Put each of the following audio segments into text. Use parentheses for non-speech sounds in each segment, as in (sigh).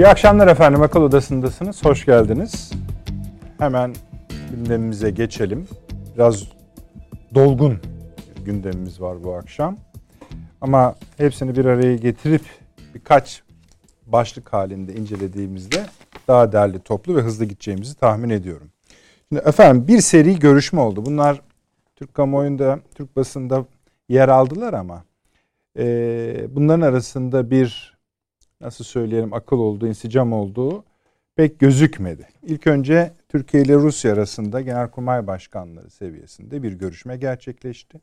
İyi akşamlar efendim. Akıl Odası'ndasınız. Hoş geldiniz. Hemen gündemimize geçelim. Biraz dolgun gündemimiz var bu akşam. Ama hepsini bir araya getirip birkaç başlık halinde incelediğimizde daha derli toplu ve hızlı gideceğimizi tahmin ediyorum. Şimdi efendim bir seri görüşme oldu. Bunlar Türk kamuoyunda, Türk basında yer aldılar ama e, bunların arasında bir nasıl söyleyelim akıl olduğu, insicam olduğu pek gözükmedi. İlk önce Türkiye ile Rusya arasında Genelkurmay Başkanları seviyesinde bir görüşme gerçekleşti.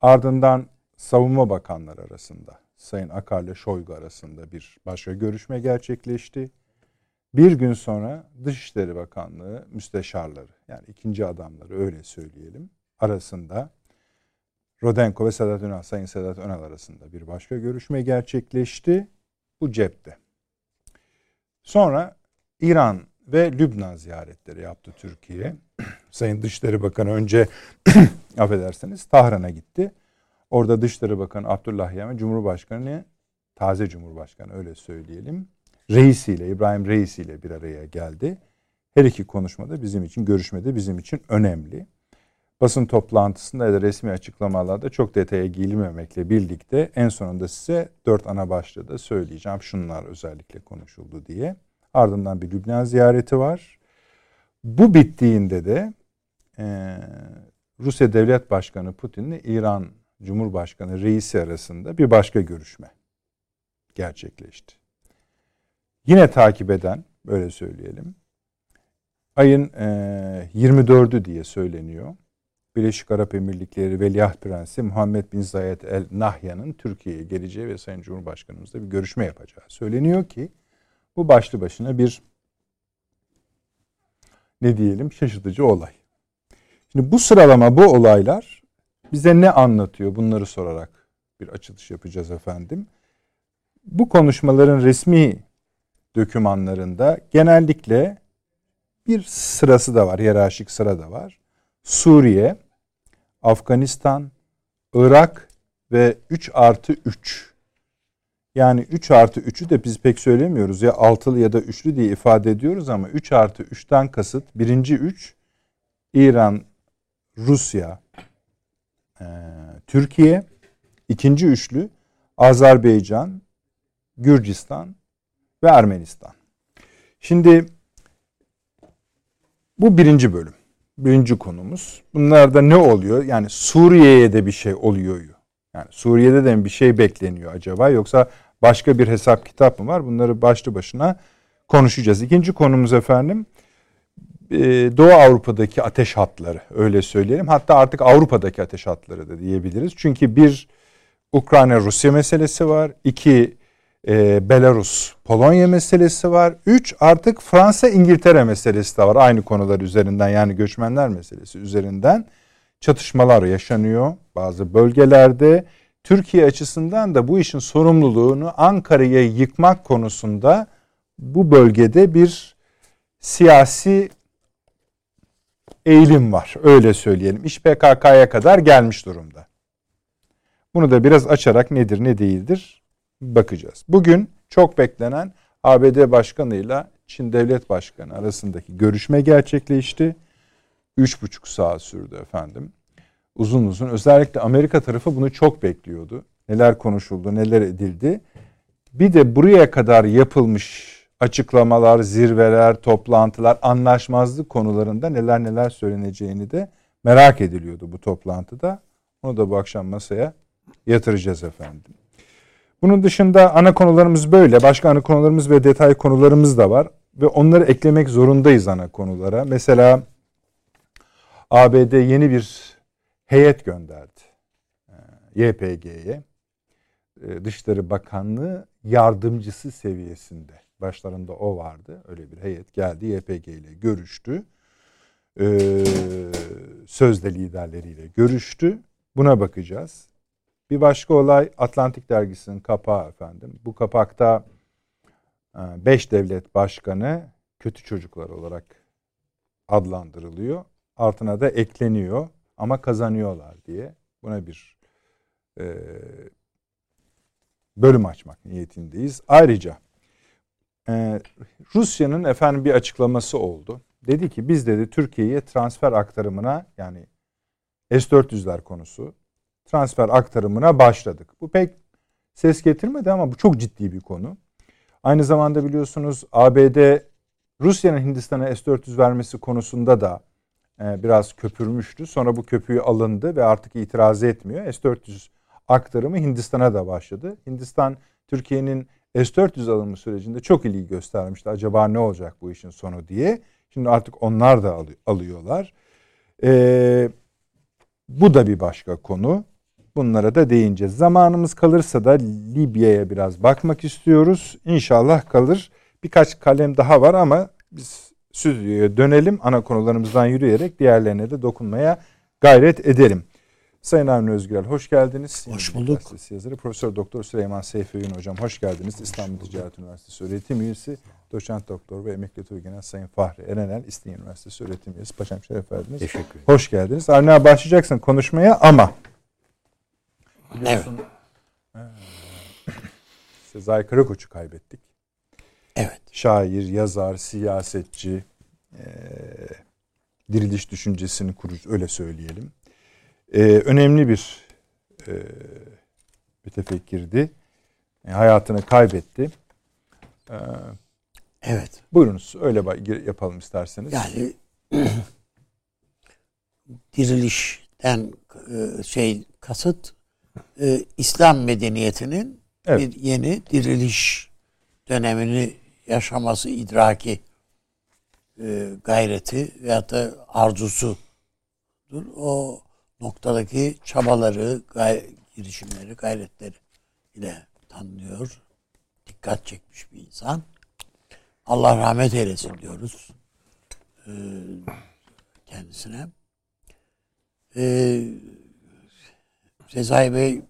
Ardından Savunma Bakanları arasında Sayın Akar ile Şoygu arasında bir başka görüşme gerçekleşti. Bir gün sonra Dışişleri Bakanlığı müsteşarları yani ikinci adamları öyle söyleyelim arasında Rodenko ve Sedat Önal, Sayın Sedat Önal arasında bir başka görüşme gerçekleşti. Bu cepte. Sonra İran ve Lübnan ziyaretleri yaptı Türkiye. (clears throat) Sayın Dışişleri Bakanı önce (clears throat) affedersiniz Tahran'a gitti. Orada Dışişleri Bakanı Abdullah Yaman, Cumhurbaşkanı, taze Cumhurbaşkanı öyle söyleyelim. Reisiyle, İbrahim Reisiyle bir araya geldi. Her iki konuşmada bizim için, görüşmede bizim için önemli. Basın toplantısında ya da resmi açıklamalarda çok detaya girilmemekle birlikte en sonunda size dört ana başlığı da söyleyeceğim. Şunlar özellikle konuşuldu diye. Ardından bir Lübnan ziyareti var. Bu bittiğinde de e, Rusya Devlet Başkanı Putin ile İran Cumhurbaşkanı reisi arasında bir başka görüşme gerçekleşti. Yine takip eden, böyle söyleyelim, ayın e, 24'ü diye söyleniyor. Birleşik Arap Emirlikleri Veliaht Prensi Muhammed Bin Zayed El Nahyan'ın Türkiye'ye geleceği ve Sayın Cumhurbaşkanımızla bir görüşme yapacağı söyleniyor ki bu başlı başına bir ne diyelim şaşırtıcı olay. Şimdi bu sıralama bu olaylar bize ne anlatıyor bunları sorarak bir açılış yapacağız efendim. Bu konuşmaların resmi dokümanlarında genellikle bir sırası da var, hiyerarşik sıra da var. Suriye, Afganistan, Irak ve 3 artı 3. Yani 3 artı 3'ü de biz pek söylemiyoruz ya altılı ya da üçlü diye ifade ediyoruz ama 3 artı 3'ten kasıt birinci 3 İran, Rusya, e, Türkiye, ikinci üçlü Azerbaycan, Gürcistan ve Ermenistan. Şimdi bu birinci bölüm. Birinci konumuz. Bunlarda ne oluyor? Yani Suriye'ye de bir şey oluyor. Yani Suriye'de de bir şey bekleniyor acaba? Yoksa başka bir hesap kitap mı var? Bunları başlı başına konuşacağız. İkinci konumuz efendim e, Doğu Avrupa'daki ateş hatları öyle söyleyelim. Hatta artık Avrupa'daki ateş hatları da diyebiliriz. Çünkü bir Ukrayna-Rusya meselesi var. İki e, Belarus, Polonya meselesi var. Üç artık Fransa, İngiltere meselesi de var. Aynı konular üzerinden yani göçmenler meselesi üzerinden çatışmalar yaşanıyor bazı bölgelerde. Türkiye açısından da bu işin sorumluluğunu Ankara'ya yıkmak konusunda bu bölgede bir siyasi eğilim var. Öyle söyleyelim. İş PKK'ya kadar gelmiş durumda. Bunu da biraz açarak nedir ne değildir bakacağız. Bugün çok beklenen ABD Başkanı'yla Çin Devlet Başkanı arasındaki görüşme gerçekleşti. Üç buçuk saat sürdü efendim. Uzun uzun. Özellikle Amerika tarafı bunu çok bekliyordu. Neler konuşuldu, neler edildi. Bir de buraya kadar yapılmış açıklamalar, zirveler, toplantılar, anlaşmazlık konularında neler neler söyleneceğini de merak ediliyordu bu toplantıda. Onu da bu akşam masaya yatıracağız efendim. Bunun dışında ana konularımız böyle. Başka ana konularımız ve detay konularımız da var. Ve onları eklemek zorundayız ana konulara. Mesela ABD yeni bir heyet gönderdi. E, YPG'ye. E, Dışişleri Bakanlığı yardımcısı seviyesinde. Başlarında o vardı. Öyle bir heyet geldi. YPG ile görüştü. Ee, sözde liderleriyle görüştü. Buna bakacağız. Bir başka olay Atlantik Dergisi'nin kapağı efendim. Bu kapakta e, beş devlet başkanı kötü çocuklar olarak adlandırılıyor. Altına da ekleniyor ama kazanıyorlar diye. Buna bir e, bölüm açmak niyetindeyiz. Ayrıca Ee, Rusya'nın efendim bir açıklaması oldu. Dedi ki biz dedi Türkiye'ye transfer aktarımına yani S-400'ler konusu transfer aktarımına başladık. Bu pek ses getirmedi ama bu çok ciddi bir konu. Aynı zamanda biliyorsunuz ABD Rusya'nın Hindistan'a S-400 vermesi konusunda da e, biraz köpürmüştü. Sonra bu köpüğü alındı ve artık itiraz etmiyor. S-400 aktarımı Hindistan'a da başladı. Hindistan Türkiye'nin S-400 alımı sürecinde çok ilgi göstermişti. Acaba ne olacak bu işin sonu diye. Şimdi artık onlar da alıyorlar. Ee, bu da bir başka konu. Bunlara da değineceğiz. Zamanımız kalırsa da Libya'ya biraz bakmak istiyoruz. İnşallah kalır. Birkaç kalem daha var ama biz stüdyoya dönelim. Ana konularımızdan yürüyerek diğerlerine de dokunmaya gayret edelim. Sayın Avni Özgürel hoş geldiniz. Hoş bulduk. Yazarı Profesör Doktor Süleyman Seyfi Öğün hocam hoş geldiniz. İstanbul Ticaret Üniversitesi öğretim üyesi, doçent doktor ve emekli Turgenel Sayın Fahri Erenel İstinye Üniversitesi öğretim üyesi. Paşam şeref verdiniz. Teşekkür ederim. Hoş geldiniz. Avni başlayacaksın konuşmaya ama Evet. Sezai Karakoç'u kaybettik. Evet. Şair, yazar, siyasetçi, e, diriliş düşüncesini kurucu öyle söyleyelim. E, önemli bir e, mütefekkirdi. E, hayatını kaybetti. E, evet. Buyurunuz öyle yapalım isterseniz. Yani (clears throat) dirilişten şey kasıt e, İslam medeniyetinin evet. bir yeni diriliş dönemini yaşaması idraki e, gayreti veyahut da arzusudur. O noktadaki çabaları, gay girişimleri, gayretleri ile tanınıyor. Dikkat çekmiş bir insan. Allah rahmet eylesin diyoruz e, kendisine. E, Sezai Bey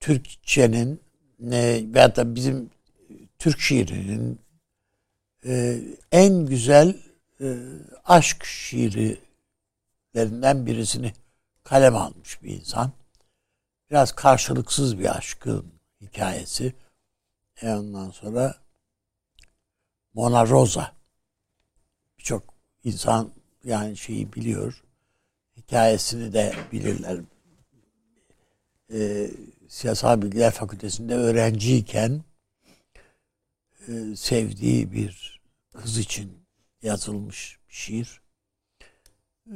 Türkçenin e, veyahut da bizim Türk şiirinin e, en güzel e, aşk şiirlerinden birisini kalem almış bir insan. Biraz karşılıksız bir aşkın hikayesi. E ondan sonra Mona Rosa. Birçok insan yani şeyi biliyor. Hikayesini de bilirler. Ee, Siyasal Bilgiler Fakültesi'nde öğrenciyken e, sevdiği bir kız için yazılmış bir şiir. E,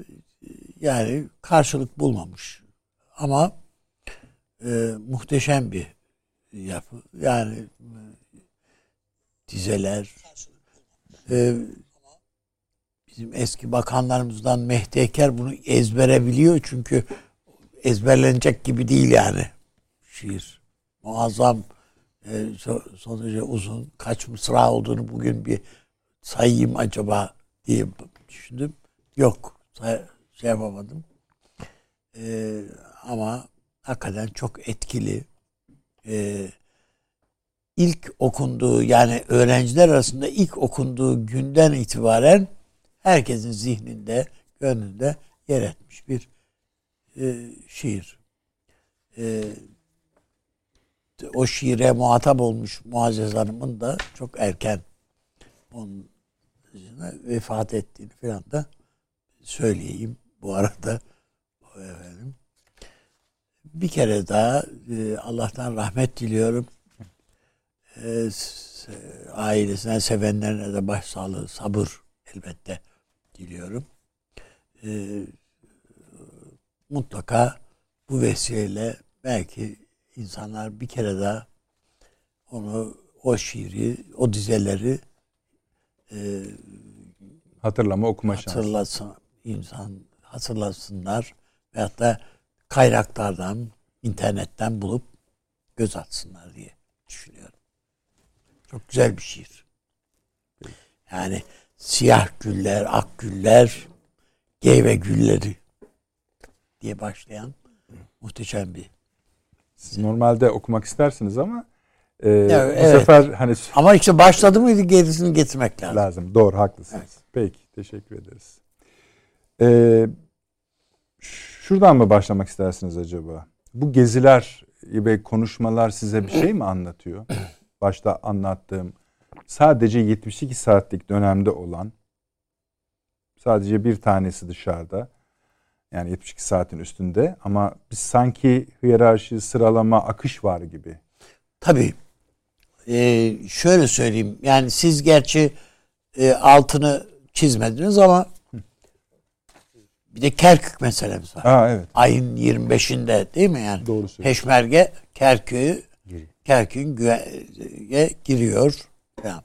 yani karşılık bulmamış. Ama e, muhteşem bir yapı. Yani e, dizeler e, bizim eski bakanlarımızdan Mehdi Eker bunu ezbere biliyor çünkü ezberlenecek gibi değil yani şiir. Muazzam e, sonucu uzun. Kaç mısra olduğunu bugün bir sayayım acaba diye düşündüm. Yok. Say, şey yapamadım. E, ama hakikaten çok etkili. E, ilk okunduğu yani öğrenciler arasında ilk okunduğu günden itibaren herkesin zihninde, gönlünde yer etmiş bir e, şiir. E, o şiire muhatap olmuş Muazzez Hanım'ın da çok erken onun vefat ettiğini falan da söyleyeyim bu arada efendim. Bir kere daha e, Allah'tan rahmet diliyorum. E, ailesine, sevenlerine de başsağlığı, sabır elbette diliyorum. E, mutlaka bu vesileyle belki insanlar bir kere daha onu o şiiri, o dizeleri e, hatırlama okuma hatırlasın, şansı. insan hatırlasınlar veyahut da kaynaklardan, internetten bulup göz atsınlar diye düşünüyorum. Çok güzel bir şiir. Yani siyah güller, ak güller, geyve gülleri diye başlayan muhteşem bir siz normalde okumak istersiniz ama e, evet, bu sefer hani ama işte başladı mıydı gerisini getirmek lazım. Lazım. Doğru haklısınız. Evet. Peki teşekkür ederiz. Ee, şuradan mı başlamak istersiniz acaba? Bu geziler ve konuşmalar size bir şey mi anlatıyor? (clears throat) Başta anlattığım sadece 72 saatlik dönemde olan sadece bir tanesi dışarıda yani 72 saatin üstünde ama biz sanki hiyerarşi, sıralama, akış var gibi. Tabii. Ee, şöyle söyleyeyim. Yani siz gerçi e, altını çizmediniz ama bir de Kerkük meselemiz var. Aa, evet. Ayın 25'inde değil mi yani? Doğru söylüyorsun. Peşmerge Kerkük'ü Kerkük'ün güve- giriyor. falan.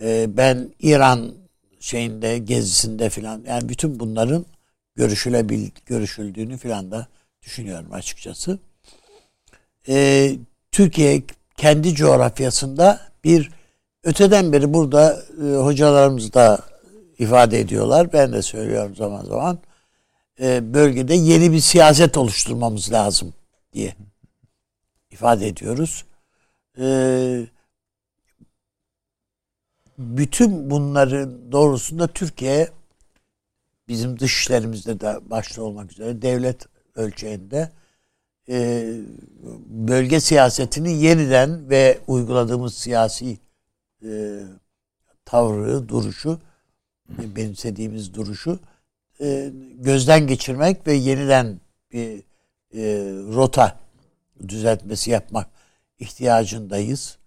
Ee, ben İran şeyinde gezisinde filan yani bütün bunların görüşülebil görüşüldüğünü filan da düşünüyorum açıkçası. Ee, Türkiye kendi coğrafyasında bir öteden beri burada e, hocalarımız da ifade ediyorlar. Ben de söylüyorum zaman zaman. E, bölgede yeni bir siyaset oluşturmamız lazım diye ifade ediyoruz. E, bütün bunların doğrusunda Türkiye bizim dışişlerimizde de başta olmak üzere devlet ölçeğinde e, bölge siyasetini yeniden ve uyguladığımız siyasi e, tavrı, duruşu, e, benimsediğimiz duruşu e, gözden geçirmek ve yeniden bir e, rota düzeltmesi yapmak ihtiyacındayız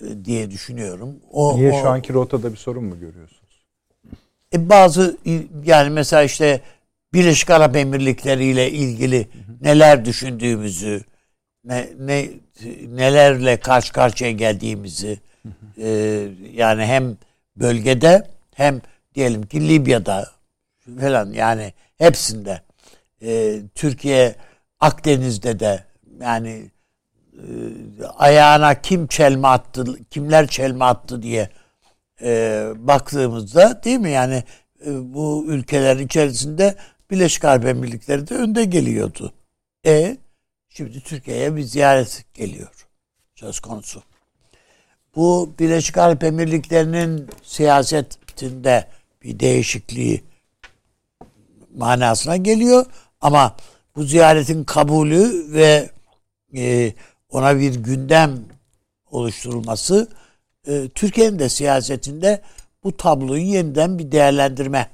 e, diye düşünüyorum. O, Niye o- şu anki rotada bir sorun mu görüyorsunuz? E, bazı yani mesela işte Birleşik Arap Emirlikleri ile ilgili neler düşündüğümüzü, ne, ne nelerle karşı karşıya geldiğimizi e, yani hem bölgede hem diyelim ki Libya'da falan yani hepsinde. E, Türkiye Akdeniz'de de yani e, ayağına kim çelme attı, kimler çelme attı diye e, baktığımızda değil mi yani e, bu ülkeler içerisinde Birleşik Arap Emirlikleri de önde geliyordu. E şimdi Türkiye'ye bir ziyaret geliyor söz konusu. Bu Birleşik Arap Emirlikleri'nin siyasetinde bir değişikliği manasına geliyor ama bu ziyaretin kabulü ve e, ona bir gündem oluşturulması e, Türkiye'nin de siyasetinde bu tabloyu yeniden bir değerlendirme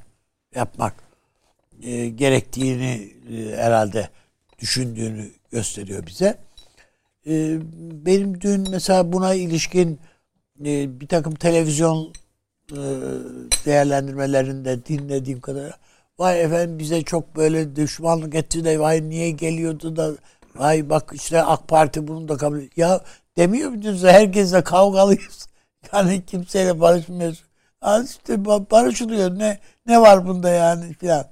yapmak e, gerektiğini e, herhalde düşündüğünü gösteriyor bize. E, benim dün mesela buna ilişkin e, bir takım televizyon e, değerlendirmelerinde dinlediğim kadar vay efendim bize çok böyle düşmanlık etti de vay niye geliyordu da vay bak işte AK Parti bunu da kabul ya demiyor musunuz herkesle kavgalıyız yani kimseyle barışmıyoruz Ha işte ba- barışılıyor ne ne var bunda yani filan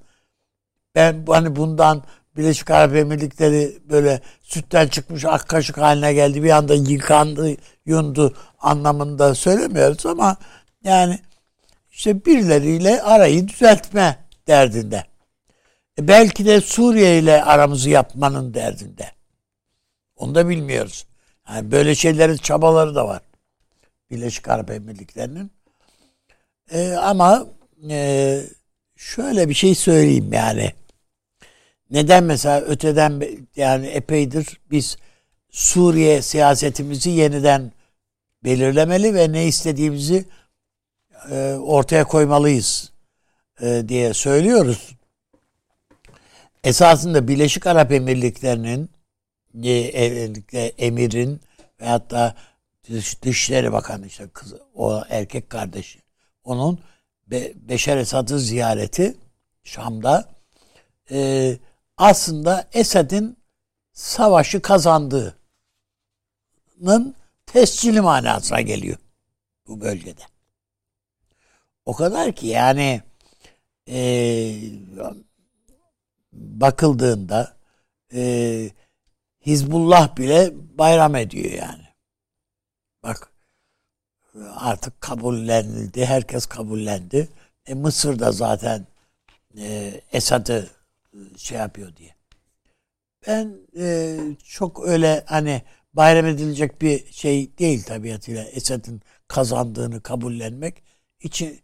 ben hani bundan Birleşik Arap Emirlikleri böyle sütten çıkmış ak kaşık haline geldi bir anda yıkandı yundu anlamında söylemiyoruz ama yani işte birileriyle arayı düzeltme derdinde. E belki de Suriye ile aramızı yapmanın derdinde. Onu da bilmiyoruz. Yani böyle şeylerin çabaları da var. Birleşik Arap Emirlikleri'nin. E, ama e, şöyle bir şey söyleyeyim yani. Neden mesela öteden yani epeydir biz Suriye siyasetimizi yeniden belirlemeli ve ne istediğimizi e, ortaya koymalıyız e, diye söylüyoruz. Esasında Birleşik Arap Emirlikleri'nin e, e, emirin ve hatta Dış, Dışişleri Bakanı işte kız, o erkek kardeşi onun Be, Beşer Esad'ı ziyareti Şam'da e, aslında Esad'ın savaşı kazandığının tescili manasına geliyor bu bölgede. O kadar ki yani e, bakıldığında e, Hizbullah bile bayram ediyor yani. Bak artık kabullenildi. Herkes kabullendi. E, Mısır'da zaten e, Esad'ı şey yapıyor diye. Ben e, çok öyle hani bayram edilecek bir şey değil tabiatıyla Esad'ın kazandığını kabullenmek. İçi,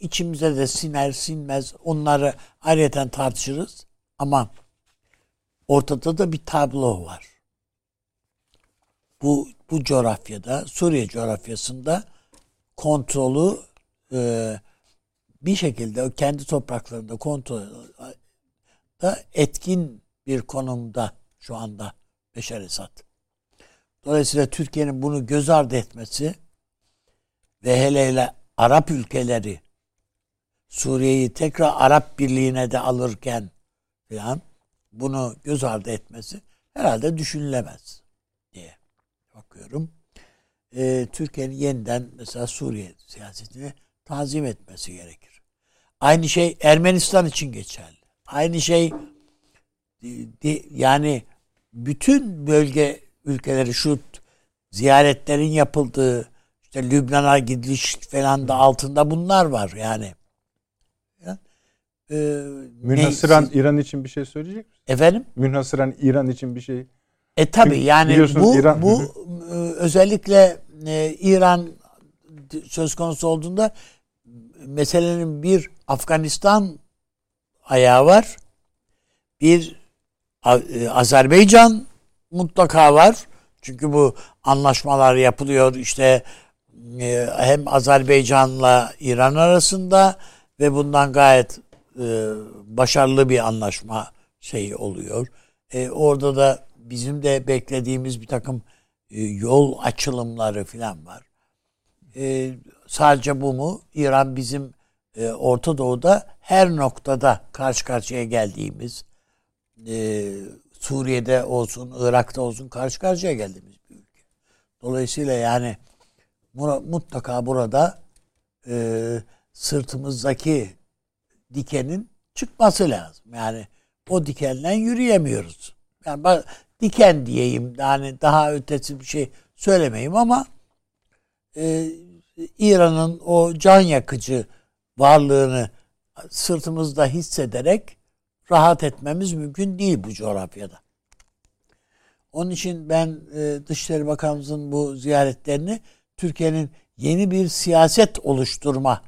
içimize de siner sinmez onları ayrıyeten tartışırız. Ama ortada da bir tablo var. Bu, bu coğrafyada Suriye coğrafyasında kontrolü e, bir şekilde kendi topraklarında kontrol da etkin bir konumda şu anda Beşer Esad. Dolayısıyla Türkiye'nin bunu göz ardı etmesi ve hele hele Arap ülkeleri Suriye'yi tekrar Arap Birliği'ne de alırken falan bunu göz ardı etmesi herhalde düşünülemez bakıyorum. Ee, Türkiye'nin yeniden mesela Suriye siyasetini tanzim etmesi gerekir. Aynı şey Ermenistan için geçerli. Aynı şey yani bütün bölge ülkeleri şu ziyaretlerin yapıldığı işte Lübnan'a gidiş falan da altında bunlar var yani. Ee, Münhasıran İran için bir şey söyleyecek misin? Efendim? Münhasıran İran için bir şey. E tabi yani bu İran... bu e, özellikle e, İran söz konusu olduğunda meselenin bir Afganistan ayağı var. Bir e, Azerbaycan mutlaka var. Çünkü bu anlaşmalar yapılıyor işte e, hem Azerbaycan'la İran arasında ve bundan gayet başarılı bir anlaşma şeyi oluyor. orada da bizim de beklediğimiz bir takım yol açılımları falan var. sadece bu mu? İran bizim Orta Doğu'da her noktada karşı karşıya geldiğimiz e, Suriye'de olsun, Irak'ta olsun karşı karşıya geldiğimiz bir ülke. Dolayısıyla yani mutlaka burada e, sırtımızdaki dikenin çıkması lazım. Yani o dikenden yürüyemiyoruz. Yani diken diyeyim yani daha ötesi bir şey söylemeyeyim ama e, İran'ın o can yakıcı varlığını sırtımızda hissederek rahat etmemiz mümkün değil bu coğrafyada. Onun için ben e, Dışişleri Bakanımızın bu ziyaretlerini Türkiye'nin yeni bir siyaset oluşturma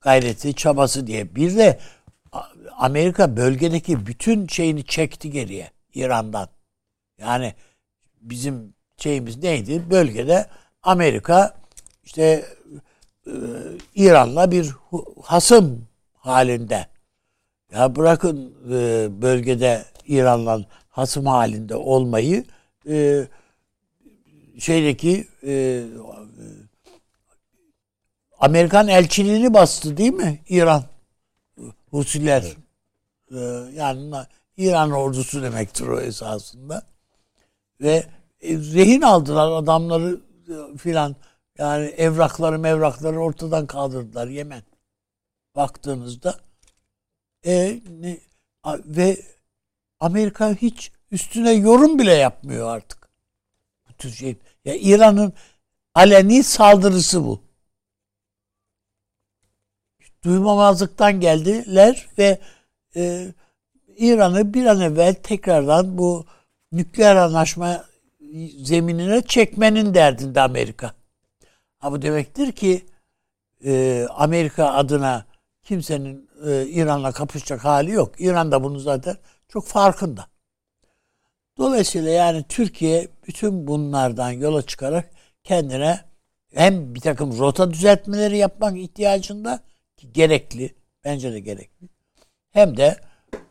gayreti, çabası diye. Bir de Amerika bölgedeki bütün şeyini çekti geriye İran'dan. Yani bizim şeyimiz neydi? Bölgede Amerika işte e, İran'la bir hasım halinde ya bırakın e, bölgede İran'la hasım halinde olmayı e, şeydeki e, Amerikan elçiliğini bastı değil mi İran? Husiler. Evet. E, yani İran ordusu demektir o esasında. Ve e, rehin aldılar adamları e, filan. Yani evrakları mevrakları ortadan kaldırdılar Yemen. Baktığınızda e, ne, ve Amerika hiç üstüne yorum bile yapmıyor artık. Bu tür şey. Ya İran'ın aleni saldırısı bu. Duymamazlıktan geldiler ve e, İran'ı bir an evvel tekrardan bu nükleer anlaşma zeminine çekmenin derdinde Amerika. Ha bu demektir ki e, Amerika adına kimsenin e, İran'la kapışacak hali yok. İran da bunu zaten çok farkında. Dolayısıyla yani Türkiye bütün bunlardan yola çıkarak kendine hem bir takım rota düzeltmeleri yapmak ihtiyacında ki gerekli, bence de gerekli. Hem de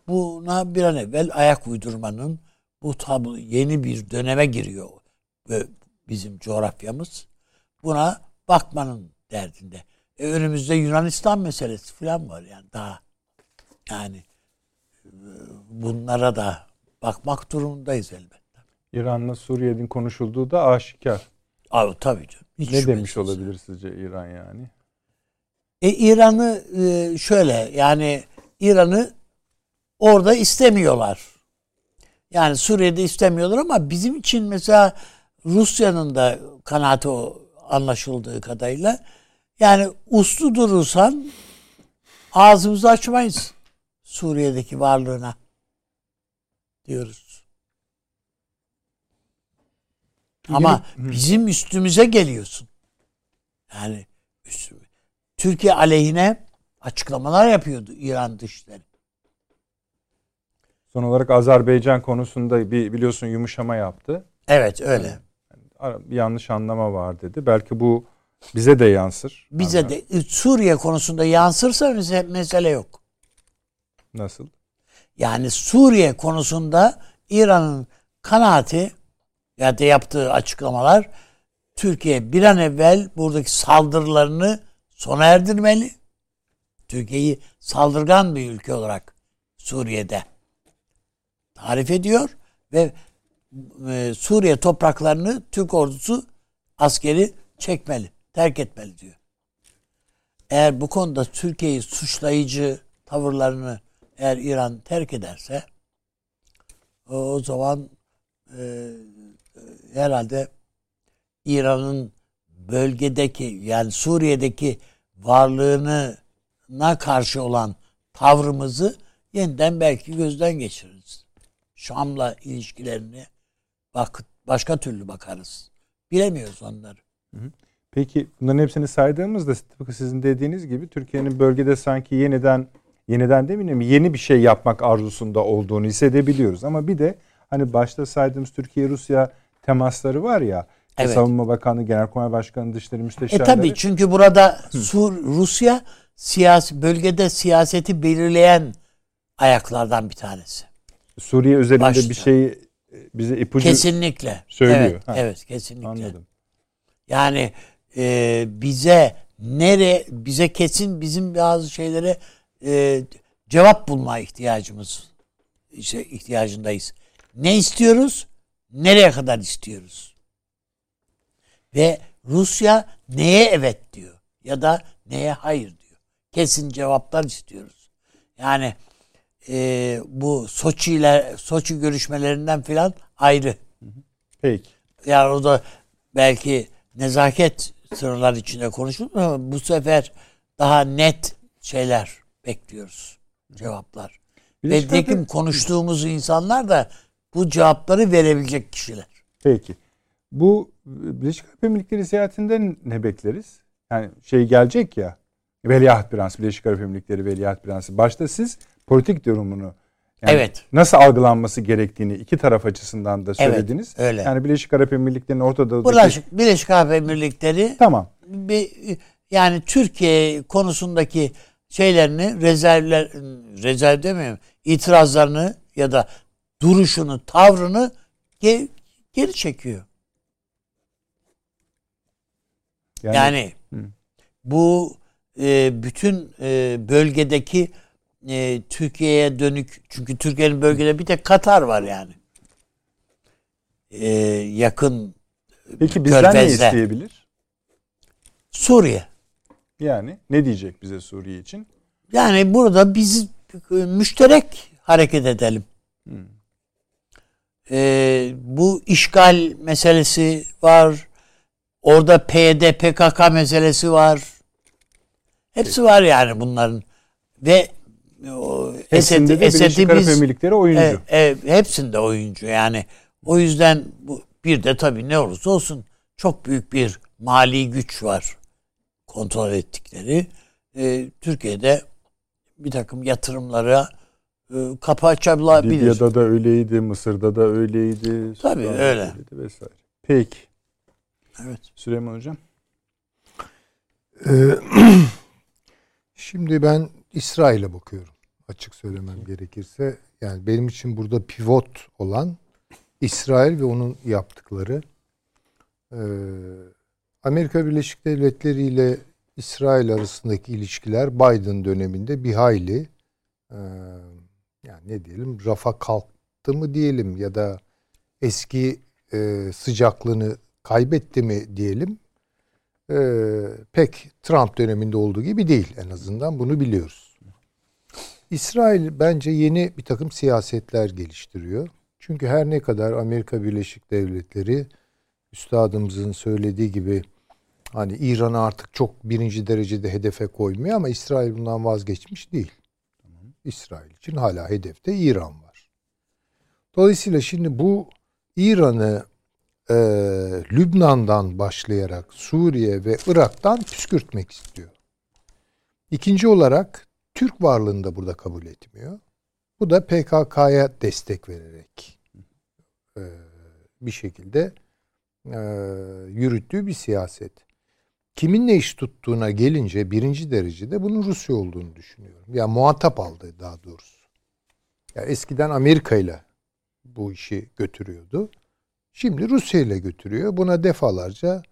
buna bir an evvel ayak uydurmanın bu tablo yeni bir döneme giriyor ve bizim coğrafyamız buna bakmanın derdinde. E, önümüzde Yunanistan meselesi falan var yani daha. Yani e, bunlara da bakmak durumundayız elbette. İran'la Suriye'nin konuşulduğu da aşikar. Abi tabii canım. Hiç ne demiş olabilir sizce İran yani? E İran'ı e, şöyle yani İran'ı orada istemiyorlar. Yani Suriye'de istemiyorlar ama bizim için mesela Rusya'nın da kanaati o anlaşıldığı kadarıyla yani uslu durursan ağzımızı açmayız Suriye'deki varlığına diyoruz. Ama bizim üstümüze geliyorsun. Yani üstüme. Türkiye aleyhine açıklamalar yapıyordu İran dışları. Son olarak Azerbaycan konusunda bir biliyorsun yumuşama yaptı. Evet öyle. Yani bir yanlış anlama var dedi. Belki bu Bize de yansır. Bize Ama de Suriye konusunda yansırsa mesele yok. Nasıl? Yani Suriye konusunda İran'ın kanaati ya da yaptığı açıklamalar Türkiye bir an evvel buradaki saldırılarını sona erdirmeli. Türkiye'yi saldırgan bir ülke olarak Suriye'de tarif ediyor ve e, Suriye topraklarını Türk ordusu askeri çekmeli, terk etmeli diyor. Eğer bu konuda Türkiye'yi suçlayıcı tavırlarını eğer İran terk ederse o, o zaman e, herhalde İran'ın bölgedeki yani Suriye'deki varlığına karşı olan tavrımızı yeniden belki gözden geçiririz. Şam'la ilişkilerini bak başka türlü bakarız. Bilemiyoruz onları. Peki bunların hepsini saydığımızda tıpkı sizin dediğiniz gibi Türkiye'nin bölgede sanki yeniden yeniden demeyeyim mi yeni bir şey yapmak arzusunda olduğunu hissedebiliyoruz. Ama bir de hani başta saydığımız Türkiye-Rusya temasları var ya evet. Savunma Bakanı, Genelkurmay Başkanı, Dışişleri Müsteşarları. E tabii çünkü burada Sur Rusya siyasi bölgede siyaseti belirleyen ayaklardan bir tanesi. Suriye üzerinde Başta. bir şey bize ipucu kesinlikle söylüyor. Evet, evet kesinlikle. Anladım. Yani e, bize nere bize kesin bizim bazı şeylere e, cevap bulma ihtiyacımız işte ihtiyacındayız. Ne istiyoruz? Nereye kadar istiyoruz? Ve Rusya neye evet diyor ya da neye hayır diyor. Kesin cevaplar istiyoruz. Yani e, bu Soçi ile Soçi görüşmelerinden filan ayrı. Peki. Yani o da belki nezaket sınırlar içinde konuşulur ama bu sefer daha net şeyler bekliyoruz. Cevaplar. Ve dekim konuştuğumuz insanlar da bu cevapları verebilecek kişiler. Peki. Bu Birleşik Arap Emirlikleri seyahatinden ne bekleriz? Yani şey gelecek ya Veliaht Prensi, Birleşik Arap Emirlikleri Veliaht Prensi. Başta siz politik durumunu yani evet. nasıl algılanması gerektiğini iki taraf açısından da söylediniz. Evet, öyle. Yani Birleşik Arap Emirlikleri'nin ortada Birleşik, Birleşik Arap Emirlikleri tamam. Bir, yani Türkiye konusundaki şeylerini rezervler rezerv demiyorum itirazlarını ya da duruşunu tavrını geri, geri çekiyor. Yani, yani bu e, bütün e, bölgedeki e, Türkiye'ye dönük çünkü Türkiye'nin bölgede bir tek Katar var yani. E, yakın Peki bizden Körfez'de. ne isteyebilir? Suriye. Yani ne diyecek bize Suriye için? Yani burada biz müşterek hareket edelim. Hmm. Ee, bu işgal meselesi var. Orada PYD, PKK meselesi var. Hepsi var yani bunların. Ve o Hepsinde de Birleşik Arap Emirlikleri oyuncu. E, e, hepsinde oyuncu yani. O yüzden bu, bir de tabii ne olursa olsun çok büyük bir mali güç var kontrol ettikleri. E, Türkiye'de bir takım yatırımlara e, kapı açabilir. Libya'da da öyleydi, Mısır'da da öyleydi. Tabii Sudan'da öyle. Öyleydi vesaire. Peki. Evet. Süleyman Hocam. Ee, (clears throat) şimdi ben İsrail'e bakıyorum. Açık söylemem gerekirse. Yani benim için burada pivot olan İsrail ve onun yaptıkları. Amerika Birleşik Devletleri ile İsrail arasındaki ilişkiler Biden döneminde bir hayli e, yani ne diyelim rafa kalktı mı diyelim ya da eski e, sıcaklığını kaybetti mi diyelim e, pek Trump döneminde olduğu gibi değil en azından bunu biliyoruz. İsrail bence yeni bir takım siyasetler geliştiriyor. Çünkü her ne kadar Amerika Birleşik Devletleri üstadımızın söylediği gibi hani İran'ı artık çok birinci derecede hedefe koymuyor ama İsrail bundan vazgeçmiş değil. İsrail için hala hedefte İran var. Dolayısıyla şimdi bu İran'ı e, Lübnan'dan başlayarak Suriye ve Irak'tan püskürtmek istiyor. İkinci olarak Türk varlığını da burada kabul etmiyor. Bu da PKK'ya destek vererek e, bir şekilde e, yürüttüğü bir siyaset. kiminle iş tuttuğuna gelince birinci derecede bunun Rusya olduğunu düşünüyorum. Ya yani muhatap aldı daha doğrusu. Ya eskiden Amerika ile bu işi götürüyordu. Şimdi Rusya ile götürüyor. Buna defalarca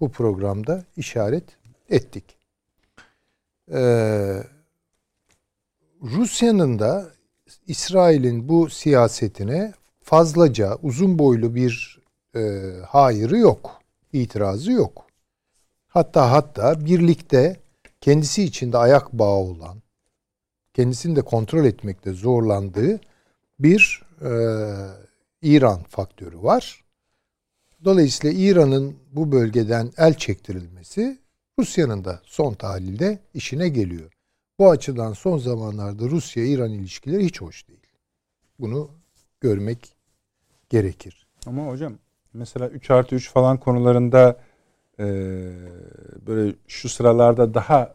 bu programda işaret ettik. Ee, Rusya'nın da İsrail'in bu siyasetine fazlaca uzun boylu bir e, hayırı yok. itirazı yok. Hatta hatta birlikte kendisi içinde ayak bağı olan, kendisini de kontrol etmekte zorlandığı bir e, İran faktörü var. Dolayısıyla İran'ın bu bölgeden el çektirilmesi Rusya'nın da son tahlilde işine geliyor. Bu açıdan son zamanlarda Rusya-İran ilişkileri hiç hoş değil. Bunu görmek gerekir. Ama hocam mesela 3 artı 3 falan konularında e, böyle şu sıralarda daha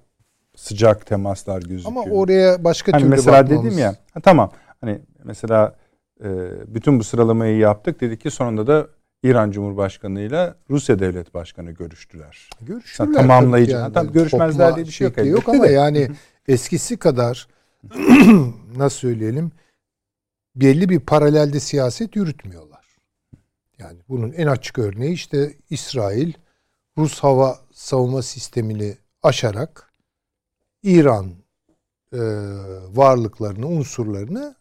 sıcak temaslar gözüküyor. Ama oraya başka hani türlü mesela bakmamız. dedim ya ha, tamam hani mesela e, bütün bu sıralamayı yaptık dedik ki sonunda da İran Cumhurbaşkanı ile Rusya Devlet Başkanı görüştüler. Görüşürler. Mesela tamamlayıcı. Yani. Tabii görüşmezler diye bir şey yok. yok ama yani (laughs) eskisi kadar (clears throat) nasıl söyleyelim belli bir paralelde siyaset yürütmüyorlar. Yani bunun en açık örneği işte İsrail Rus hava savunma sistemini aşarak İran e, varlıklarını, unsurlarını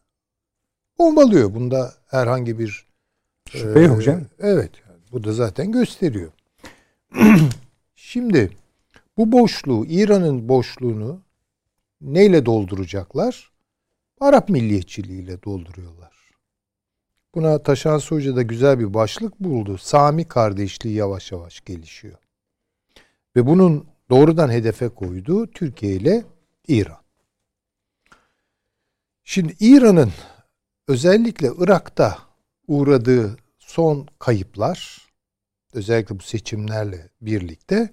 bombalıyor. Bunda herhangi bir Şüphe yok canım. Evet. Bu da zaten gösteriyor. (clears throat) Şimdi bu boşluğu, İran'ın boşluğunu neyle dolduracaklar? Arap milliyetçiliğiyle dolduruyorlar. Buna Taşan Hoca da güzel bir başlık buldu. Sami kardeşliği yavaş yavaş gelişiyor. Ve bunun doğrudan hedefe koyduğu Türkiye ile İran. Şimdi İran'ın özellikle Irak'ta uğradığı son kayıplar özellikle bu seçimlerle birlikte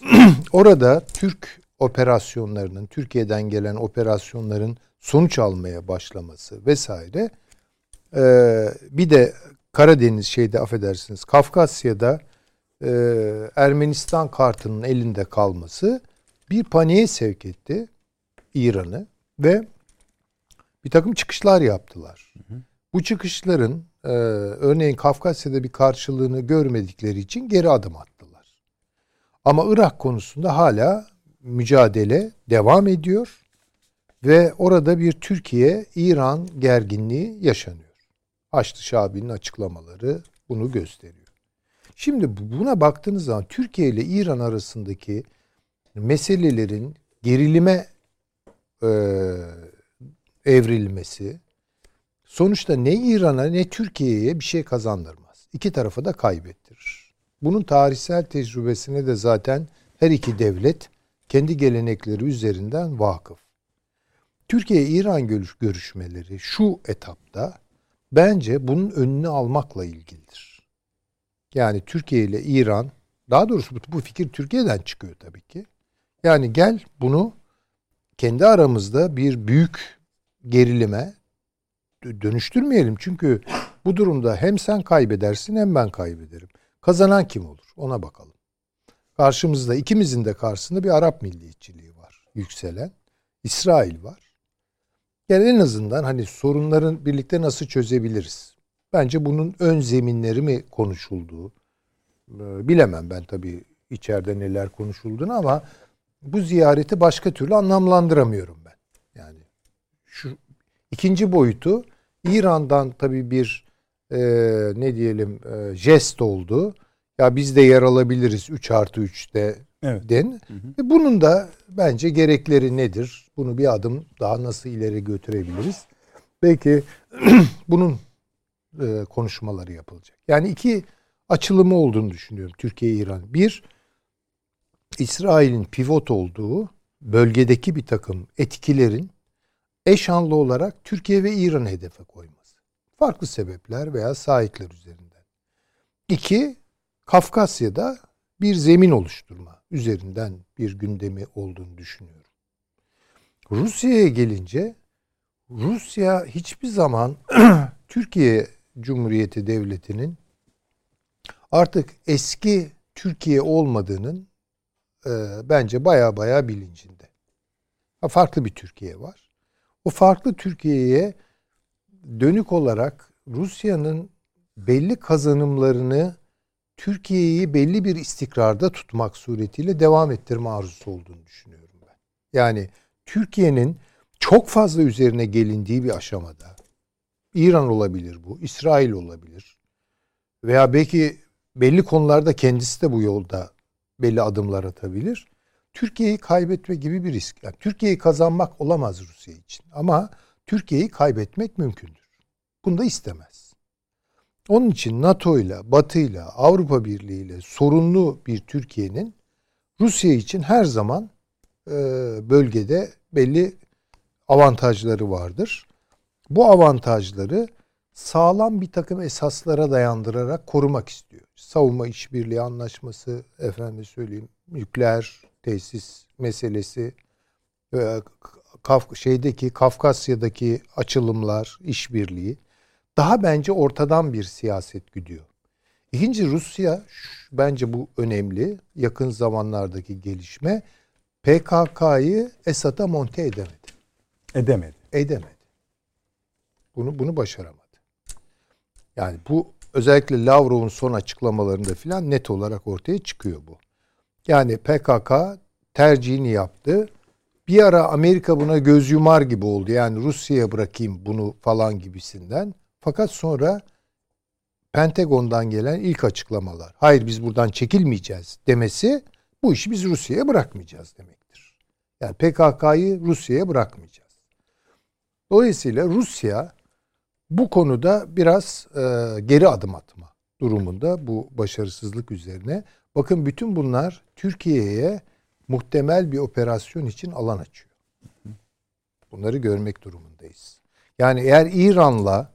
(clears throat) orada Türk operasyonlarının Türkiye'den gelen operasyonların sonuç almaya başlaması vesaire ee, bir de Karadeniz şeyde affedersiniz Kafkasya'da e, Ermenistan kartının elinde kalması bir paniğe sevk etti İran'ı ve bir takım çıkışlar yaptılar. Hı hı. Bu çıkışların e, örneğin Kafkasya'da bir karşılığını görmedikleri için geri adım attılar. Ama Irak konusunda hala mücadele devam ediyor ve orada bir Türkiye-İran gerginliği yaşanıyor. Haçlı Şabi'nin açıklamaları bunu gösteriyor. Şimdi buna baktığınız zaman Türkiye ile İran arasındaki meselelerin gerilime e, evrilmesi sonuçta ne İran'a ne Türkiye'ye bir şey kazandırmaz. İki tarafı da kaybettirir. Bunun tarihsel tecrübesine de zaten her iki devlet kendi gelenekleri üzerinden vakıf. Türkiye-İran görüşmeleri şu etapta bence bunun önünü almakla ilgilidir. Yani Türkiye ile İran, daha doğrusu bu fikir Türkiye'den çıkıyor tabii ki. Yani gel bunu kendi aramızda bir büyük gerilime dönüştürmeyelim. Çünkü bu durumda hem sen kaybedersin hem ben kaybederim. Kazanan kim olur? Ona bakalım. Karşımızda ikimizin de karşısında bir Arap milliyetçiliği var yükselen. İsrail var. Yani en azından hani sorunların birlikte nasıl çözebiliriz? Bence bunun ön zeminleri mi konuşulduğu bilemem ben tabii içeride neler konuşulduğunu ama bu ziyareti başka türlü anlamlandıramıyorum ben. Yani şu ikinci boyutu İran'dan tabii bir e, ne diyelim e, jest oldu. Ya biz de yer alabiliriz 3 artı 3'te evet. den. Hı hı. E bunun da bence gerekleri nedir? Bunu bir adım daha nasıl ileri götürebiliriz? Belki (clears throat) bunun e, konuşmaları yapılacak. Yani iki açılımı olduğunu düşünüyorum Türkiye-İran. Bir, İsrail'in pivot olduğu bölgedeki bir takım etkilerin eşanlı olarak Türkiye ve İran'ı hedefe koyması. Farklı sebepler veya sahipler üzerinden. İki, Kafkasya'da bir zemin oluşturma üzerinden bir gündemi olduğunu düşünüyorum. Rusya'ya gelince Rusya hiçbir zaman (clears throat) Türkiye Cumhuriyeti Devleti'nin artık eski Türkiye olmadığının e, bence baya baya bilincinde. Ha, farklı bir Türkiye var. O farklı Türkiye'ye dönük olarak Rusya'nın belli kazanımlarını Türkiye'yi belli bir istikrarda tutmak suretiyle devam ettirme arzusu olduğunu düşünüyorum ben. Yani Türkiye'nin çok fazla üzerine gelindiği bir aşamada İran olabilir bu, İsrail olabilir veya belki belli konularda kendisi de bu yolda belli adımlar atabilir. Türkiye'yi kaybetme gibi bir risk. Yani Türkiye'yi kazanmak olamaz Rusya için ama Türkiye'yi kaybetmek mümkündür. Bunu da istemez. Onun için NATO ile, Batı ile, Avrupa Birliği ile sorunlu bir Türkiye'nin Rusya için her zaman e, bölgede belli avantajları vardır. Bu avantajları sağlam bir takım esaslara dayandırarak korumak istiyor. Savunma işbirliği anlaşması, efendim söyleyeyim, nükleer tesis meselesi, e, Kaf şeydeki Kafkasya'daki açılımlar, işbirliği daha bence ortadan bir siyaset güdüyor. İkinci Rusya bence bu önemli. Yakın zamanlardaki gelişme PKK'yı Esad'a monte edemedi. Edemedi. Edemedi. Bunu bunu başaramadı. Yani bu özellikle Lavrov'un son açıklamalarında filan net olarak ortaya çıkıyor bu. Yani PKK tercihini yaptı. Bir ara Amerika buna göz yumar gibi oldu. Yani Rusya'ya bırakayım bunu falan gibisinden. Fakat sonra Pentagon'dan gelen ilk açıklamalar. Hayır biz buradan çekilmeyeceğiz demesi bu işi biz Rusya'ya bırakmayacağız demektir. Yani PKK'yı Rusya'ya bırakmayacağız. Dolayısıyla Rusya bu konuda biraz e, geri adım atma durumunda bu başarısızlık üzerine. Bakın bütün bunlar Türkiye'ye muhtemel bir operasyon için alan açıyor. Bunları görmek durumundayız. Yani eğer İran'la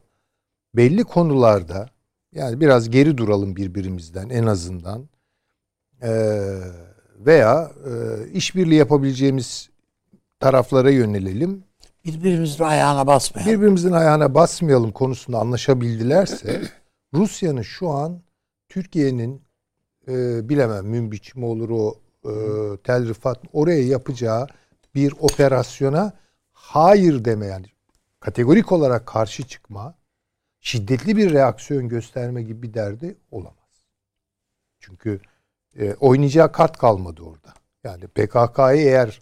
belli konularda yani biraz geri duralım birbirimizden en azından e, veya e, işbirliği yapabileceğimiz taraflara yönelelim. Birbirimizin ayağına basmayalım. Birbirimizin ayağına basmayalım konusunda anlaşabildilerse (clears throat) Rusya'nın şu an Türkiye'nin e, bilemem Münbiç mi olur o e, Tel Rifat oraya yapacağı bir operasyona hayır deme yani kategorik olarak karşı çıkma şiddetli bir reaksiyon gösterme gibi bir derdi olamaz. Çünkü e, oynayacağı kart kalmadı orada. Yani PKK'yı eğer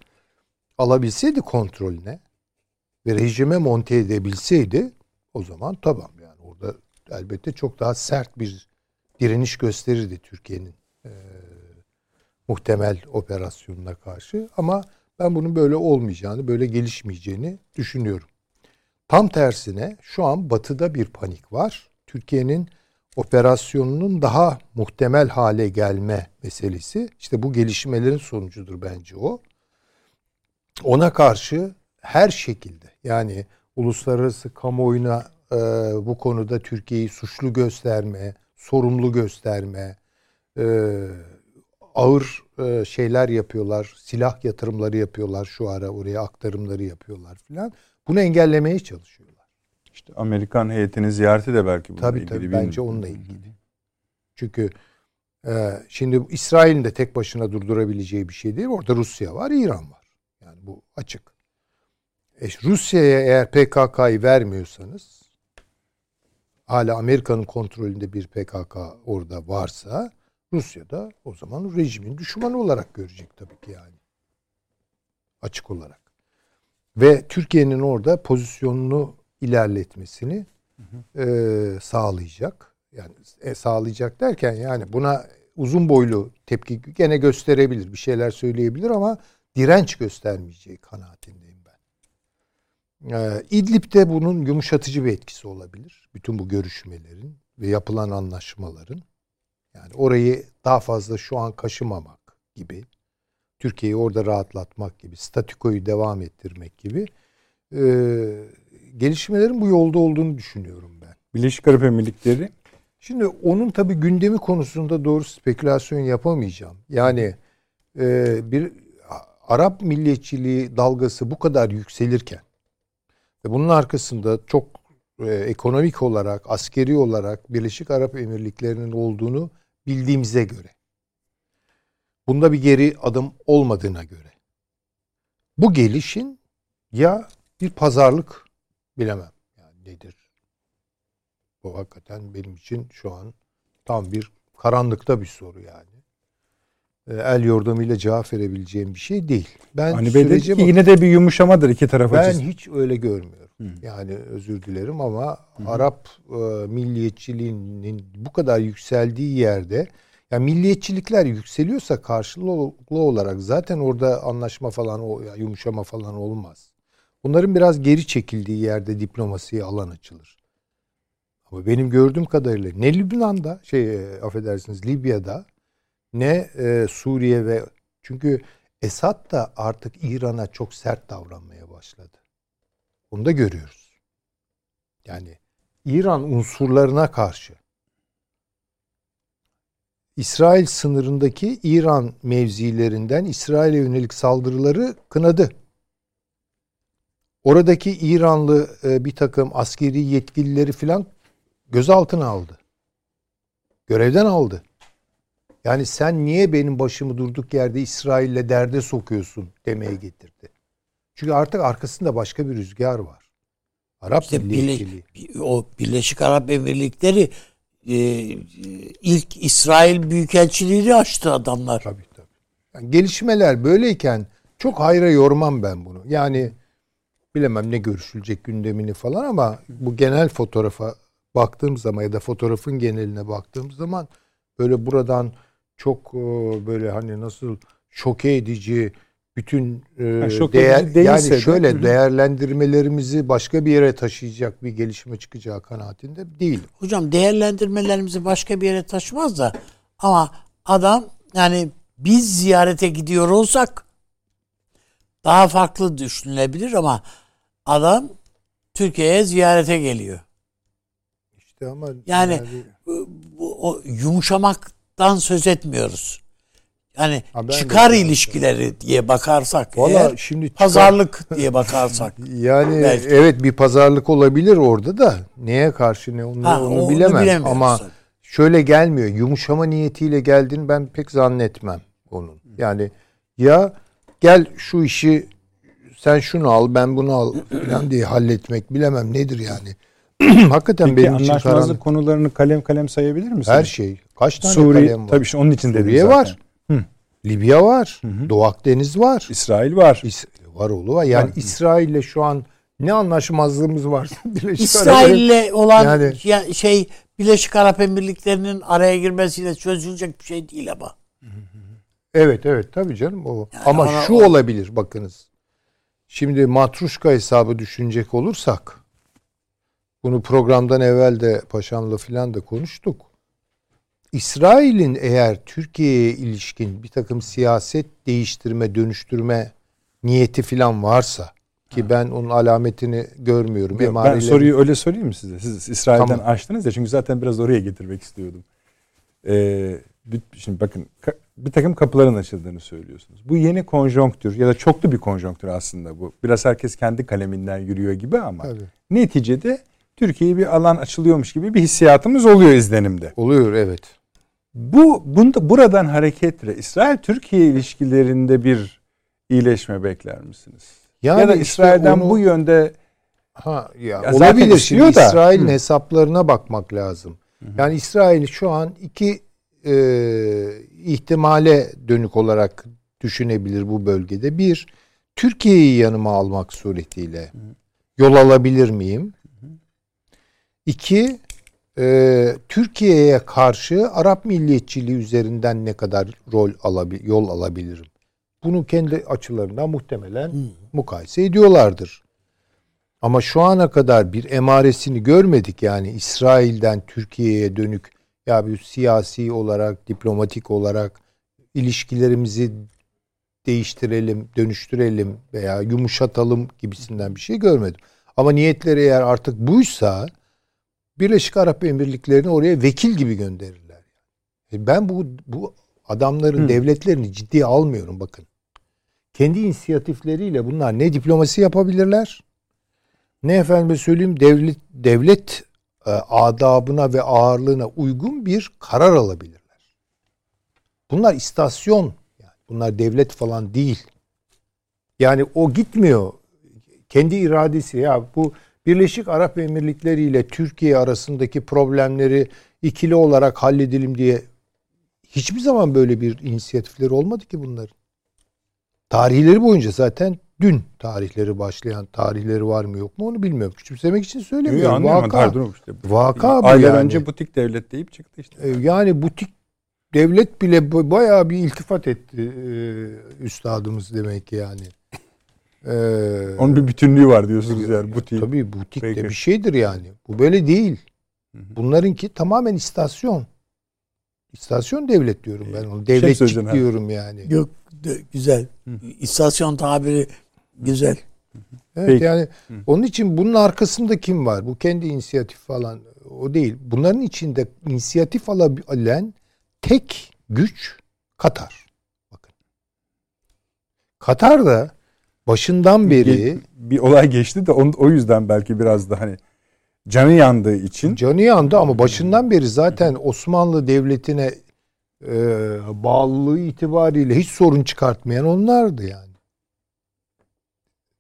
alabilseydi kontrolüne ve rejime monte edebilseydi o zaman tamam yani orada elbette çok daha sert bir direniş gösterirdi Türkiye'nin e, muhtemel operasyonuna karşı ama ben bunun böyle olmayacağını, böyle gelişmeyeceğini düşünüyorum. Tam tersine şu an batıda bir panik var. Türkiye'nin operasyonunun daha muhtemel hale gelme meselesi işte bu gelişmelerin sonucudur bence o. Ona karşı her şekilde yani uluslararası kamuoyuna e, bu konuda Türkiye'yi suçlu gösterme, sorumlu gösterme, e, ağır e, şeyler yapıyorlar, silah yatırımları yapıyorlar şu ara oraya aktarımları yapıyorlar filan. Bunu engellemeye çalışıyorlar. İşte Amerikan heyetinin ziyareti de belki bununla tabii, ilgili. Tabii bence onunla ilgili. Çünkü e, şimdi İsrail'in de tek başına durdurabileceği bir şey değil. Orada Rusya var, İran var. Yani bu açık. E, Rusya'ya eğer PKK'yı vermiyorsanız hala Amerika'nın kontrolünde bir PKK orada varsa Rusya da o zaman rejimin düşmanı olarak görecek tabii ki yani. Açık olarak. Ve Türkiye'nin orada pozisyonunu ilerletmesini E, sağlayacak. Yani e, sağlayacak derken yani buna uzun boylu tepki gene gösterebilir. Bir şeyler söyleyebilir ama direnç göstermeyeceği kanaatindeyim ben. E, İdlib'de bunun yumuşatıcı bir etkisi olabilir. Bütün bu görüşmelerin ve yapılan anlaşmaların. Yani orayı daha fazla şu an kaşımamak gibi. Türkiye'yi orada rahatlatmak gibi, statükoyu devam ettirmek gibi e, gelişmelerin bu yolda olduğunu düşünüyorum ben. Birleşik Arap Emirlikleri? Şimdi onun tabii gündemi konusunda doğru spekülasyon yapamayacağım. Yani e, bir Arap milliyetçiliği dalgası bu kadar yükselirken ve bunun arkasında çok e, ekonomik olarak, askeri olarak Birleşik Arap Emirlikleri'nin olduğunu bildiğimize göre Bunda bir geri adım olmadığına göre. Bu gelişin ya bir pazarlık bilemem yani nedir. Bu hakikaten benim için şu an tam bir karanlıkta bir soru yani. E, el yordamıyla cevap verebileceğim bir şey değil. Ben Hani sürece ki bak- yine de bir yumuşamadır iki taraf ben açısından. hiç öyle görmüyorum. Hı. Yani özür dilerim ama Arap e, milliyetçiliğinin bu kadar yükseldiği yerde ya milliyetçilikler yükseliyorsa karşılıklı olarak zaten orada anlaşma falan o yumuşama falan olmaz. Bunların biraz geri çekildiği yerde diplomasiye alan açılır. Ama benim gördüğüm kadarıyla ne Lübnan'da şey e, affedersiniz Libya'da ne e, Suriye ve çünkü Esad da artık İran'a çok sert davranmaya başladı. Bunu da görüyoruz. Yani İran unsurlarına karşı İsrail sınırındaki İran mevzilerinden İsrail'e yönelik saldırıları kınadı. Oradaki İranlı e, bir takım askeri yetkilileri filan gözaltına aldı. Görevden aldı. Yani sen niye benim başımı durduk yerde İsrail'le derde sokuyorsun demeye getirdi. Çünkü artık arkasında başka bir rüzgar var. Arap İşte. Bile- o Birleşik Arap Emirlikleri e, ilk İsrail Büyükelçiliğini açtı adamlar. Tabii tabii. Yani gelişmeler böyleyken çok hayra yormam ben bunu. Yani bilemem ne görüşülecek gündemini falan ama bu genel fotoğrafa baktığım zaman ya da fotoğrafın geneline baktığım zaman böyle buradan çok e, böyle hani nasıl şoke edici bütün e, Ha, şoke değer yani de- şöyle hı. değerlendirmelerimizi başka bir yere taşıyacak bir gelişme çıkacağı kanaatinde değilim. Hocam değerlendirmelerimizi başka bir yere taşımaz da ama adam yani biz ziyarete gidiyor olsak daha farklı düşünülebilir ama adam Türkiye'ye ziyarete geliyor. İşte ama Yani bu, bu- o yumuşamaktan söz etmiyoruz. Yani Ha, çıkar ilişkileri diye bakarsak Valla eğer, şimdi çıkar- pazarlık diye bakarsak. (laughs) Yani Belki. evet bir pazarlık olabilir orada da neye karşı ne onu, Ha, onu onu bilemem ama tabii. şöyle gelmiyor. Yumuşama niyetiyle geldiğini ben pek zannetmem onun. Yani ya gel şu işi sen şunu al ben bunu al falan diye halletmek bilemem nedir yani. (clears throat) Hakikaten Peki benim için anlaşmazlık karanlık. konularını kalem kalem sayabilir misiniz? Her şey. Kaç tane Suriye kalem var? tabii işte onun için dedim Suriye zaten. var. Hı. Libya var. hı. Doğu Akdeniz var. İsrail var. İs- var oğlu var. Yani. İsrail'le şu an ne anlaşmazlığımız var? (laughs) Birleşik Arap İsrail'le olan Yani- ya- şey Birleşik Arap Emirlikleri'nin araya girmesiyle çözülecek bir şey değil ama. Evet evet tabii canım o. Yani Ama ona- şu o- olabilir bakınız. Şimdi matruşka hesabı düşünecek olursak bunu programdan evvel de paşamla filan da konuştuk. İsrail'in eğer Türkiye'ye ilişkin bir takım siyaset değiştirme, dönüştürme niyeti filan varsa ki ben onun alametini görmüyorum. ben emareleri- soruyu öyle sorayım mı size? Siz İsrail'den Tamam. açtınız ya çünkü zaten biraz oraya getirmek istiyordum. Ee, şimdi bakın bir takım kapıların açıldığını söylüyorsunuz. Bu yeni konjonktür ya da çoklu bir konjonktür aslında bu. Biraz herkes kendi kaleminden yürüyor gibi ama Tabii. neticede Türkiye'ye bir alan açılıyormuş gibi bir hissiyatımız oluyor izlenimde. Oluyor evet. Bu bunda buradan hareketle İsrail Türkiye ilişkilerinde bir iyileşme bekler misiniz? Yani ya da işte İsrail'den onu- bu yönde Ha ya, Ya olabilir şimdi da. İsrail'in Hı. hesaplarına bakmak lazım. Yani İsrail şu an iki e, ihtimale dönük olarak düşünebilir bu bölgede. Bir, Türkiye'yi yanıma almak suretiyle yol alabilir miyim? İki, e, Türkiye'ye karşı Arap milliyetçiliği üzerinden ne kadar rol alabil, yol alabilirim? Bunu kendi açılarından muhtemelen mukayese ediyorlardır. Ama şu ana kadar bir emaresini görmedik yani İsrail'den Türkiye'ye dönük ya bir siyasi olarak, diplomatik olarak ilişkilerimizi değiştirelim, dönüştürelim veya yumuşatalım gibisinden bir şey görmedim. Ama niyetleri eğer artık buysa Birleşik Arap Emirlikleri'ni oraya vekil gibi gönderirler. E Ben bu bu adamların Hı. devletlerini ciddiye almıyorum bakın. Kendi inisiyatifleriyle bunlar ne diplomasi yapabilirler ne efendime söyleyeyim devlet devlet e, adabına ve ağırlığına uygun bir karar alabilirler. Bunlar istasyon Bunlar devlet falan değil. Yani o gitmiyor. Kendi iradesi ya bu Birleşik Arap Emirlikleri ile Türkiye arasındaki problemleri ikili olarak halledelim diye hiçbir zaman böyle bir inisiyatifleri olmadı ki bunların. Tarihleri boyunca zaten dün tarihleri başlayan tarihleri var mı yok mu onu bilmiyorum. Küçümsemek için söylemiyorum. Yok, Vaka. Pardon, işte. Vaka bu Aylar yani. önce butik devlet deyip çıktı işte. E, Yani butik devlet bile ba- bayağı bir iltifat etti e, üstadımız demek ki yani. E, Onun bir bütünlüğü var diyorsunuz yani butik. Tabii butik de Peki. bir şeydir yani. Bu böyle değil. Bunlarınki tamamen istasyon. İstasyon devlet diyorum ben onu. Devletçik söyleyeceksin ha. diyorum yani. Yok de- güzel. İstasyon tabiri güzel. Evet Peki. yani onun için bunun arkasında kim var? Bu kendi inisiyatif falan o değil. Bunların içinde inisiyatif alabilen tek güç Katar. Bakın. Katar da başından beri Bir, bir olay geçti de on- o yüzden belki biraz da hani canı yandığı için canı yandı ama başından beri zaten Osmanlı Devleti'ne e, bağlılığı itibariyle hiç sorun çıkartmayan onlardı yani.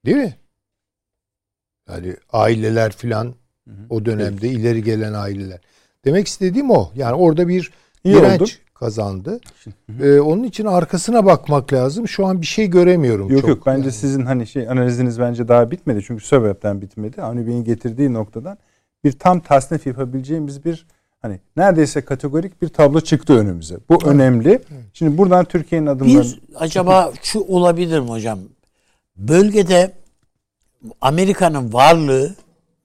Değil mi? Yani aileler filan o dönemde ileri gelen aileler. Demek istediğim o. Yani orada bir İyi direnç oldu. Kazandı. Ee, onun için arkasına bakmak lazım. Şu an bir şey göremiyorum Yok çok. yok bence Yani. sizin hani şey analiziniz bence daha bitmedi. Çünkü sebepten bitmedi. Avni Bey'in getirdiği noktadan bir tam tasnif yapabileceğimiz bir hani neredeyse kategorik bir tablo çıktı önümüze. Bu önemli. Şimdi buradan Türkiye'nin adımlarını Bir acaba şu olabilir mi hocam? Bölgede Amerika'nın varlığı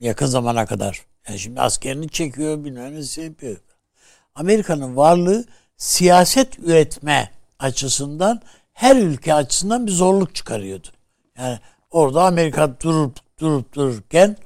yakın zamana kadar yani şimdi askerini çekiyor bilmem ne yapıyor. Amerika'nın varlığı siyaset üretme açısından her ülke açısından bir zorluk çıkarıyordu. Yani orada Amerika durup durup dururken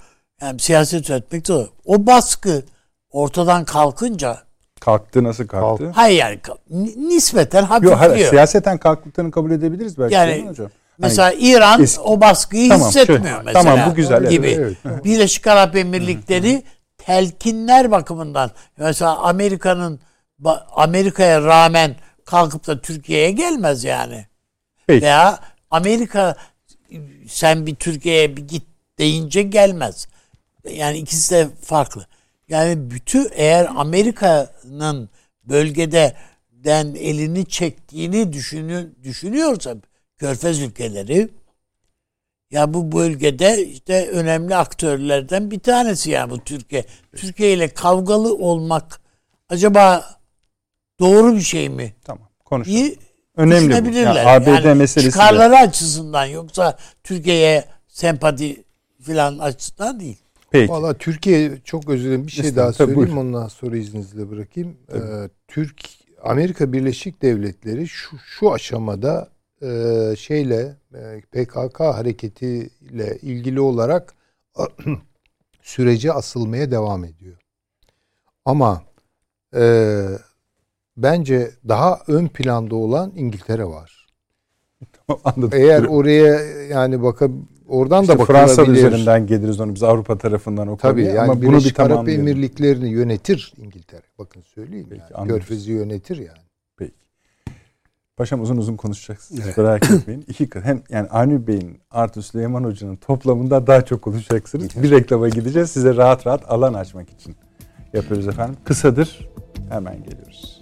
yani siyaset üretmek zor. O baskı ortadan kalkınca kalktı nasıl kalktı? hayır yani ni- nispeten Yok hayır, hafifliyor. siyaseten kalktıklarını kabul edebiliriz belki. Yani hocam? Mesela İran eski- o baskıyı Tamam, hissetmiyor şöyle- mesela. tamam, bu güzel, evet, Gibi. evet. Birleşik Arap Emirlikleri telkinler bakımından mesela Amerika'nın Amerika'ya rağmen kalkıp da Türkiye'ye gelmez yani. Peki. Veya Amerika sen bir Türkiye'ye bir git deyince gelmez. Yani ikisi de farklı. Yani bütün eğer Amerika'nın bölgede den elini çektiğini düşünü, düşünüyorsa Körfez ülkeleri ya bu bölgede işte önemli aktörlerden bir tanesi yani bu Türkiye. Türkiye ile kavgalı olmak acaba doğru bir şey mi? Tamam konuşalım. İyi Önemli bu. Yani ABD Yani meselesi de. çıkarları açısından yoksa Türkiye'ye sempati filan açısından değil. Peki. Valla Türkiye çok özür dilerim bir şey Lütfen, daha söyleyeyim buyurun. ondan sonra izninizle bırakayım. Ee, Türk Amerika Birleşik Devletleri şu şu aşamada e, şeyle e, PKK hareketiyle ilgili olarak (clears throat) sürece asılmaya devam ediyor. Ama e, bence daha ön planda olan İngiltere var. (laughs) Anladım. Eğer oraya yani baka oradan İşte da bakılabilir. Fransa üzerinden geliriz onu biz Avrupa tarafından o Tabii konuya. yani ama bunu bir Arap. Emirlikleri'ni yönetir İngiltere. Bakın söyleyeyim Peki, yani. Körfez'i yönetir yani. Peki. Paşam uzun uzun konuşacaksınız. Hiç Merak etmeyin. İki. Hem yani Avni Bey'in artı Süleyman Hoca'nın toplamında daha çok konuşacaksınız. Bir reklama gideceğiz. Size rahat rahat alan açmak için yapıyoruz efendim. Kısadır. Hemen geliyoruz.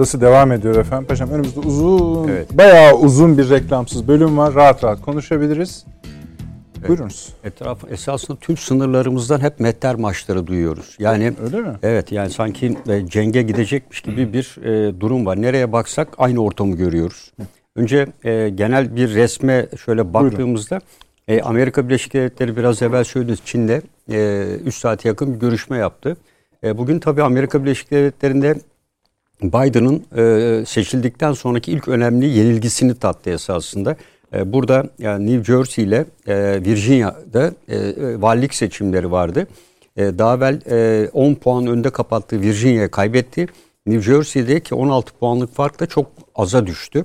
Odası devam ediyor efendim. Paşam önümüzde uzun, Evet. bayağı uzun bir reklamsız bölüm var. Rahat rahat konuşabiliriz. Buyurunuz. Etraf esasında tüm sınırlarımızdan hep mehter maçları duyuyoruz. Yani Öyle mi? evet yani sanki e, cenge gidecekmiş gibi bir e, durum var. Nereye baksak aynı ortamı görüyoruz. Önce e, genel bir resme şöyle baktığımızda e, Amerika Birleşik Devletleri biraz evvel söyledi Çin'de 3 saate yakın bir görüşme yaptı. bugün tabii Amerika Birleşik Devletleri'nde Biden'ın seçildikten sonraki ilk önemli yenilgisini tattı esasında. burada yani New Jersey ile Virginia'da valilik seçimleri vardı. daha evvel 10 puan önde kapattığı Virginia'ya kaybetti. New Jersey'deki 16 puanlık fark da çok aza düştü.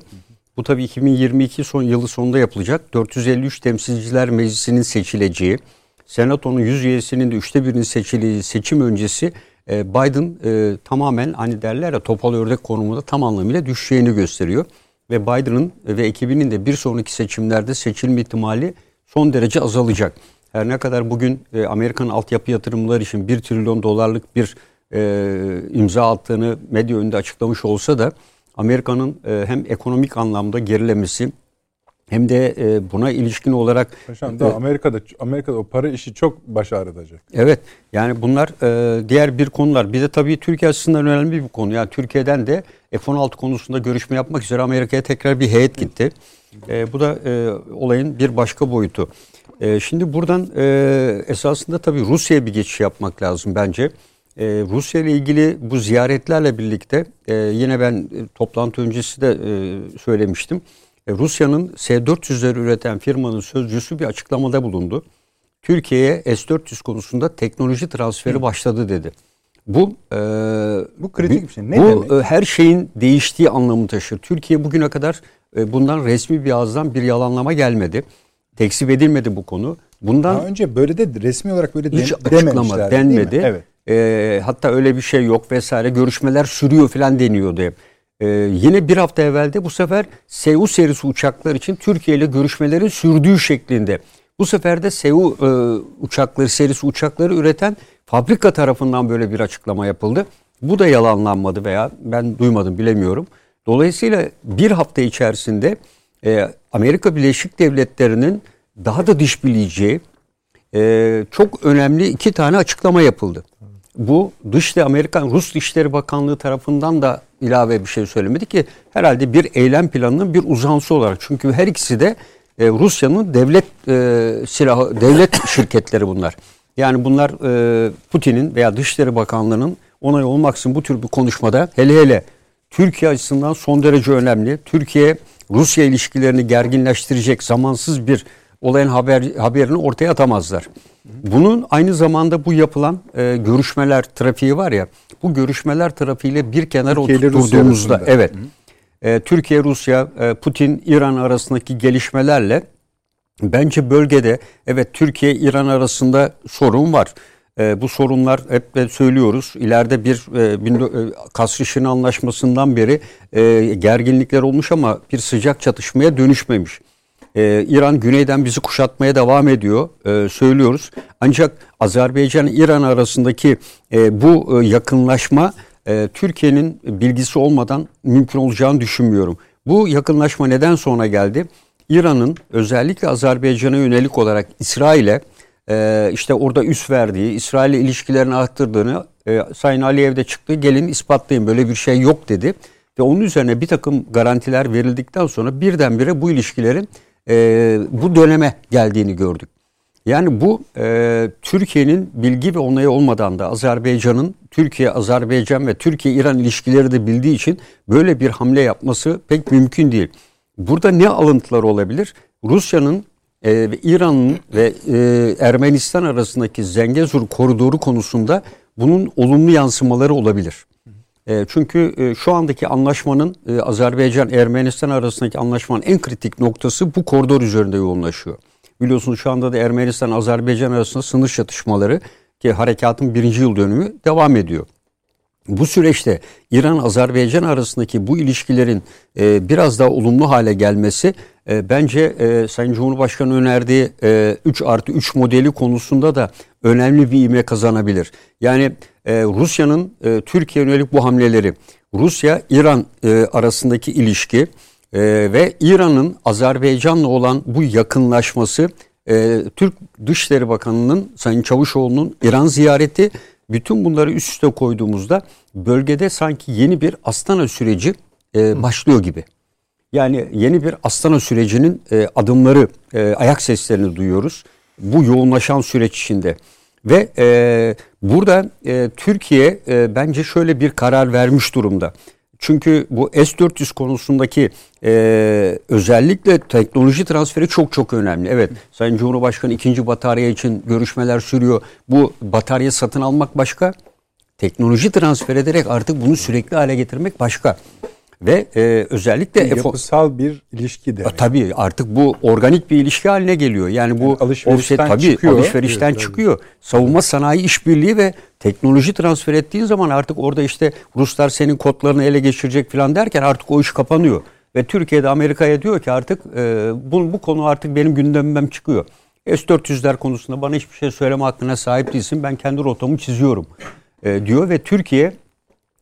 Bu tabii 2022 son yılı sonunda yapılacak. 453 temsilciler meclisinin seçileceği, senatonun 100 üyesinin de üçte birinin seçileceği seçim öncesi e, Biden e, tamamen hani derler ya topal ördek konumunda tam anlamıyla düşeceğini gösteriyor. Ve Biden'ın ve ekibinin de bir sonraki seçimlerde seçilme ihtimali son derece azalacak. Her ne kadar bugün e, Amerikan altyapı yatırımları için 1 trilyon dolarlık bir e, imza attığını medya önünde açıklamış olsa da Amerika'nın e, hem ekonomik anlamda gerilemesi hem de e, buna ilişkin olarak Paşam da Amerika'da Amerika'da o para işi çok baş ağrıtacak. Evet. Yani bunlar e, diğer bir konular. Bir de tabii Türkiye açısından önemli bir konu. Yani Türkiye'den de F-16 konusunda görüşme yapmak üzere Amerika'ya tekrar bir heyet gitti. E, bu da e, olayın bir başka boyutu. E, şimdi buradan e, esasında tabii Rusya'ya bir geçiş yapmak lazım bence. Ee, Rusya ile ilgili bu ziyaretlerle birlikte e, yine ben e, toplantı öncesi de e, söylemiştim. E, Rusya'nın S-400'leri üreten firmanın sözcüsü bir açıklamada bulundu. Türkiye'ye S-400 konusunda teknoloji transferi başladı dedi. Bu e, bu kritik bir şey. Ne bu demek? E, her şeyin değiştiği anlamı taşır. Türkiye bugüne kadar e, bundan resmi bir ağızdan bir yalanlama gelmedi. Tekzip edilmedi bu konu. Bundan Daha önce böyle de resmi olarak böyle hiç açıklama denmedi. Evet. E, hatta öyle bir şey yok vesaire görüşmeler sürüyor falan deniyordu hep. E, yine bir hafta evvelde bu sefer SEU serisi uçaklar için Türkiye ile görüşmelerin sürdüğü şeklinde. Bu sefer de SEU e, uçakları serisi uçakları üreten fabrika tarafından böyle bir açıklama yapıldı. Bu da yalanlanmadı veya ben duymadım bilemiyorum. Dolayısıyla bir hafta içerisinde e, Amerika Birleşik Devletleri'nin daha da diş bileceği e, çok önemli iki tane açıklama yapıldı bu dışlı Amerikan Rus Dışişleri Bakanlığı tarafından da ilave bir şey söylemedi ki herhalde bir eylem planının bir uzantısı olarak. Çünkü her ikisi de e, Rusya'nın devlet e, silahı devlet (coughs) şirketleri bunlar. Yani bunlar e, Putin'in veya Dışişleri Bakanlığı'nın onay olmaksın bu tür bir konuşmada hele hele Türkiye açısından son derece önemli. Türkiye Rusya ilişkilerini gerginleştirecek zamansız bir olayın haber haberini ortaya atamazlar. Bunun aynı zamanda bu yapılan e, görüşmeler trafiği var ya bu görüşmeler trafiğiyle bir kenara oturttuğumuzda evet e, Türkiye Rusya e, Putin İran arasındaki gelişmelerle bence bölgede evet Türkiye İran arasında sorun var. E, bu sorunlar hep de söylüyoruz. İleride bir e, e, Kasr Şirin anlaşmasından beri e, gerginlikler olmuş ama bir sıcak çatışmaya dönüşmemiş. Ee, İran güneyden bizi kuşatmaya devam ediyor. Ee, söylüyoruz. Ancak Azerbaycan-İran arasındaki e, bu e, yakınlaşma e, Türkiye'nin bilgisi olmadan mümkün olacağını düşünmüyorum. Bu yakınlaşma neden sonra geldi? İran'ın özellikle Azerbaycan'a yönelik olarak İsrail'e e, işte orada üs verdiği, İsrail'le ilişkilerini arttırdığını e, Sayın Aliyev de çıktı gelin ispatlayın böyle bir şey yok dedi. Ve onun üzerine bir takım garantiler verildikten sonra birdenbire bu ilişkilerin e, bu döneme geldiğini gördük. Yani bu e, Türkiye'nin bilgi ve onayı olmadan da Azerbaycan'ın Türkiye, Azerbaycan ve Türkiye-İran ilişkileri de bildiği için böyle bir hamle yapması pek mümkün değil. Burada ne alıntılar olabilir? Rusya'nın e, ve İran'ın ve e, Ermenistan arasındaki Zengezur koridoru konusunda bunun olumlu yansımaları olabilir. E, çünkü e, şu andaki anlaşmanın e, Azerbaycan-Ermenistan arasındaki anlaşmanın en kritik noktası bu koridor üzerinde yoğunlaşıyor. Biliyorsunuz şu anda da Ermenistan-Azerbaycan arasında sınır çatışmaları ki harekatın birinci yıl dönümü devam ediyor. Bu süreçte İran-Azerbaycan arasındaki bu ilişkilerin biraz daha olumlu hale gelmesi bence Sayın Cumhurbaşkanı önerdiği e, 3 artı 3 modeli konusunda da önemli bir ivme kazanabilir. Yani e, Rusya'nın e, Türkiye yönelik bu hamleleri, Rusya-İran e, arasındaki ilişki e, ve İran'ın Azerbaycan'la olan bu yakınlaşması, e, Türk Dışişleri Bakanı'nın Sayın Çavuşoğlu'nun İran ziyareti, bütün bunları üst üste koyduğumuzda bölgede sanki yeni bir Astana süreci başlıyor gibi. Yani yeni bir Astana sürecinin adımları, ayak seslerini duyuyoruz. Bu yoğunlaşan süreç içinde. Ve e, burada e, Türkiye e, bence şöyle bir karar vermiş durumda. Çünkü bu S-400 konusundaki e, özellikle teknoloji transferi çok çok önemli. Evet Sayın Cumhurbaşkanı ikinci batarya için görüşmeler sürüyor. Bu batarya satın almak başka. Teknoloji transfer ederek artık bunu sürekli hale getirmek başka. Ve e, özellikle yapısal bir ilişki de. Tabii artık bu organik bir ilişki haline geliyor. Yani bu yani alışverişten offset, tabii, çıkıyor. Alışverişten evet, çıkıyor. Savunma sanayi işbirliği ve teknoloji transfer ettiğin zaman artık orada işte Ruslar senin kodlarını ele geçirecek falan derken artık o iş kapanıyor. Ve Türkiye'de Amerika'ya diyor ki artık e, bu, bu konu artık benim gündemimden çıkıyor. S-400'ler konusunda bana hiçbir şey söyleme hakkına sahip değilsin. Ben kendi rotamı çiziyorum e, diyor ve Türkiye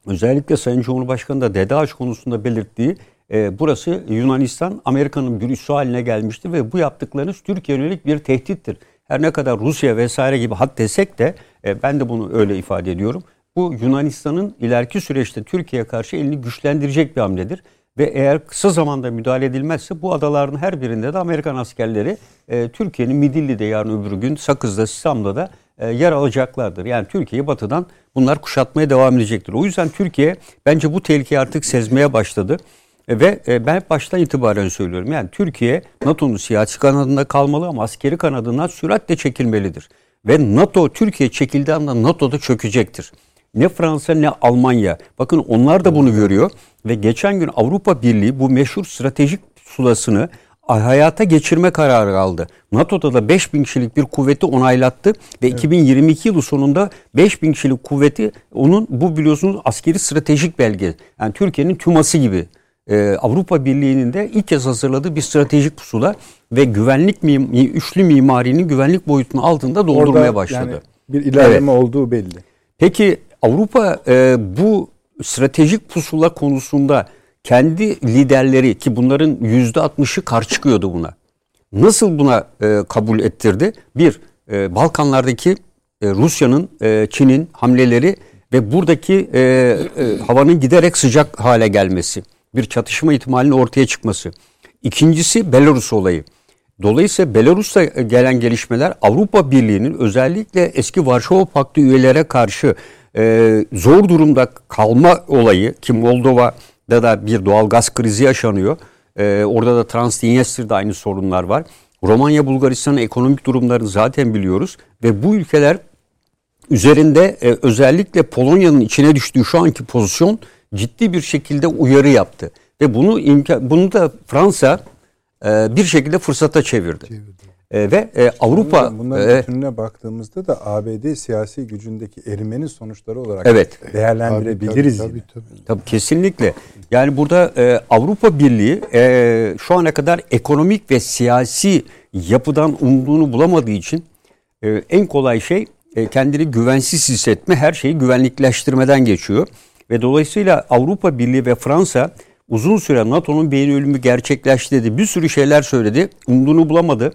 özellikle Sayın Cumhurbaşkanı da DEDAŞ konusunda belirttiği e, burası Yunanistan Amerika'nın bir üssü haline gelmiştir ve bu yaptıklarınız Türkiye yönelik bir tehdittir. Her ne kadar Rusya vesaire gibi hat desek de e, ben de bunu öyle ifade ediyorum. Bu Yunanistan'ın ileriki süreçte Türkiye'ye karşı elini güçlendirecek bir hamledir. Ve eğer kısa zamanda müdahale edilmezse bu adaların her birinde de Amerikan askerleri e, Türkiye'nin Midilli'de yarın öbür gün Sakız'da, Sisam'da da e, yer alacaklardır. Yani Türkiye'yi batıdan bunlar kuşatmaya devam edecektir. O yüzden Türkiye bence bu tehlikeyi artık sezmeye başladı. E, ve e, ben baştan itibaren söylüyorum. Yani Türkiye NATO'nun siyasi kanadında kalmalı ama askeri kanadından süratle çekilmelidir. Ve NATO Türkiye çekildiği anda NATO da çökecektir. Ne Fransa ne Almanya. Bakın onlar da bunu görüyor. Ve geçen gün Avrupa Birliği bu meşhur stratejik sulasını hayata geçirme kararı aldı. NATO'da da 5000 kişilik bir kuvveti onaylattı ve evet. 2022 yılı sonunda 5000 kişilik kuvveti onun bu biliyorsunuz askeri stratejik belge. Yani Türkiye'nin tüması gibi. Ee, Avrupa Birliği'nin de ilk kez hazırladığı bir stratejik pusula ve güvenlik mim üçlü mimarinin güvenlik boyutunun altında doldurmaya Orada başladı. Yani bir ilerleme evet. olduğu belli. Peki Avrupa e, bu stratejik pusula konusunda kendi liderleri ki bunların yüzde altmışı karşı çıkıyordu buna. Nasıl buna e, kabul ettirdi? Bir, e, Balkanlardaki e, Rusya'nın, e, Çin'in hamleleri ve buradaki e, e, havanın giderek sıcak hale gelmesi. Bir çatışma ihtimalinin ortaya çıkması. İkincisi Belarus olayı. Dolayısıyla Belarus'ta gelen gelişmeler Avrupa Birliği'nin özellikle eski Varşova Paktı üyelere karşı e, zor durumda kalma olayı ki Moldova da da bir doğal gaz krizi yaşanıyor. Ee, orada da Transdniester'da aynı sorunlar var. Romanya, Bulgaristan'ın ekonomik durumlarını zaten biliyoruz ve bu ülkeler üzerinde e, özellikle Polonya'nın içine düştüğü şu anki pozisyon ciddi bir şekilde uyarı yaptı ve bunu imkan bunu da Fransa e, bir şekilde fırsata çevirdi. çevirdi. E, ve e, Avrupa bunların e, bütününe baktığımızda da ABD siyasi gücündeki erimenin sonuçları olarak evet. değerlendirebiliriz. Tabii, tabii, tabii. tabii kesinlikle. Yani burada e, Avrupa Birliği e, şu ana kadar ekonomik ve siyasi yapıdan umduğunu bulamadığı için e, en kolay şey e, kendini güvensiz hissetme, her şeyi güvenlikleştirmeden geçiyor. Ve dolayısıyla Avrupa Birliği ve Fransa uzun süre NATO'nun beyin ölümü gerçekleştirdi. Bir sürü şeyler söyledi. Umduğunu bulamadı.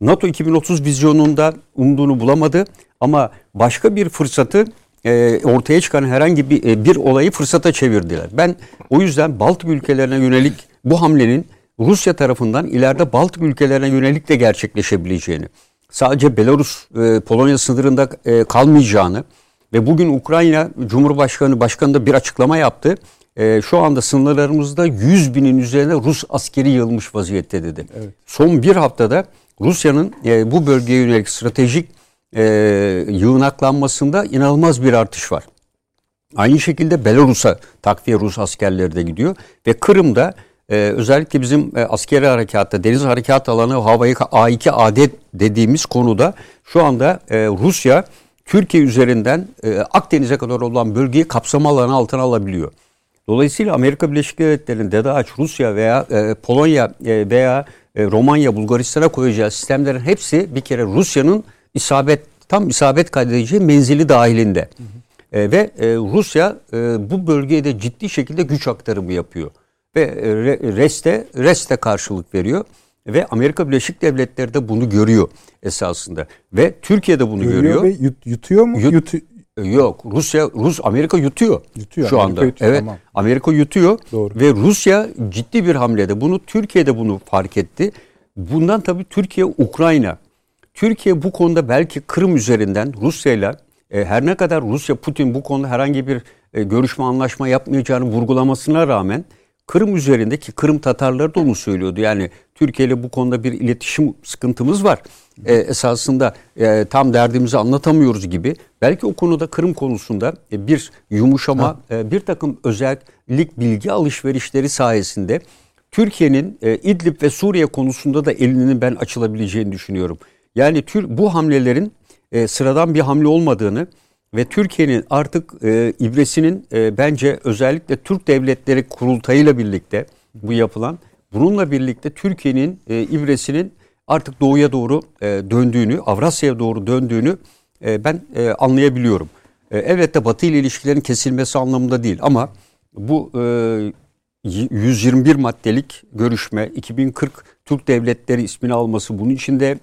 NATO 2030 vizyonunda umduğunu bulamadı ama başka bir fırsatı e, ortaya çıkan herhangi bir, e, bir olayı fırsata çevirdiler. Ben o yüzden Baltık ülkelerine yönelik bu hamlenin Rusya tarafından ileride Baltık ülkelerine yönelik de gerçekleşebileceğini, sadece Belarus, e, Polonya sınırında e, kalmayacağını ve bugün Ukrayna Cumhurbaşkanı Başkanı da bir açıklama yaptı. E, şu anda sınırlarımızda 100 binin üzerine Rus askeri yığılmış vaziyette dedi. Evet. Son bir haftada Rusya'nın e, bu bölgeye yönelik stratejik e, yığınaklanmasında inanılmaz bir artış var. Aynı şekilde Belarus'a takviye Rus askerleri de gidiyor ve Kırım'da e, özellikle bizim e, askeri harekatta deniz harekat alanı havayı A2 adet dediğimiz konuda şu anda e, Rusya Türkiye üzerinden e, Akdeniz'e kadar olan bölgeyi kapsama alanı altına alabiliyor. Dolayısıyla Amerika Birleşik Devletleri'nin DEDAŞ, Rusya veya e, Polonya e, veya e, Romanya, Bulgaristan'a koyacağı sistemlerin hepsi bir kere Rusya'nın isabet tam isabet kaydedeceği menzili dahilinde. Hı hı. E, ve e, Rusya e, bu bölgeye de ciddi şekilde güç aktarımı yapıyor. Ve e, REST'e REST'e karşılık veriyor. Ve Amerika Birleşik Devletleri de bunu görüyor esasında. Ve Türkiye de bunu görüyor. görüyor. Ve yut, yutuyor mu? Yut, Yut, Yok Rusya Rus Amerika yutuyor. Yutuyor. Şu Amerika anda. Yutuyor, evet. Tamam. Amerika yutuyor Doğru. ve Rusya ciddi bir hamlede bunu Türkiye de bunu fark etti. Bundan tabii Türkiye Ukrayna Türkiye bu konuda belki Kırım üzerinden Rusya'yla e, her ne kadar Rusya Putin bu konuda herhangi bir e, görüşme anlaşma yapmayacağını vurgulamasına rağmen Kırım üzerindeki Kırım Tatarları da onu söylüyordu. Yani Türkiye ile bu konuda bir iletişim sıkıntımız var. E, esasında e, tam derdimizi anlatamıyoruz gibi. Belki o konuda Kırım konusunda e, bir yumuşama, e, bir takım özellik bilgi alışverişleri sayesinde Türkiye'nin e, İdlib ve Suriye konusunda da elinin ben açılabileceğini düşünüyorum. Yani tür, bu hamlelerin e, sıradan bir hamle olmadığını ve Türkiye'nin artık e, ibresinin e, bence özellikle Türk Devletleri Kurultayı'yla birlikte bu yapılan bununla birlikte Türkiye'nin e, ibresinin artık doğuya doğru e, döndüğünü, Avrasya'ya doğru döndüğünü e, ben e, anlayabiliyorum. E, elbette Batı ile ilişkilerin kesilmesi anlamında değil ama bu e, 121 maddelik görüşme 2040 Türk Devletleri ismini alması bunun içinde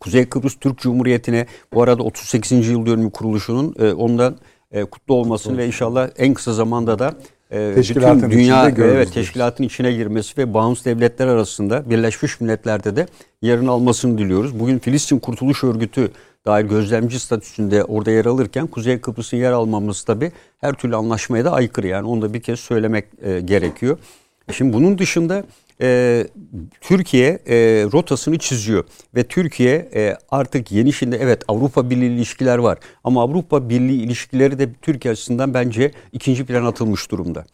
Kuzey Kıbrıs Türk Cumhuriyeti'ne bu arada 38. yıl dönümü kuruluşunun e, ondan e, kutlu olmasını ve inşallah en kısa zamanda da e, teşkilatın bütün dünya evet teşkilatın içine girmesi ve bağımsız devletler arasında Birleşmiş Milletler'de de yerini almasını diliyoruz. Bugün Filistin Kurtuluş Örgütü dair gözlemci statüsünde orada yer alırken Kuzey Kıbrıs'ın yer almamız tabi her türlü anlaşmaya da aykırı yani onu da bir kez söylemek e, gerekiyor. Şimdi bunun dışında e, Türkiye e, rotasını çiziyor ve Türkiye e, artık yeni şimdi evet Avrupa Birliği ilişkiler var ama Avrupa Birliği ilişkileri de Türkiye açısından bence ikinci plan atılmış durumda.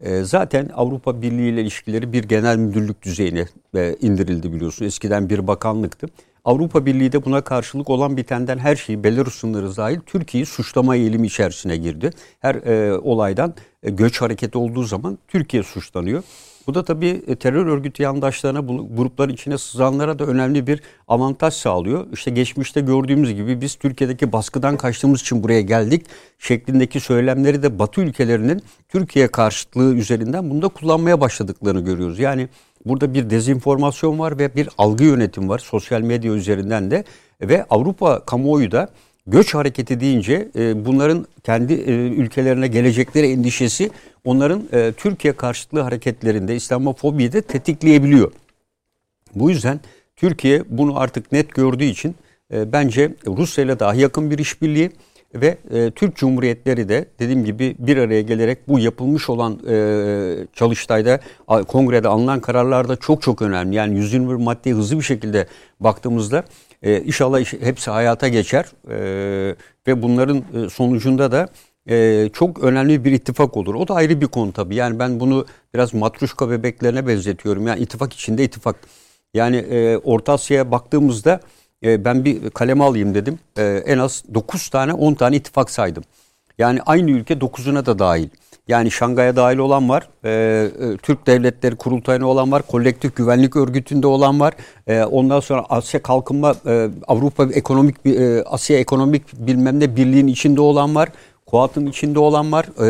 E, zaten Avrupa Birliği ile ilişkileri bir genel müdürlük düzeyine e, indirildi biliyorsun. Eskiden bir bakanlıktı. Avrupa Birliği de buna karşılık olan bitenden her şeyi Belarus sınırı dahil Türkiye'yi suçlama eğilimi içerisine girdi. Her e, olaydan e, göç hareketi olduğu zaman Türkiye suçlanıyor. Bu da tabii e, terör örgütü yandaşlarına, grupların içine sızanlara da önemli bir avantaj sağlıyor. İşte geçmişte gördüğümüz gibi biz Türkiye'deki baskıdan kaçtığımız için buraya geldik şeklindeki söylemleri de Batı ülkelerinin Türkiye karşıtlığı üzerinden bunu da kullanmaya başladıklarını görüyoruz. Yani burada bir dezinformasyon var ve bir algı yönetim var sosyal medya üzerinden de ve Avrupa kamuoyu da göç hareketi deyince e, bunların kendi e, ülkelerine gelecekleri endişesi onların e, Türkiye karşıtlığı hareketlerinde İslamofobiyi de tetikleyebiliyor. Bu yüzden Türkiye bunu artık net gördüğü için e, bence Rusya ile daha yakın bir işbirliği ve e, Türk Cumhuriyetleri de dediğim gibi bir araya gelerek bu yapılmış olan e, çalıştayda kongrede alınan kararlar da çok çok önemli. Yani 121 maddeye hızlı bir şekilde baktığımızda e, inşallah hepsi hayata geçer e, ve bunların e, sonucunda da e, çok önemli bir ittifak olur. O da ayrı bir konu tabii. Yani ben bunu biraz matruşka bebeklerine benzetiyorum. Yani ittifak içinde ittifak. Yani e, Orta Asya'ya baktığımızda e, ben bir kaleme alayım dedim. E, en az 9 tane 10 tane ittifak saydım. Yani aynı ülke 9'una da dahil. Yani Şangay'a dahil olan var, e, e, Türk Devletleri Kurultayı'na olan var, Kolektif Güvenlik Örgütü'nde olan var. E, ondan sonra Asya Kalkınma, e, Avrupa Ekonomik, e, Asya Ekonomik bilmem ne birliğin içinde olan var. Kuat'ın içinde olan var. E,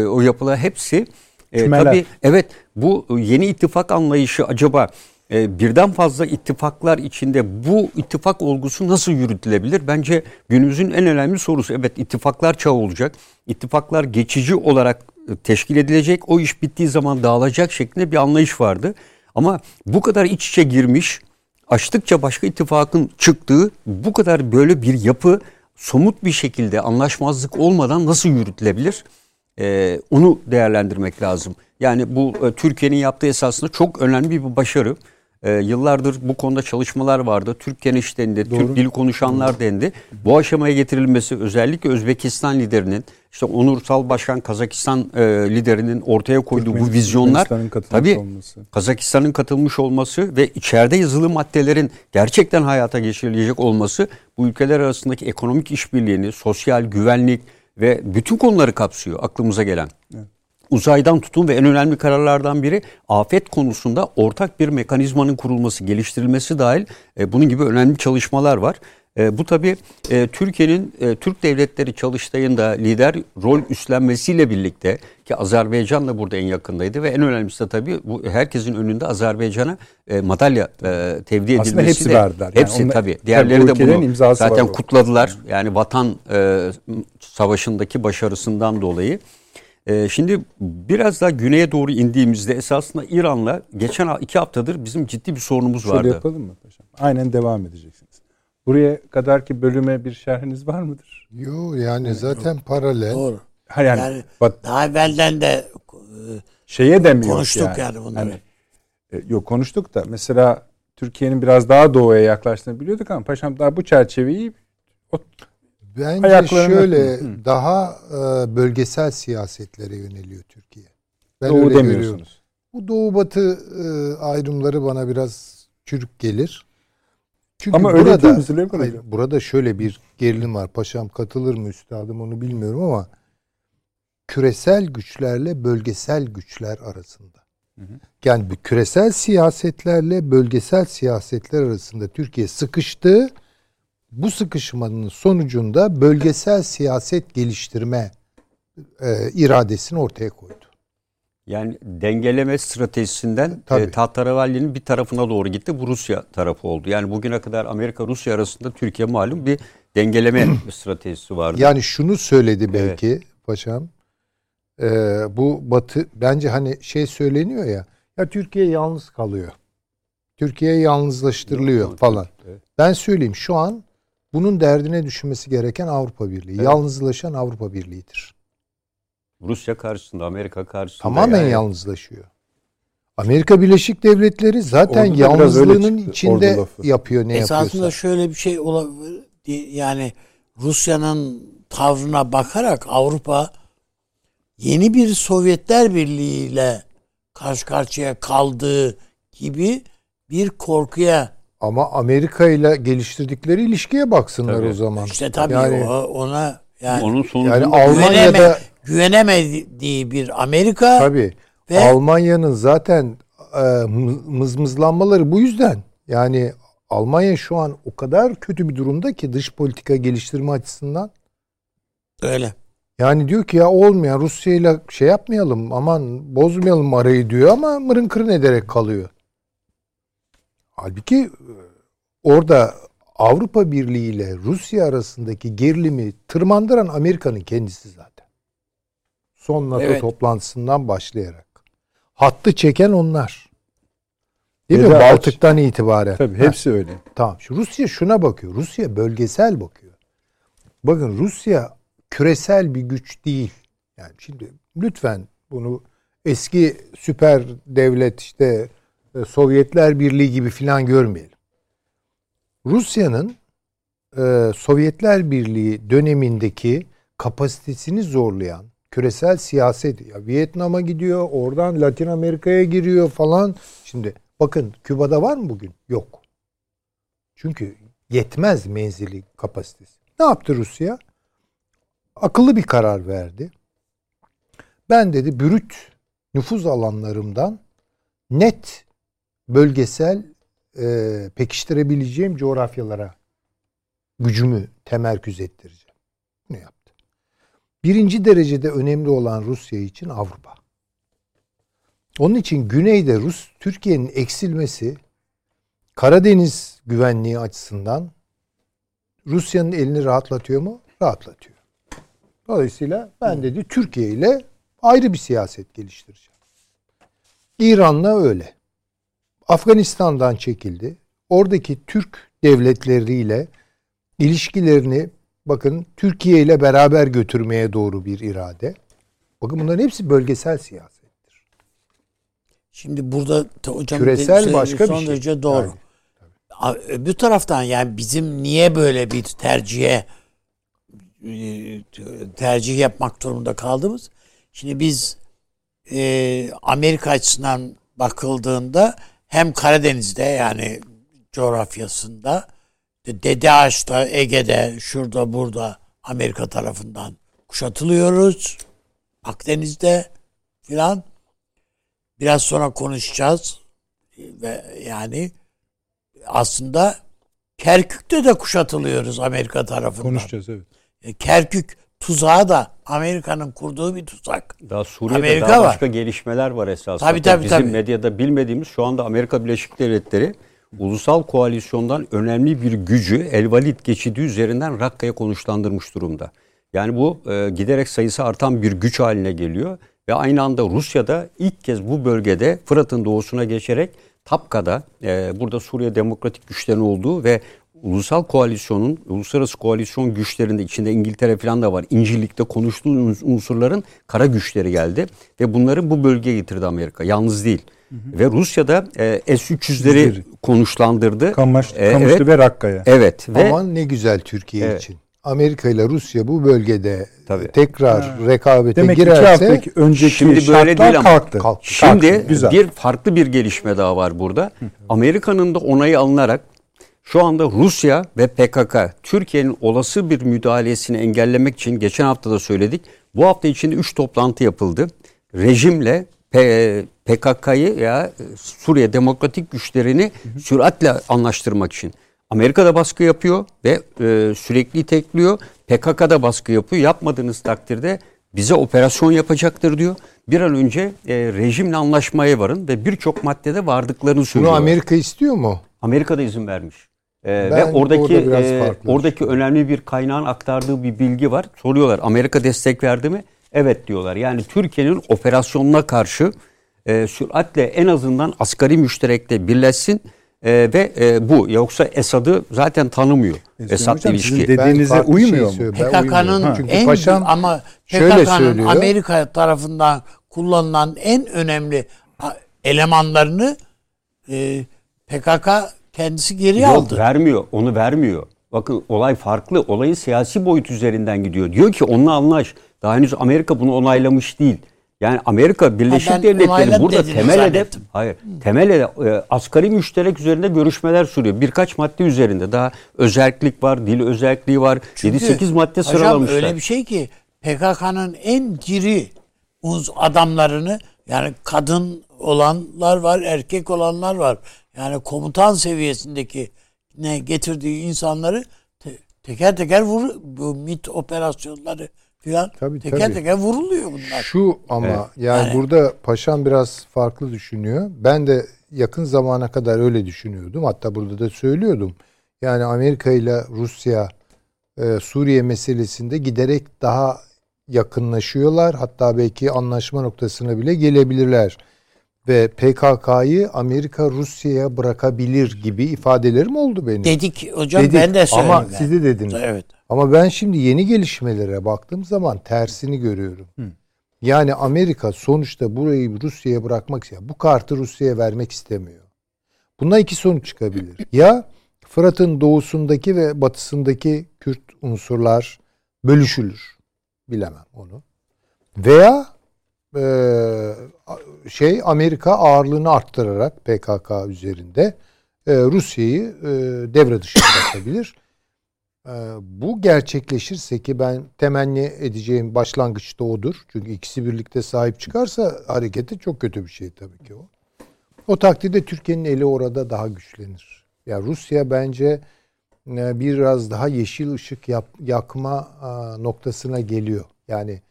e, o yapılar hepsi. E, tabii evet bu yeni ittifak anlayışı acaba e, birden fazla ittifaklar içinde bu ittifak olgusu nasıl yürütülebilir? Bence günümüzün en önemli sorusu. Evet ittifaklar çağı olacak. İttifaklar geçici olarak e, teşkil edilecek. O iş bittiği zaman dağılacak şeklinde bir anlayış vardı. Ama bu kadar iç içe girmiş, açtıkça başka ittifakın çıktığı bu kadar böyle bir yapı somut bir şekilde anlaşmazlık olmadan nasıl yürütülebilir? Ee, onu değerlendirmek lazım. Yani bu e, Türkiye'nin yaptığı esasında çok önemli bir başarı. E, yıllardır bu konuda çalışmalar vardı. Türk geniş dendi, Doğru. Türk dili konuşanlar dendi. Bu aşamaya getirilmesi özellikle Özbekistan liderinin, işte Onursal Başkan Kazakistan e, liderinin ortaya koyduğu bu vizyonlar tabii. Kazakistan'ın katılmış olması ve içeride yazılı maddelerin gerçekten hayata geçirilecek olması bu ülkeler arasındaki ekonomik işbirliğini, sosyal güvenlik ve bütün konuları kapsıyor aklımıza gelen. Evet uzaydan tutun ve en önemli kararlardan biri afet konusunda ortak bir mekanizmanın kurulması, geliştirilmesi dahil e, bunun gibi önemli çalışmalar var. E, bu tabi e, Türkiye'nin e, Türk devletleri çalıştayında lider rol üstlenmesiyle birlikte ki Azerbaycan da burada en yakındaydı ve en önemlisi de tabi bu herkesin önünde Azerbaycan'a e, madalya e, tevdi edilmesi Aslında hepsi de, verdiler. Hepsi yani tabi. Diğerleri de bunu zaten kutladılar. Yani vatan e, savaşındaki başarısından dolayı. Ee, şimdi biraz daha güneye doğru indiğimizde esasında İran'la geçen iki haftadır bizim ciddi bir sorunumuz Şöyle vardı. yapalım mı paşam? Aynen devam edeceksiniz. Buraya kadar ki bölüme bir şerhiniz var mıdır? Yok yani evet, zaten yok. paralel. Doğru. Ha yani, yani bak, daha evvelden de şeye demiyor konuştuk yani, yani bunları. Yani, e, yok konuştuk da mesela Türkiye'nin biraz daha doğuya yaklaştığını biliyorduk ama paşam daha bu çerçeveyi o Bence şöyle hı. daha e, bölgesel siyasetlere yöneliyor Türkiye. Ben Doğu öyle demiyorsunuz. Görüyorum. Bu doğu batı e, ayrımları bana biraz çürük gelir. Çünkü ama burada, öyle değil mi hayır, Burada şöyle bir gerilim var. Paşam katılır mı üstadım onu bilmiyorum ama küresel güçlerle bölgesel güçler arasında. Hı hı. Yani bu küresel siyasetlerle bölgesel siyasetler arasında Türkiye sıkıştı. Bu sıkışmanın sonucunda bölgesel siyaset geliştirme e, iradesini ortaya koydu. Yani dengeleme stratejisinden e, Tahterevalli'nin bir tarafına doğru gitti. Bu Rusya tarafı oldu. Yani bugüne kadar Amerika-Rusya arasında Türkiye malum bir dengeleme (clears throat) stratejisi vardı. Yani şunu söyledi belki evet. paşam. E, bu Batı bence hani şey söyleniyor ya. Ya Türkiye yalnız kalıyor. Türkiye yalnızlaştırılıyor falan. Evet. Ben söyleyeyim şu an bunun derdine düşünmesi gereken Avrupa Birliği. Evet. Yalnızlaşan Avrupa Birliği'dir. Rusya karşısında, Amerika karşısında. Tamamen yani. yalnızlaşıyor. Amerika Birleşik Devletleri zaten yalnızlığının içinde yapıyor ne Esasında yapıyorsa. Esasında şöyle bir şey olabilir. Yani Rusya'nın tavrına bakarak Avrupa yeni bir Sovyetler Birliği ile karşı karşıya kaldığı gibi bir korkuya ama Amerika ile geliştirdikleri ilişkiye baksınlar tabii. o zaman. İşte tabii yani, o, ona yani onun sonucunda yani Almanya'da güvenemediği bir Amerika tabii ve Almanya'nın zaten e, mızmızlanmaları bu yüzden. Yani Almanya şu an o kadar kötü bir durumda ki dış politika geliştirme açısından. Öyle. Yani diyor ki ya olmayan Rusya ile şey yapmayalım aman bozmayalım arayı diyor ama mırın kırın ederek kalıyor. Halbuki e, orada Avrupa Birliği ile Rusya arasındaki gerilimi tırmandıran Amerika'nın kendisi zaten. Son NATO evet. toplantısından başlayarak. Hattı çeken onlar. Değil Veda mi? Baltık'tan aç. itibaren. Tabii hepsi ha. öyle. Tamam. Şu Rusya şuna bakıyor. Rusya bölgesel bakıyor. Bakın Rusya küresel bir güç değil. Yani şimdi lütfen bunu eski süper devlet işte Sovyetler Birliği gibi filan görmeyelim. Rusya'nın e, Sovyetler Birliği dönemindeki kapasitesini zorlayan küresel siyaset ya Vietnam'a gidiyor, oradan Latin Amerika'ya giriyor falan. Şimdi bakın Küba'da var mı bugün? Yok. Çünkü yetmez menzili kapasitesi. Ne yaptı Rusya? Akıllı bir karar verdi. Ben dedi bürüt nüfuz alanlarımdan net bölgesel e, pekiştirebileceğim coğrafyalara gücümü temerküz ettireceğim. Bunu yaptı. Birinci derecede önemli olan Rusya için Avrupa. Onun için güneyde Rus Türkiye'nin eksilmesi Karadeniz güvenliği açısından Rusya'nın elini rahatlatıyor mu? Rahatlatıyor. Dolayısıyla ben dedi Türkiye ile ayrı bir siyaset geliştireceğim. İran'la öyle. Afganistan'dan çekildi. Oradaki Türk devletleriyle ilişkilerini bakın Türkiye ile beraber götürmeye doğru bir irade. Bakın bunların hepsi bölgesel siyasettir. Şimdi burada hocam küresel başka son bir şey. derece doğru. Yani, Öbür taraftan yani bizim niye böyle bir tercihe e, tercih yapmak durumunda kaldığımız. Şimdi biz e, Amerika açısından bakıldığında hem Karadeniz'de yani coğrafyasında Dede Ağaç'ta, Ege'de, şurada burada Amerika tarafından kuşatılıyoruz. Akdeniz'de filan biraz sonra konuşacağız ve yani aslında Kerkük'te de kuşatılıyoruz Amerika tarafından. Konuşacağız evet. E, Kerkük tuzağı da Amerika'nın kurduğu bir tuzak. Daha Suriye'de Amerika daha başka var. gelişmeler var esasında. Tabii, tabii, Bizim tabii. medyada bilmediğimiz şu anda Amerika Birleşik Devletleri ulusal koalisyondan önemli bir gücü El geçidi üzerinden Rakka'ya konuşlandırmış durumda. Yani bu e, giderek sayısı artan bir güç haline geliyor ve aynı anda Rusya'da ilk kez bu bölgede Fırat'ın doğusuna geçerek Tapka'da e, burada Suriye Demokratik Güçlerin olduğu ve ulusal koalisyonun, uluslararası koalisyon güçlerinde içinde İngiltere falan da var. İncirlik'te konuştuğu unsurların kara güçleri geldi ve bunları bu bölgeye getirdi Amerika. Yalnız değil. Hı hı. Ve Rusya'da e, S-300'leri konuşlandırdı. Kamaş, e, Kamışlı evet, ve Rakka'ya. Evet. Ve, Aman ne güzel Türkiye evet. için. Amerika ile Rusya bu bölgede Tabii. tekrar ha. rekabete Demek girerse haftaki önceki şimdi böyle değil ama kalktı. kalktı. Şimdi kalktı. bir farklı bir gelişme daha var burada. Amerika'nın da onayı alınarak şu anda Rusya ve PKK Türkiye'nin olası bir müdahalesini engellemek için geçen hafta da söyledik. Bu hafta içinde 3 toplantı yapıldı. Rejimle PKK'yı ya Suriye demokratik güçlerini süratle anlaştırmak için. Amerika da baskı yapıyor ve e, sürekli tekliyor. PKK da baskı yapıyor. Yapmadığınız takdirde bize operasyon yapacaktır diyor. Bir an önce e, rejimle anlaşmaya varın ve birçok maddede vardıklarını söylüyor. Bunu Amerika istiyor mu? Amerika da izin vermiş. E, ve oradaki e, oradaki önemli bir kaynağın aktardığı bir bilgi var. Soruyorlar Amerika destek verdi mi? Evet diyorlar. Yani Türkiye'nin operasyonuna karşı e, süratle en azından asgari müşterekte birleşsin e, ve e, bu yoksa Esad'ı zaten tanımıyor. E, Esad'la ilişki. dediğinize uymuyor şey mu? PKK'nın en paşam, ama PKK'nın Amerika tarafından kullanılan en önemli elemanlarını e, PKK kendisi geri Yok, aldı. vermiyor. Onu vermiyor. Bakın olay farklı. Olayın siyasi boyut üzerinden gidiyor. Diyor ki onunla anlaş. Daha henüz Amerika bunu onaylamış değil. Yani Amerika Birleşik Devletleri burada temel hedef hayır temel hedef, e, asgari müşterek üzerinde görüşmeler sürüyor. Birkaç madde üzerinde daha özellik var, dil özelliği var. 7-8 madde sıralamışlar. öyle bir şey ki PKK'nın en diri adamlarını yani kadın olanlar var, erkek olanlar var. Yani komutan seviyesindeki ne getirdiği insanları te- teker teker vur bu MIT operasyonları filan tabii, teker tabii. teker vuruluyor bunlar. Şu ama evet. yani, yani burada paşam biraz farklı düşünüyor. Ben de yakın zamana kadar öyle düşünüyordum. Hatta burada da söylüyordum. Yani Amerika ile Rusya e, Suriye meselesinde giderek daha yakınlaşıyorlar. Hatta belki anlaşma noktasına bile gelebilirler. Ve PKK'yı Amerika Rusya'ya bırakabilir gibi ifadelerim oldu benim. Dedik hocam Dedik. ben de söyledim. Ama yani. siz de dediniz. Evet. Ama ben şimdi yeni gelişmelere baktığım zaman tersini görüyorum. Hı. Yani Amerika sonuçta burayı Rusya'ya bırakmak istiyor. Bu kartı Rusya'ya vermek istemiyor. Buna iki sonuç çıkabilir. Ya Fırat'ın doğusundaki ve batısındaki Kürt unsurlar bölüşülür. Bilemem onu. Veya şey Amerika ağırlığını arttırarak PKK üzerinde e, Rusya'yı e, devre dışı (coughs) bırakabilir. Ee, bu gerçekleşirse ki ben temenni edeceğim başlangıçta odur. Çünkü ikisi birlikte sahip çıkarsa hareketi çok kötü bir şey tabii ki o. O takdirde Türkiye'nin eli orada daha güçlenir. Ya yani Rusya bence e, biraz daha yeşil ışık yap, yakma noktasına geliyor. Yani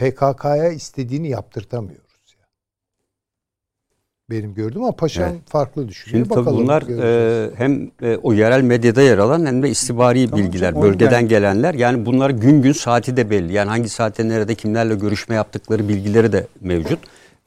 PKK'ya istediğini yaptırtamıyor benim gördüğüm ama paşam evet. farklı düşünüyor. Şimdi Bakalım, tabii bunlar e, hem e, o yerel medyada yer alan hem de istihbari tamam, bilgiler, bölgeden ben... gelenler. Yani bunlar gün gün saati de belli. Yani hangi saatte nerede kimlerle görüşme yaptıkları bilgileri de mevcut.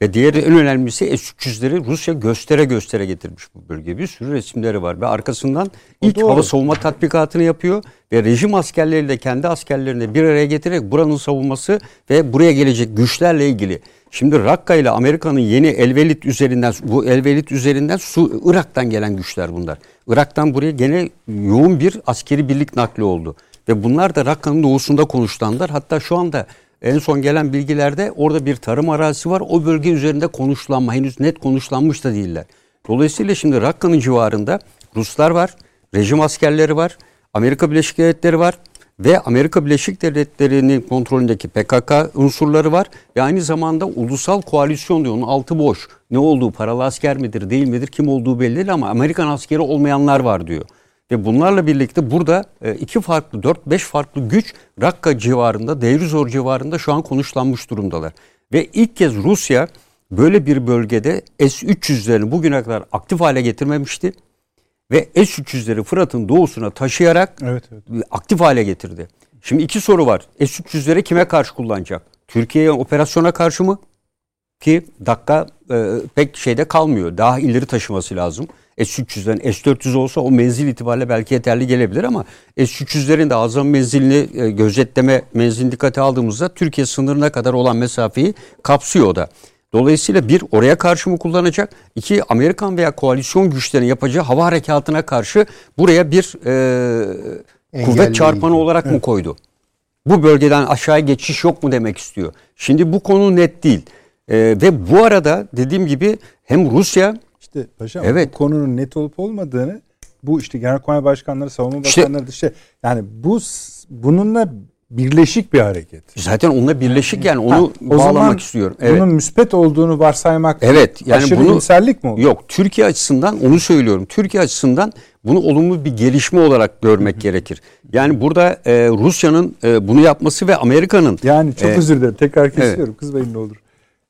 Ve diğeri en önemlisi S-300'leri Rusya göstere göstere getirmiş bu bölgeye. Bir sürü resimleri var ve arkasından ilk hava savunma tatbikatını yapıyor ve rejim askerleri de kendi askerlerini bir araya getirerek buranın savunması ve buraya gelecek güçlerle ilgili Şimdi Rakka ile Amerika'nın yeni Elvelit üzerinden bu Elvelit üzerinden su Irak'tan gelen güçler bunlar. Irak'tan buraya gene yoğun bir askeri birlik nakli oldu. Ve bunlar da Rakka'nın doğusunda konuşlandılar. Hatta şu anda en son gelen bilgilerde orada bir tarım arazisi var. O bölge üzerinde konuşlanma henüz net konuşlanmış da değiller. Dolayısıyla şimdi Rakka'nın civarında Ruslar var, rejim askerleri var, Amerika Birleşik Devletleri var ve Amerika Birleşik Devletleri'nin kontrolündeki PKK unsurları var ve aynı zamanda ulusal koalisyon diyor. Onun altı boş. Ne olduğu paralı asker midir değil midir kim olduğu belli değil ama Amerikan askeri olmayanlar var diyor. Ve bunlarla birlikte burada e, iki farklı, dört, beş farklı güç Rakka civarında, Deirizor civarında şu an konuşlanmış durumdalar. Ve ilk kez Rusya böyle bir bölgede S-300'lerini bugüne kadar aktif hale getirmemişti ve S-300'leri Fırat'ın doğusuna taşıyarak evet, evet. aktif hale getirdi. Şimdi iki soru var. S-300'leri kime karşı kullanacak? Türkiye'ye operasyona karşı mı? Ki dakika e, pek şeyde kalmıyor. Daha ileri taşıması lazım. S-300'den S-400 olsa o menzil itibariyle belki yeterli gelebilir ama S-300'lerin de azam menzilini e, gözetleme menzilini dikkate aldığımızda Türkiye sınırına kadar olan mesafeyi kapsıyor o da. Dolayısıyla bir oraya karşı mı kullanacak? İki Amerikan veya koalisyon güçlerinin yapacağı hava harekatına karşı buraya bir e, kuvvet çarpanı olarak evet. mı koydu? Bu bölgeden aşağıya geçiş yok mu demek istiyor. Şimdi bu konu net değil. E, ve bu arada dediğim gibi hem Rusya işte paşam evet. bu konunun net olup olmadığını bu işte Genelkurmay Başkanları, Savunma işte, Bakanları işte yani bu bununla birleşik bir hareket. Zaten onunla birleşik yani onu ha, bağlamak zaman istiyorum. Evet. Bunun müspet olduğunu varsaymak evet, yani aşırı bunu, mi olur? Yok Türkiye açısından onu söylüyorum. Türkiye açısından bunu olumlu bir gelişme olarak görmek gerekir. Yani burada e, Rusya'nın e, bunu yapması ve Amerika'nın... Yani çok e, özür dilerim tekrar kesiyorum evet. kızmayın ne olur.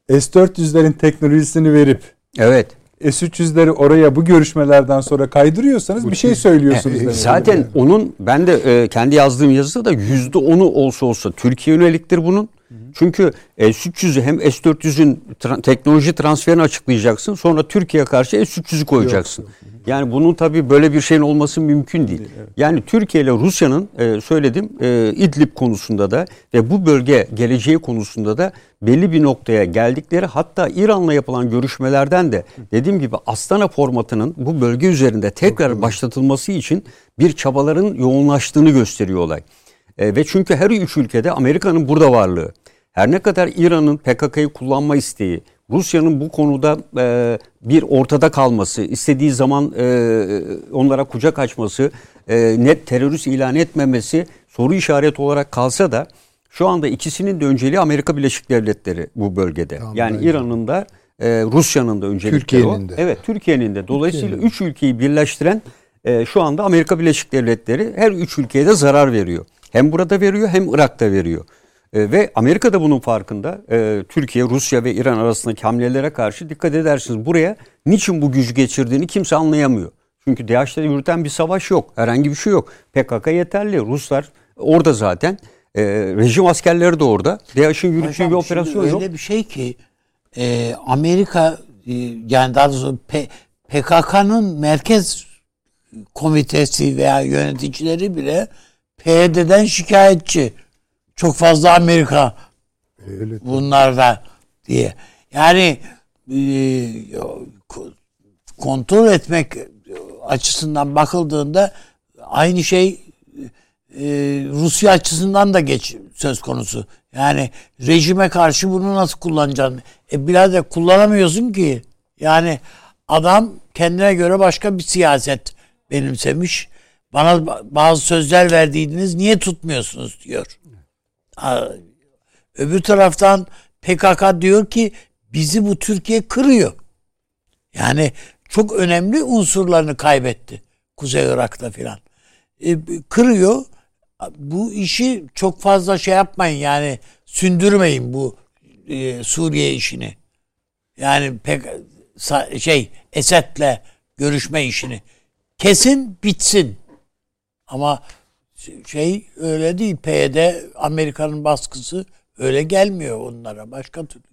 S-400'lerin teknolojisini verip Evet. S-300'leri oraya bu görüşmelerden sonra kaydırıyorsanız bir şey söylüyorsunuz. E, zaten yani. onun ben de e, kendi yazdığım yazıda da yüzde onu olsa olsa Türkiye yöneliktir bunun. Çünkü S-300'ü hem S-400'ün tra- teknoloji transferini açıklayacaksın. Sonra Türkiye'ye karşı S-300'ü koyacaksın. Yok. Yani bunun tabii böyle bir şeyin olması mümkün değil. Evet. Yani Türkiye ile Rusya'nın e, söyledim e, İdlib konusunda da ve bu bölge geleceği konusunda da belli bir noktaya geldikleri hatta İran'la yapılan görüşmelerden de dediğim gibi Astana formatının bu bölge üzerinde tekrar başlatılması için bir çabaların yoğunlaştığını gösteriyor olay. E, ve çünkü her üç ülkede Amerika'nın burada varlığı, her ne kadar İran'ın PKK'yı kullanma isteği, Rusya'nın bu konuda e, bir ortada kalması, istediği zaman e, onlara kucak açması, e, net terörist ilan etmemesi soru işareti olarak kalsa da şu anda ikisinin de önceliği Amerika Birleşik Devletleri bu bölgede. Tamam, yani İran'ın da e, Rusya'nın da önceliği Türkiye'nin de. Evet Türkiye'nin de. Dolayısıyla Türkiye'nin. üç ülkeyi birleştiren e, şu anda Amerika Birleşik Devletleri her üç ülkeye de zarar veriyor. Hem burada veriyor hem Irak'ta veriyor. E, ve Amerika da bunun farkında. E, Türkiye, Rusya ve İran arasındaki hamlelere karşı dikkat edersiniz. Buraya niçin bu gücü geçirdiğini kimse anlayamıyor. Çünkü DAEŞ'te yürüten bir savaş yok. Herhangi bir şey yok. PKK yeterli. Ruslar orada zaten. E, rejim askerleri de orada. DAEŞ'in yürüttüğü bir operasyon yok. Öyle bir şey ki e, Amerika e, yani daha doğrusu PKK'nın merkez komitesi veya yöneticileri bile PYD'den şikayetçi. Çok fazla Amerika Öyle bunlarda diye. Yani e, kontrol etmek açısından bakıldığında aynı şey e, Rusya açısından da geç söz konusu. Yani rejime karşı bunu nasıl kullanacaksın? E birader kullanamıyorsun ki. Yani adam kendine göre başka bir siyaset benimsemiş. Bana bazı sözler verdiydiniz niye tutmuyorsunuz diyor. Öbür taraftan PKK diyor ki bizi bu Türkiye kırıyor. Yani çok önemli unsurlarını kaybetti. Kuzey Irak'ta filan. E, kırıyor. Bu işi çok fazla şey yapmayın yani sündürmeyin bu e, Suriye işini. Yani pek şey Esed'le görüşme işini. Kesin bitsin. Ama şey öyle değil. PYD Amerika'nın baskısı öyle gelmiyor onlara. Başka türlü.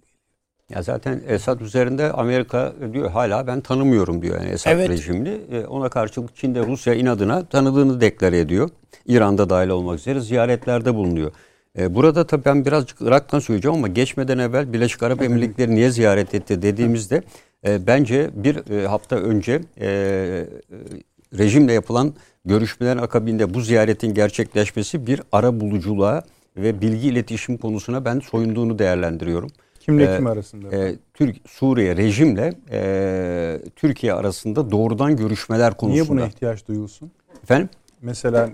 Ya zaten Esad üzerinde Amerika diyor hala ben tanımıyorum diyor yani Esad evet. rejimini. E, ona karşılık Çin de Rusya inadına tanıdığını deklare ediyor. İran'da dahil olmak üzere ziyaretlerde bulunuyor. E, burada tabii ben birazcık Irak'tan söyleyeceğim ama geçmeden evvel Birleşik Arap Emirlikleri niye ziyaret etti dediğimizde e, bence bir hafta önce rejimle yapılan görüşmelerin akabinde bu ziyaretin gerçekleşmesi bir ara buluculuğa ve bilgi iletişim konusuna ben soyunduğunu değerlendiriyorum. Kimle ee, kim arasında? E, Türk Suriye rejimle e, Türkiye arasında doğrudan görüşmeler konusunda. Niye buna ihtiyaç duyulsun? Efendim? Mesela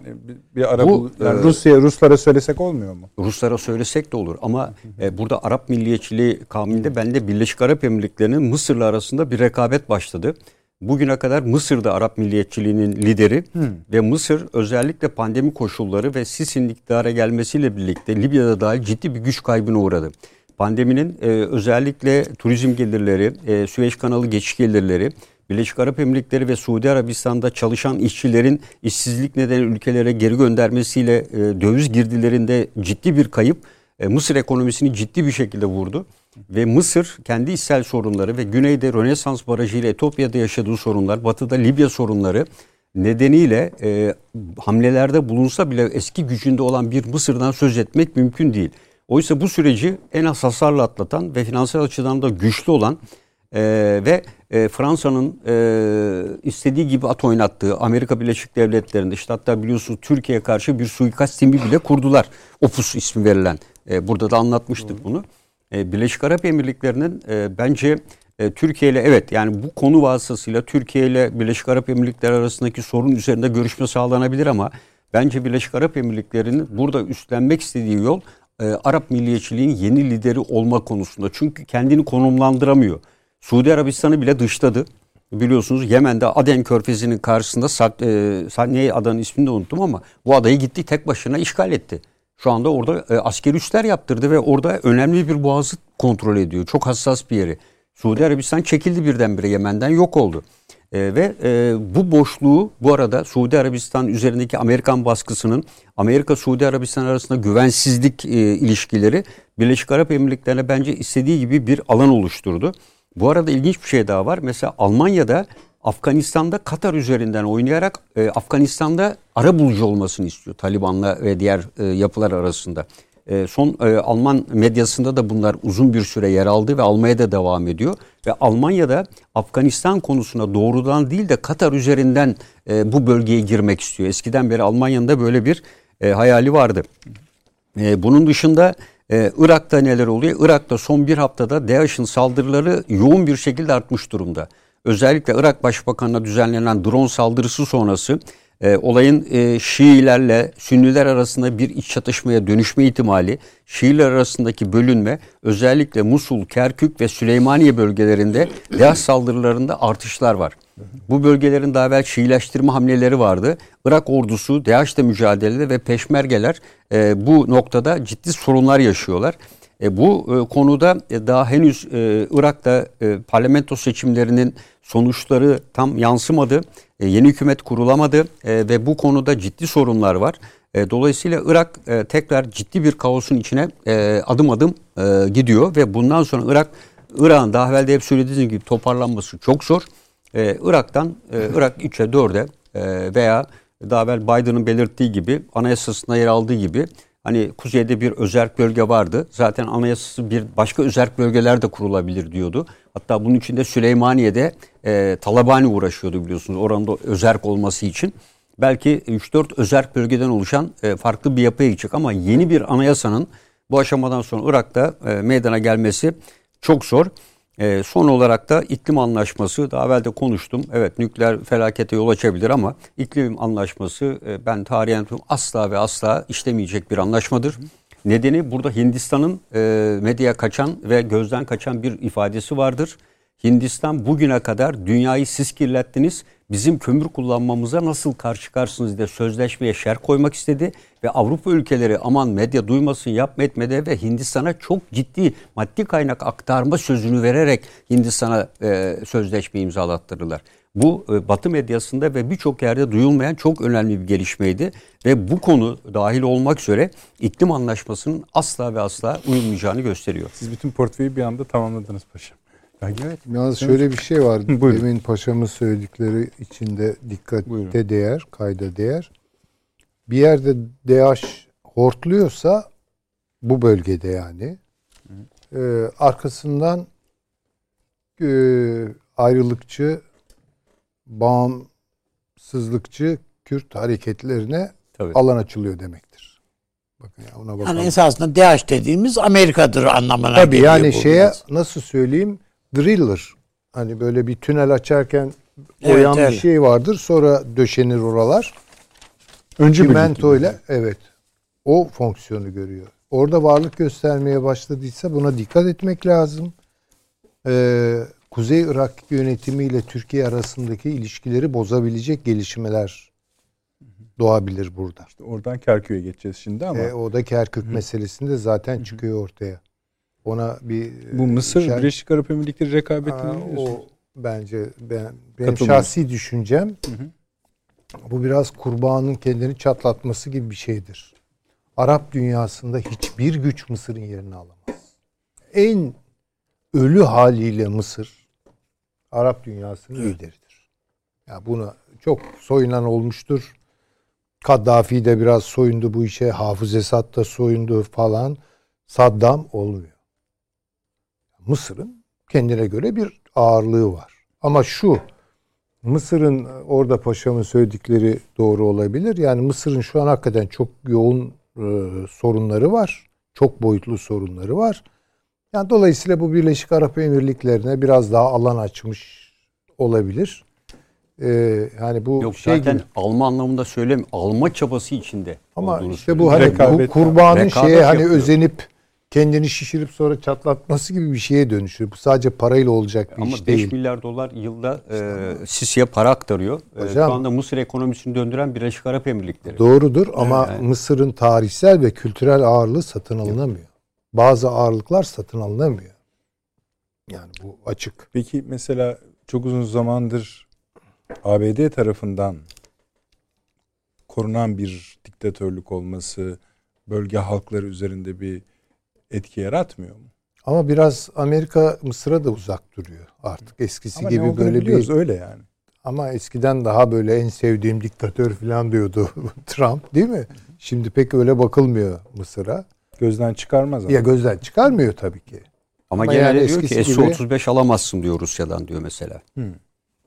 bir ara bu, yani e, Rusya Ruslara söylesek olmuyor mu? Ruslara söylesek de olur ama e, burada Arap milliyetçiliği kavminde bende Birleşik Arap Emirlikleri'nin Mısır'la arasında bir rekabet başladı. Bugüne kadar Mısır'da Arap milliyetçiliğinin lideri hmm. ve Mısır özellikle pandemi koşulları ve Sisi'nin iktidara gelmesiyle birlikte Libya'da dahil ciddi bir güç kaybına uğradı. Pandeminin e, özellikle turizm gelirleri, e, Süveyş kanalı geçiş gelirleri, Birleşik Arap Emirlikleri ve Suudi Arabistan'da çalışan işçilerin işsizlik nedeni ülkelere geri göndermesiyle e, döviz girdilerinde ciddi bir kayıp e, Mısır ekonomisini ciddi bir şekilde vurdu. Ve Mısır kendi içsel sorunları ve güneyde Rönesans Barajı ile Etiyopya'da yaşadığı sorunlar, batıda Libya sorunları nedeniyle e, hamlelerde bulunsa bile eski gücünde olan bir Mısır'dan söz etmek mümkün değil. Oysa bu süreci en az hasarla atlatan ve finansal açıdan da güçlü olan e, ve e, Fransa'nın e, istediği gibi at oynattığı Amerika Birleşik Devletleri'nde işte hatta biliyorsunuz Türkiye'ye karşı bir suikast timi bile kurdular. Opus ismi verilen. E, burada da anlatmıştık bunu. E, Birleşik Arap Emirlikleri'nin e, bence e, Türkiye ile evet yani bu konu vasıtasıyla Türkiye ile Birleşik Arap Emirlikleri arasındaki sorun üzerinde görüşme sağlanabilir ama bence Birleşik Arap Emirlikleri'nin burada üstlenmek istediği yol Arap milliyetçiliğin yeni lideri olma konusunda. Çünkü kendini konumlandıramıyor. Suudi Arabistan'ı bile dışladı. Biliyorsunuz Yemen'de Aden Körfezi'nin karşısında e, ne adanın ismini de unuttum ama bu adayı gitti tek başına işgal etti. Şu anda orada e, askeri üsler yaptırdı ve orada önemli bir boğazı kontrol ediyor. Çok hassas bir yeri. Suudi Arabistan çekildi birdenbire Yemen'den yok oldu. E, ve e, bu boşluğu bu arada Suudi Arabistan üzerindeki Amerikan baskısının Amerika-Suudi Arabistan arasında güvensizlik e, ilişkileri Birleşik Arap Emirlikleri'ne bence istediği gibi bir alan oluşturdu. Bu arada ilginç bir şey daha var. Mesela Almanya'da Afganistan'da Katar üzerinden oynayarak e, Afganistan'da ara bulucu olmasını istiyor Taliban'la ve diğer e, yapılar arasında. E, son e, Alman medyasında da bunlar uzun bir süre yer aldı ve almaya da devam ediyor. Ve Almanya'da Afganistan konusuna doğrudan değil de Katar üzerinden e, bu bölgeye girmek istiyor. Eskiden beri Almanya'nın da böyle bir e, hayali vardı. E, bunun dışında ee, Irak'ta neler oluyor? Irak'ta son bir haftada DAEŞ'in saldırıları yoğun bir şekilde artmış durumda. Özellikle Irak Başbakanı'na düzenlenen drone saldırısı sonrası e, olayın e, Şiilerle Sünniler arasında bir iç çatışmaya dönüşme ihtimali, Şiiler arasındaki bölünme özellikle Musul, Kerkük ve Süleymaniye bölgelerinde DAEŞ saldırılarında artışlar var. Bu bölgelerin daha evvel Şiileştirme hamleleri vardı. Irak ordusu DAEŞ'le mücadelede ve peşmergeler e, bu noktada ciddi sorunlar yaşıyorlar. E, bu e, konuda e, daha henüz e, Irak'ta e, parlamento seçimlerinin sonuçları tam yansımadı. E, yeni hükümet kurulamadı e, ve bu konuda ciddi sorunlar var. E, dolayısıyla Irak e, tekrar ciddi bir kaosun içine e, adım adım e, gidiyor ve bundan sonra Irak Irak'ın daha evvel de hep söylediğiniz gibi toparlanması çok zor. E, Irak'tan e, Irak 3'e 4'e e, veya daha evvel Biden'ın belirttiği gibi anayasasında yer aldığı gibi hani kuzeyde bir özerk bölge vardı. Zaten anayasası bir başka özerk bölgeler de kurulabilir diyordu. Hatta bunun içinde Süleymaniye'de e, Talabani uğraşıyordu biliyorsunuz oranda özerk olması için. Belki 3-4 özerk bölgeden oluşan e, farklı bir yapıya gidecek ama yeni bir anayasanın bu aşamadan sonra Irak'ta e, meydana gelmesi çok zor. E, son olarak da iklim anlaşması daha evvel de konuştum. Evet nükleer felakete yol açabilir ama iklim anlaşması e, ben tarihen asla ve asla işlemeyecek bir anlaşmadır. Nedeni burada Hindistan'ın e, medyaya kaçan ve gözden kaçan bir ifadesi vardır. Hindistan bugüne kadar dünyayı siz kirlettiniz. Bizim kömür kullanmamıza nasıl karşı çıkarsınız diye sözleşmeye şer koymak istedi. Ve Avrupa ülkeleri aman medya duymasın yapma etmedi ve Hindistan'a çok ciddi maddi kaynak aktarma sözünü vererek Hindistan'a e, sözleşme imzalattırdılar. Bu e, Batı medyasında ve birçok yerde duyulmayan çok önemli bir gelişmeydi ve bu konu dahil olmak üzere iklim anlaşmasının asla ve asla uyulmayacağını gösteriyor. Siz bütün portföyü bir anda tamamladınız paşam. Evet. Yalnız şöyle bir şey var. (laughs) Demin paşamın söyledikleri içinde dikkate Buyurun. değer, kayda değer. Bir yerde DH hortluyorsa bu bölgede yani e, arkasından e, ayrılıkçı, bağımsızlıkçı Kürt hareketlerine Tabii. alan açılıyor demektir. Bakın ya ona bakalım. Yani esasında DH dediğimiz Amerika'dır anlamına Tabii geliyor. Tabii yani şeye biraz. nasıl söyleyeyim driller. Hani böyle bir tünel açarken evet, bir şey vardır. Sonra döşenir oralar. Önce Cimento ile evet. O fonksiyonu görüyor. Orada varlık göstermeye başladıysa buna dikkat etmek lazım. Ee, Kuzey Irak yönetimi ile Türkiye arasındaki ilişkileri bozabilecek gelişmeler doğabilir burada. İşte oradan Kerkük'e geçeceğiz şimdi ama. E, o da Kerkük Hı. meselesinde zaten Hı. çıkıyor ortaya. Ona bir Bu Mısır şer... Birleşik Arap Emirlikleri rekabetini o bence ben benim şahsi düşüncem hı hı. bu biraz kurbanın kendini çatlatması gibi bir şeydir. Arap dünyasında hiçbir güç Mısır'ın yerini alamaz. En ölü haliyle Mısır Arap dünyasının lideridir. Ya yani buna çok soyunan olmuştur. Kaddafi de biraz soyundu bu işe. Hafız Esad da soyundu falan. Saddam olmuyor. Mısır'ın kendine göre bir ağırlığı var. Ama şu Mısır'ın orada paşamın söyledikleri doğru olabilir. Yani Mısır'ın şu an hakikaten çok yoğun e, sorunları var. Çok boyutlu sorunları var. Yani dolayısıyla bu Birleşik Arap Emirlikleri'ne biraz daha alan açmış olabilir. Ee, yani bu Yok şey zaten gibi. alma anlamında söylem alma çabası içinde. Ama işte bu hani bu kurbanın şeye hani yapıyor. özenip kendini şişirip sonra çatlatması gibi bir şeye dönüşüyor. Bu sadece parayla olacak bir Ama iş 5 değil. milyar dolar yılda e, Sisi'ye para aktarıyor. E, Hocam- şu anda Mısır ekonomisini döndüren Birleşik Arap Emirlikleri. Doğrudur ama Mısır'ın tarihsel ve kültürel ağırlığı satın alınamıyor. Bazı ağırlıklar satın alınamıyor. Yani bu açık. Peki mesela çok uzun zamandır ABD tarafından korunan bir diktatörlük olması bölge halkları üzerinde bir etki yaratmıyor mu? Ama biraz Amerika Mısır'a da uzak duruyor artık. Eskisi Ama gibi böyle bir öyle yani. ama eskiden daha böyle en sevdiğim diktatör falan diyordu (laughs) Trump değil mi? Şimdi pek öyle bakılmıyor Mısır'a. Gözden çıkarmaz ama. Ya gözden çıkarmıyor tabii ki. Ama, Ama gene yani diyor ki eskisi gibi- S-35 alamazsın diyor Rusya'dan diyor mesela.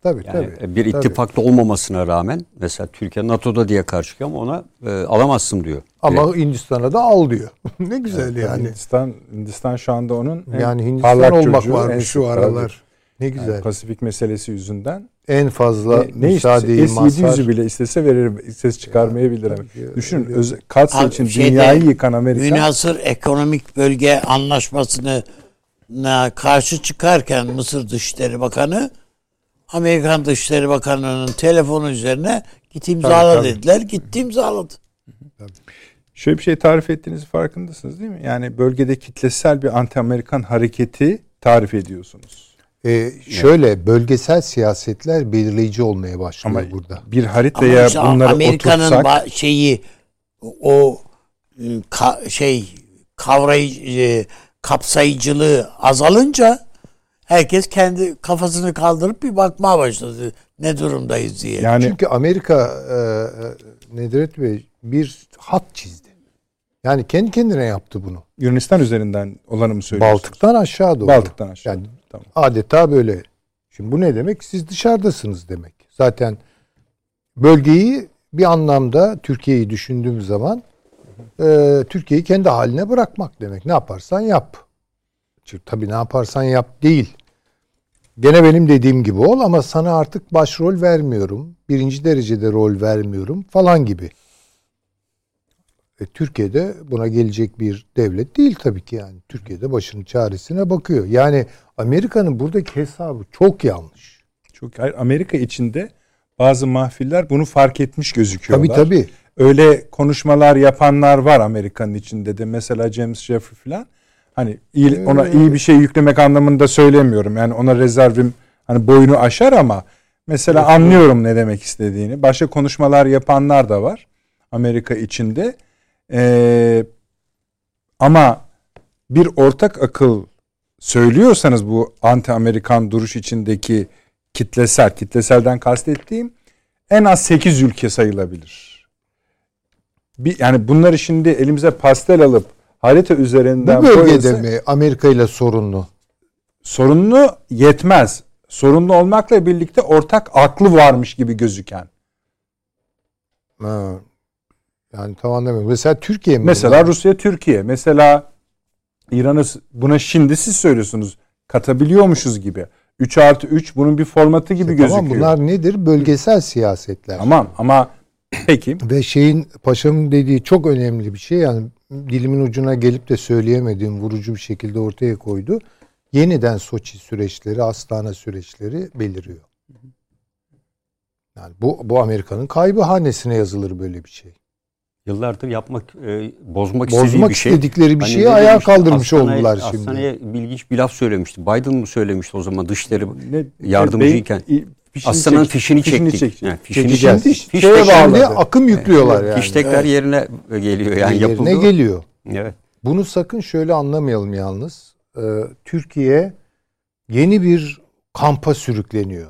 Tabii Yani tabii. bir tabii. ittifakta olmamasına rağmen mesela Türkiye NATO'da diye karşı çıkıyor ama ona e, alamazsın diyor. Ama Hindistan'a da al diyor. (laughs) ne güzel yani. Hindistan, Hindistan şu anda onun en Yani Hindistan parlak olmak çocuğu, en varmış şu aralar. Ne Yani güzel. Pasifik meselesi yüzünden en fazla ne, ne müsaadeyi istese, mazhar. S-700'ü bile istese verir, ses çıkarmayabilir. tabii ki, Düşünün öz, Katsa Abi için şeyde, dünyayı yıkan Amerika Münhasır Ekonomik Bölge Anlaşması'nı karşı çıkarken Mısır Dışişleri Bakanı Amerikan Dışişleri Bakanı'nın telefonu üzerine git imzala tabii. dediler. Gitti imzaladı. Şöyle bir şey tarif ettiğiniz farkındasınız değil mi? Yani bölgede kitlesel bir anti-Amerikan hareketi tarif ediyorsunuz. Ee, şöyle bölgesel siyasetler belirleyici olmaya başlıyor Ama burada. bir haritaya işte bunları Amerika'nın oturtsak şeyi o e, ka- şey kavrayıcı e, kapsayıcılığı azalınca herkes kendi kafasını kaldırıp bir bakmaya başladı ne durumdayız diye. yani Çünkü Amerika e, e, Nedret Bey bir hat çizdi. Yani kendi kendine yaptı bunu. Yunanistan üzerinden olanı mı söylüyorsunuz? Baltık'tan aşağı doğru. Baltık'tan aşağı. Yani Tamam. adeta böyle. Şimdi bu ne demek? Siz dışarıdasınız demek. Zaten bölgeyi bir anlamda Türkiye'yi düşündüğüm zaman e, Türkiye'yi kendi haline bırakmak demek. Ne yaparsan yap. Çünkü tabii ne yaparsan yap değil. Gene benim dediğim gibi ol ama sana artık başrol vermiyorum. Birinci derecede rol vermiyorum falan gibi. E, Türkiye'de buna gelecek bir devlet değil tabii ki yani. Türkiye'de başının çaresine bakıyor. Yani Amerika'nın buradaki hesabı çok yanlış. Çok hayır, Amerika içinde bazı mahfiller bunu fark etmiş gözüküyorlar. Tabii tabii. Öyle konuşmalar yapanlar var Amerika'nın içinde de. Mesela James Jeffrey falan. Hani iyi, ona iyi bir şey yüklemek anlamında söylemiyorum. Yani ona rezervim hani boyunu aşar ama mesela anlıyorum ne demek istediğini. Başka konuşmalar yapanlar da var Amerika içinde. Ee, ama bir ortak akıl söylüyorsanız bu anti Amerikan duruş içindeki kitlesel, kitleselden kastettiğim en az 8 ülke sayılabilir. Bir, yani bunları şimdi elimize pastel alıp harita üzerinden Bu bölgede koyarsa mi Amerika ile sorunlu? sorunlu yetmez. Sorunlu olmakla birlikte ortak aklı varmış gibi gözüken. Ha. Yani tam anlamıyorum. Mesela Türkiye mi? Mesela bunlar? Rusya, Türkiye. Mesela İran'ı buna şimdi siz söylüyorsunuz. Katabiliyormuşuz gibi. 3 artı 3 bunun bir formatı gibi İşte gözüküyor. Tamam bunlar nedir? Bölgesel siyasetler. Tamam ama (clears throat) peki Ve şeyin paşamın dediği çok önemli bir şey yani dilimin ucuna gelip de söyleyemediğim vurucu bir şekilde ortaya koydu. Yeniden Soçi süreçleri, Astana süreçleri beliriyor. Yani bu bu Amerika'nın kaybı hanesine yazılır böyle bir şey. Yıllardır yapmak, e, bozmak istediği Bozmak bir şey. istedikleri bir Hani şeyi ayağa demişti? kaldırmış Hastaneye- oldular şimdi. Hastaneye ilginç bir laf söylemişti. Biden mı söylemişti o zaman dışişleri ne, yardımcıyken? Fişini Aslanın çek- fişini çektik. çektik. Yani fişini Çekeceğiz. Fiş- Fiş şeye bağladı. akım yüklüyorlar yani. Fiş tekrar yerine geliyor yani Yerine yapıldı. geliyor. Evet. Bunu sakın şöyle anlamayalım yalnız. Ee, Türkiye yeni bir kampa sürükleniyor.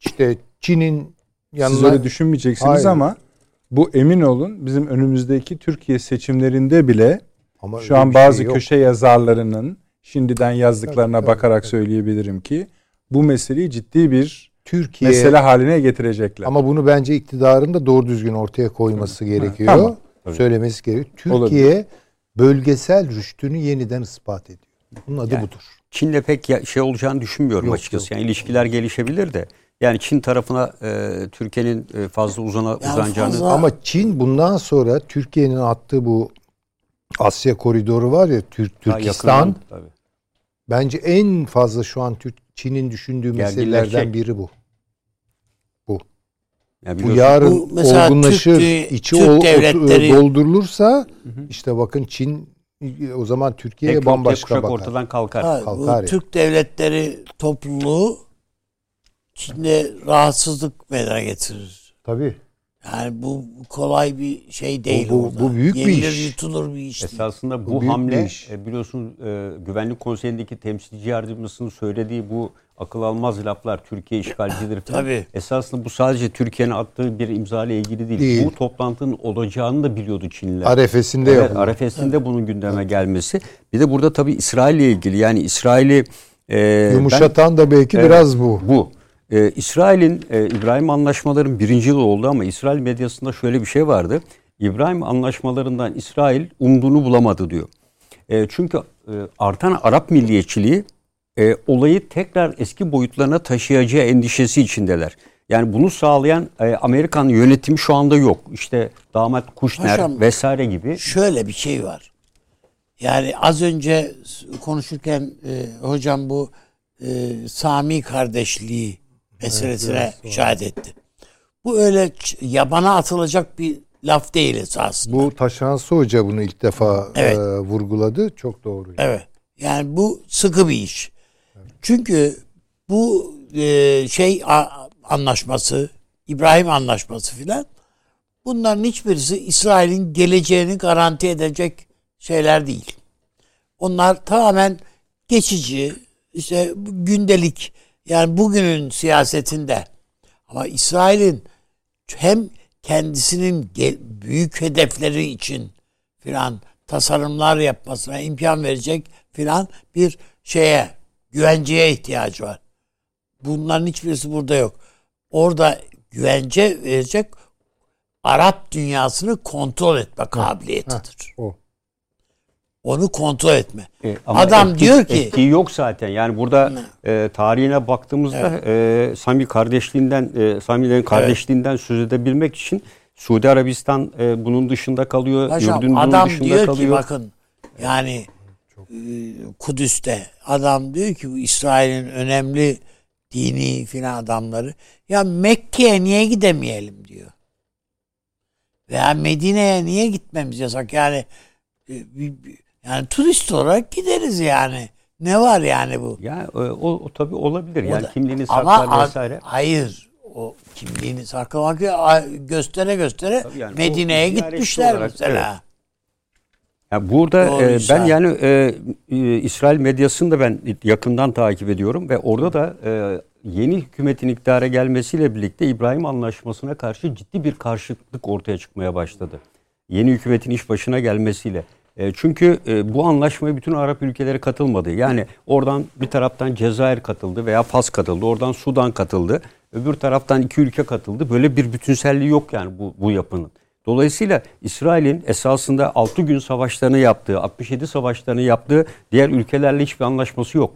İşte Çin'in yanına... Siz öyle düşünmeyeceksiniz Hayır. ama bu emin olun bizim önümüzdeki Türkiye seçimlerinde bile ama şu an bazı şey köşe yazarlarının şimdiden yazdıklarına tabii, bakarak tabii. söyleyebilirim ki bu meseleyi ciddi bir Türkiye mesele haline getirecekler. Ama bunu bence iktidarın da doğru düzgün ortaya koyması gerekiyor. tamam. Söylemesi gerekiyor. Türkiye Olabilir. bölgesel rüştünü yeniden ispat ediyor. Bunun adı yani, budur. Çin'le pek şey olacağını düşünmüyorum yok, açıkçası. Yok. Yani ilişkiler gelişebilir de yani Çin tarafına e, Türkiye'nin e, fazla uzana uzanacağını fazla... ama Çin bundan sonra Türkiye'nin attığı bu Asya koridoru var ya Türk Türkistan. Bence en fazla şu an Türk Çin'in düşündüğü meselelerden biri bu. Bu. Yani bu yarın bu olgunlaşır, Türk, içi Türk ol, devletleri... doldurulursa hı hı. işte bakın Çin o zaman Türkiye'ye bambaşka bakar. ortadan kalkar. Ha, kalkar bu Türk devletleri topluluğu Çin'de rahatsızlık meydana getirir. Tabii. Yani bu kolay bir şey değil bu, bu, bu büyük Yenilir, bir iş. yutulur bir iş Esasında bu, bu hamle e, biliyorsun e, Güvenlik Konseyi'ndeki temsilci yardımcısının söylediği bu akıl almaz laflar Türkiye işgalcidir (laughs) falan. Tabii. Esasında bu sadece Türkiye'nin attığı bir imza ile ilgili değil. değil. Bu toplantının olacağını da biliyordu Çinliler. Arefesinde evet, Arefesinde evet. bunun gündeme evet. gelmesi. Bir de burada tabii İsrail ile ilgili yani İsrail'i e, yumuşatan ben, da belki evet, biraz bu. Bu. Ee, İsrail'in e, İbrahim anlaşmaların birinci yılı oldu ama İsrail medyasında şöyle bir şey vardı. İbrahim anlaşmalarından İsrail umduğunu bulamadı diyor. E, çünkü e, artan Arap milliyetçiliği e, olayı tekrar eski boyutlarına taşıyacağı endişesi içindeler. Yani bunu sağlayan e, Amerikan yönetimi şu anda yok. İşte damat Kushner Paşam, vesaire gibi. Şöyle bir şey var. Yani az önce konuşurken e, hocam bu e, Sami kardeşliği meselesine evet, müşahede etti. Bu öyle yabana atılacak bir laf değil esasında. Bu Taşansı Hoca bunu ilk defa evet. e, vurguladı. Çok doğru. Yani. Evet. Yani bu sıkı bir iş. Evet. Çünkü bu e, şey a, anlaşması, İbrahim anlaşması filan bunların hiçbirisi İsrail'in geleceğini garanti edecek şeyler değil. Onlar tamamen geçici, işte gündelik yani bugünün siyasetinde ama İsrail'in hem kendisinin büyük hedefleri için filan tasarımlar yapmasına imkan verecek filan bir şeye güvenceye ihtiyacı var. Bunların hiçbirisi burada yok. Orada güvence verecek Arap dünyasını kontrol etme kabiliyetidir. Ha, o. Onu kontrol etme. E, ama Adam etki, diyor ki etki yok zaten. Yani burada e, tarihine baktığımızda evet. e, Sami kardeşliğinden e, Samilerin kardeşliğinden evet. söz edebilmek için Suudi Arabistan e, bunun dışında kalıyor. Paşam, Ürdün bunun dışında diyor kalıyor. ki bakın yani. E, Kudüs'te adam diyor ki bu İsrail'in önemli dini filan adamları ya Mekke'ye niye gidemeyelim diyor. Veya Medine'ye niye gitmemiz yasak? Yani e, yani turist olarak gideriz yani. Ne var yani bu? Ya o, o, o tabii olabilir. O yani da, kimliğini saklar ama, vesaire. Hayır. O kimliğini saklamak göstere göstere yani Medine'ye gitmişler olarak, mesela. Evet. Yani burada e, ben yani e, e, İsrail medyasını da ben yakından takip ediyorum ve orada da e, yeni hükümetin iktidara gelmesiyle birlikte İbrahim Anlaşması'na karşı ciddi bir karşıtlık ortaya çıkmaya başladı. Yeni hükümetin iş başına gelmesiyle. E, çünkü e, bu anlaşmaya bütün Arap ülkeleri katılmadı. Yani oradan bir taraftan Cezayir katıldı veya Fas katıldı. Oradan Sudan katıldı. Öbür taraftan iki ülke katıldı. Böyle bir bütünselliği yok yani bu, bu yapının. Dolayısıyla İsrail'in esasında 6 gün savaşlarını yaptığı, 67 savaşlarını yaptığı diğer ülkelerle hiçbir anlaşması yok.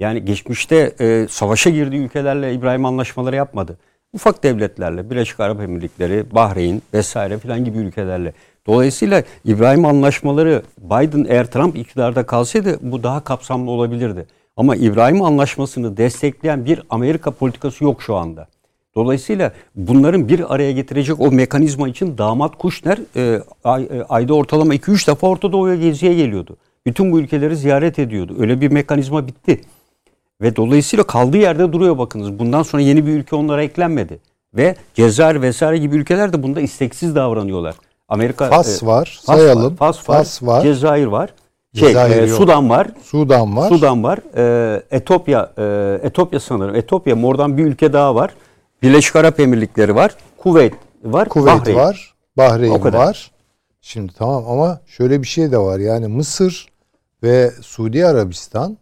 Yani geçmişte e, savaşa girdiği ülkelerle İbrahim anlaşmaları yapmadı. Ufak devletlerle, Birleşik Arap Emirlikleri, Bahreyn vesaire filan gibi ülkelerle. Dolayısıyla İbrahim anlaşmaları Biden eğer Trump iktidarda kalsaydı bu daha kapsamlı olabilirdi. Ama İbrahim anlaşmasını destekleyen bir Amerika politikası yok şu anda. Dolayısıyla bunların bir araya getirecek o mekanizma için damat Kuşner e, ay, e, ayda ortalama 2-3 defa Orta Doğu'ya geziye geliyordu. Bütün bu ülkeleri ziyaret ediyordu. Öyle bir mekanizma bitti. Ve dolayısıyla kaldığı yerde duruyor bakınız. Bundan sonra yeni bir ülke onlara eklenmedi. Ve Cezayir vesaire gibi ülkeler de bunda isteksiz davranıyorlar. Amerika Fas e, var. Fas sayalım. Var, Fas, Fas var. Cezayir var. Şey, e, Sudan var. Sudan var. Sudan var. E, Etopya e, Etopya sanırım. Etopya oradan bir ülke daha var. Birleşik Arap Emirlikleri var. Kuveyt var. Kuveyt Bahreyn. var. Bahreyn var. Şimdi tamam ama şöyle bir şey de var. Yani Mısır ve Suudi Arabistan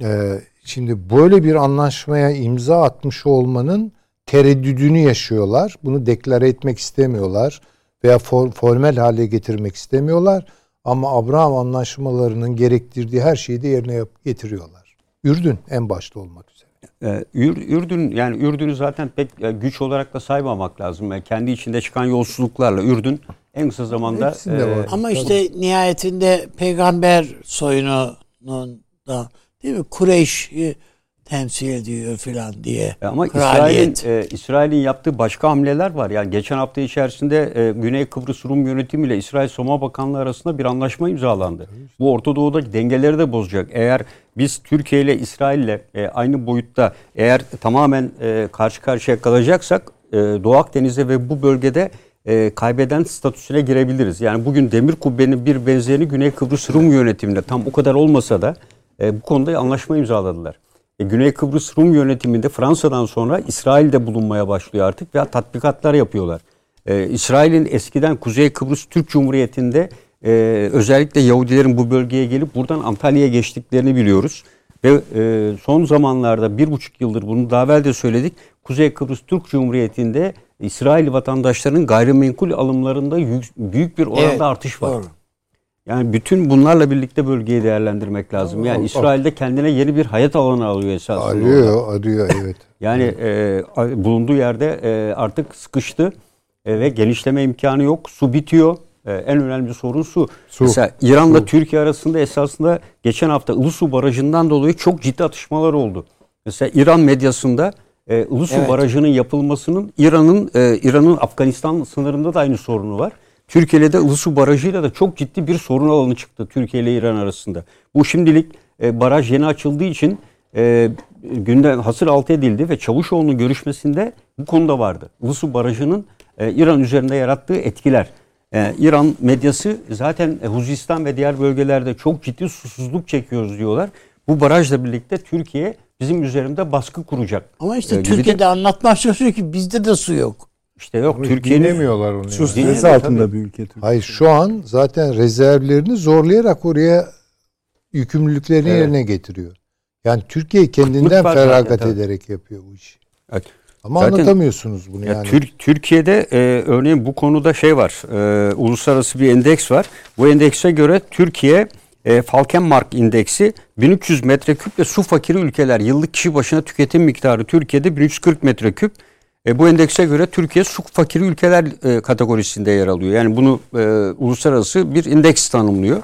e, şimdi böyle bir anlaşmaya imza atmış olmanın tereddüdünü yaşıyorlar. Bunu deklare etmek istemiyorlar veya for, formel hale getirmek istemiyorlar. Ama Abraham anlaşmalarının gerektirdiği her şeyi de yerine yap, getiriyorlar. Ürdün en başta olmak üzere. Ee, Ürdün yani Ürdün'ü zaten pek e, güç olarak da saymamak lazım. Yani kendi içinde çıkan yolsuzluklarla Ürdün en kısa zamanda e, ama işte nihayetinde peygamber soyunun da değil mi Kureyş'i temsil ediyor filan diye. E, ama İsrail'in e, İsrail'in yaptığı başka hamleler var. Yani geçen hafta içerisinde e, Güney Kıbrıs Rum yönetimi ile İsrail Soma Bakanlığı arasında bir anlaşma imzalandı. Bu Orta Doğu'daki dengeleri de bozacak. Eğer biz Türkiye ile İsrail ile e, aynı boyutta eğer tamamen e, karşı karşıya kalacaksak e, Doğu Akdeniz'de ve bu bölgede e, kaybeden statüsüne girebiliriz. Yani bugün Demir Kubbe'nin bir benzerini Güney Kıbrıs Rum yönetiminde tam o kadar olmasa da e, bu konuda anlaşma imzaladılar. E, Güney Kıbrıs Rum yönetiminde Fransa'dan sonra İsrail'de bulunmaya başlıyor artık veya tatbikatlar yapıyorlar. E, İsrail'in eskiden Kuzey Kıbrıs Türk Cumhuriyeti'nde e, özellikle Yahudilerin bu bölgeye gelip buradan Antalya'ya geçtiklerini biliyoruz. Ve e, son zamanlarda bir buçuk yıldır bunu daha evvel de söyledik. Kuzey Kıbrıs Türk Cumhuriyeti'nde İsrail vatandaşlarının gayrimenkul alımlarında büyük bir oranda evet, artış var. Doğru. Yani bütün bunlarla birlikte bölgeyi değerlendirmek lazım. Yani İsrail'de kendine yeni bir hayat alanı alıyor esasında. Arıyor, arıyor evet. (laughs) yani e, bulunduğu yerde e, artık sıkıştı e, ve genişleme imkanı yok. Su bitiyor. E, en önemli sorun su. su. Mesela İran'la su. Türkiye arasında esasında geçen hafta Ilısu Barajı'ndan dolayı çok ciddi atışmalar oldu. Mesela İran medyasında e, Ilısu evet. Barajı'nın yapılmasının İran'ın e, İran'ın Afganistan sınırında da aynı sorunu var. Türkiye ile de Ilısu Barajı'yla da çok ciddi bir sorun alanı çıktı Türkiye ile İran arasında. Bu şimdilik e, baraj yeni açıldığı için e, gündem hasır altı edildi ve Çavuşoğlu'nun görüşmesinde bu konuda vardı. Ilısu Barajı'nın e, İran üzerinde yarattığı etkiler. E, İran medyası zaten e, Huzistan ve diğer bölgelerde çok ciddi susuzluk çekiyoruz diyorlar. Bu barajla birlikte Türkiye bizim üzerinde baskı kuracak. Ama işte ee, Türkiye'de de... anlatmak çalışıyor ki bizde de su yok. İşte yok Türkiye'nin dinlemiyorlar onu. Su stresi altında tabii. bir ülke Türkiye. Hayır şu an zaten rezervlerini zorlayarak oraya yükümlülüklerini evet. yerine getiriyor. Yani Türkiye kendinden feragat zaten, ederek yapıyor bu işi. Evet. Ama Zaten, anlatamıyorsunuz bunu ya yani. Tür, Türkiye'de e, örneğin bu konuda şey var. E, uluslararası bir endeks var. Bu endekse göre Türkiye e, Falkenmark indeksi 1300 metreküp ve su fakiri ülkeler yıllık kişi başına tüketim miktarı Türkiye'de 1340 metreküp. E, bu endekse göre Türkiye su fakiri ülkeler e, kategorisinde yer alıyor. Yani bunu e, uluslararası bir indeks tanımlıyor.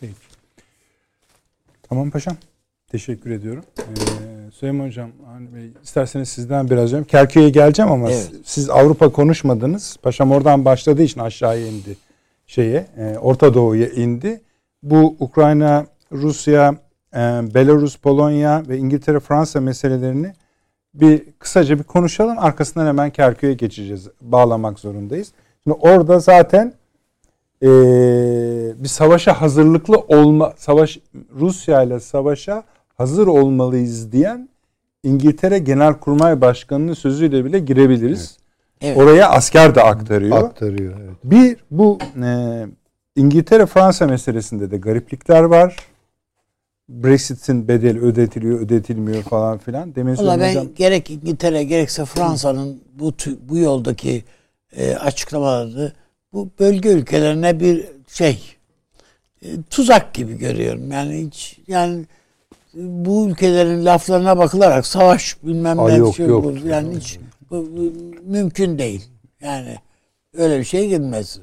Peki. Tamam paşam. Teşekkür ediyorum. Ee, Süleyman Hocam, hani Bey, isterseniz sizden biraz önce Kerkük'e geleceğim ama evet. siz Avrupa konuşmadınız. Paşam oradan başladığı için aşağıya indi şeye, e, Orta Doğu'ya indi. Bu Ukrayna, Rusya, e, Belarus, Polonya ve İngiltere, Fransa meselelerini bir kısaca bir konuşalım. Arkasından hemen Kerkük'e geçeceğiz. Bağlamak zorundayız. Şimdi orada zaten e, bir savaşa hazırlıklı olma, savaş Rusya ile savaşa hazır olmalıyız diyen İngiltere Genelkurmay Başkanı'nın sözüyle bile girebiliriz. Evet. Oraya asker de aktarıyor. Aktarıyor. Evet. Bir bu e, İngiltere Fransa meselesinde de gariplikler var. Brexit'in bedeli ödetiliyor, ödetilmiyor falan filan. Demin Valla ben hocam... gerek İngiltere gerekse Fransa'nın bu bu yoldaki e, açıklamaları bu bölge ülkelerine bir şey e, tuzak gibi görüyorum. Yani hiç yani bu ülkelerin laflarına bakılarak savaş bilmem ne yok, şey yok. yani hiç bu, bu, mümkün değil. Yani öyle bir şey girmez.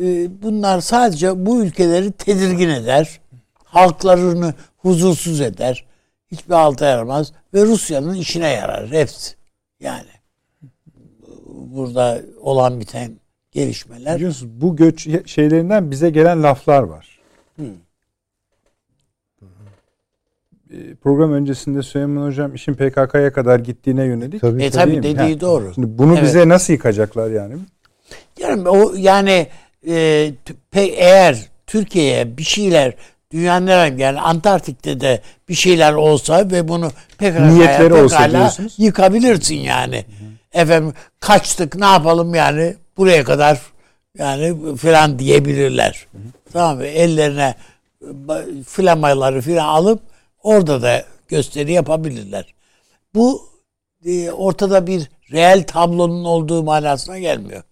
E, bunlar sadece bu ülkeleri tedirgin eder. Halklarını huzursuz eder. Hiçbir alta yaramaz. Ve Rusya'nın işine yarar. Hepsi. Yani burada olan biten gelişmeler. Biliyorsunuz bu göç şeylerinden bize gelen laflar var. Hmm. Program öncesinde Süleyman Hocam işin PKK'ya kadar gittiğine yönelik. Tabii, e tabii dediği ha. doğru. Şimdi bunu evet. bize nasıl yıkacaklar yani? Yani o yani e, eğer Türkiye'ye bir şeyler dünyanın herhangi yani Antarktik'te de bir şeyler olsa ve bunu pekala, Niyetleri pekala olsa diyorsunuz. yıkabilirsin yani. Hı. Efendim kaçtık ne yapalım yani buraya kadar yani filan diyebilirler. Hı. Tamam mı? Ellerine flamaları filan alıp orada da gösteri yapabilirler. Bu e, ortada bir reel tablonun olduğu manasına gelmiyor.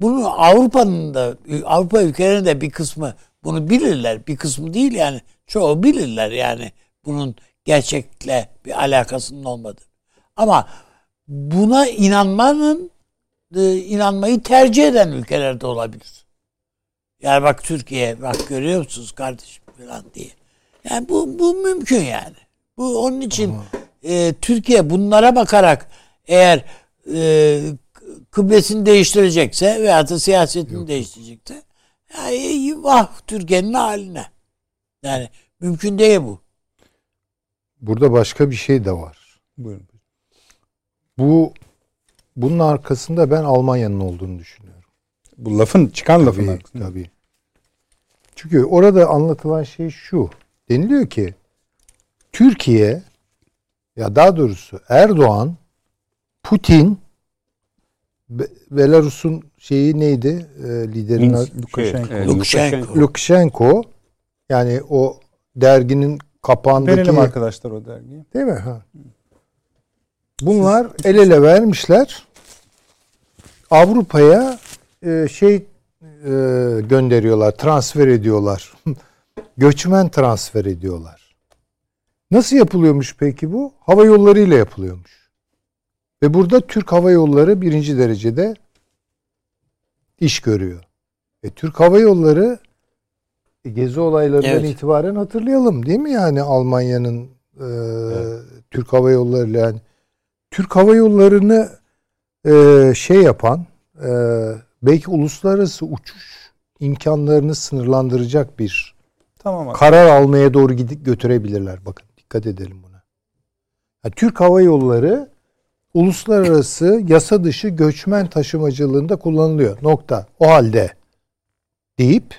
Bunu Avrupa'nın da Avrupa ülkelerinin de bir kısmı bunu bilirler. Bir kısmı değil yani. Çoğu bilirler yani bunun gerçekle bir alakasının olmadığı. Ama buna inanmanın e, inanmayı tercih eden ülkelerde olabilir. Yani bak Türkiye bak görüyor musunuz kardeşim falan diye. Yani bu bu mümkün yani. Bu onun için e, Türkiye bunlara bakarak eğer e, kıblesini değiştirecekse veya da siyasetini Yok. değiştirecekse yani vah Türkiye'nin haline. Yani mümkün değil bu. Burada başka bir şey de var. Buyurun. Bu bunun arkasında ben Almanya'nın olduğunu düşünüyorum. Bu lafın çıkan tabii, lafın arkasında. Tabii. Çünkü orada anlatılan şey şu. Deniliyor ki Türkiye ya daha doğrusu Erdoğan, Putin, Belarus'un şeyi neydi? E, liderin Lukashenko. Şey, Lukashenko. Lukashenko. Yani o derginin kapağındaki... Verelim arkadaşlar o dergiyi. Değil mi? Ha. Bunlar el ele vermişler. Avrupa'ya e, şey e, gönderiyorlar, transfer ediyorlar. (laughs) Göçmen transfer ediyorlar. Nasıl yapılıyormuş peki bu? Hava yolları ile yapılıyormuş. Ve burada Türk Hava Yolları birinci derecede iş görüyor. E, Türk Hava Yolları e, gezi olaylarından evet. itibaren hatırlayalım değil mi yani Almanya'nın e, evet. Türk Hava Yolları ile yani Türk Hava Yolları'nı e, şey yapan e, belki uluslararası uçuş imkanlarını sınırlandıracak bir tamam karar almaya doğru gidip götürebilirler. Bakın dikkat edelim buna. Yani Türk Hava Yolları uluslararası yasa dışı göçmen taşımacılığında kullanılıyor. Nokta. O halde deyip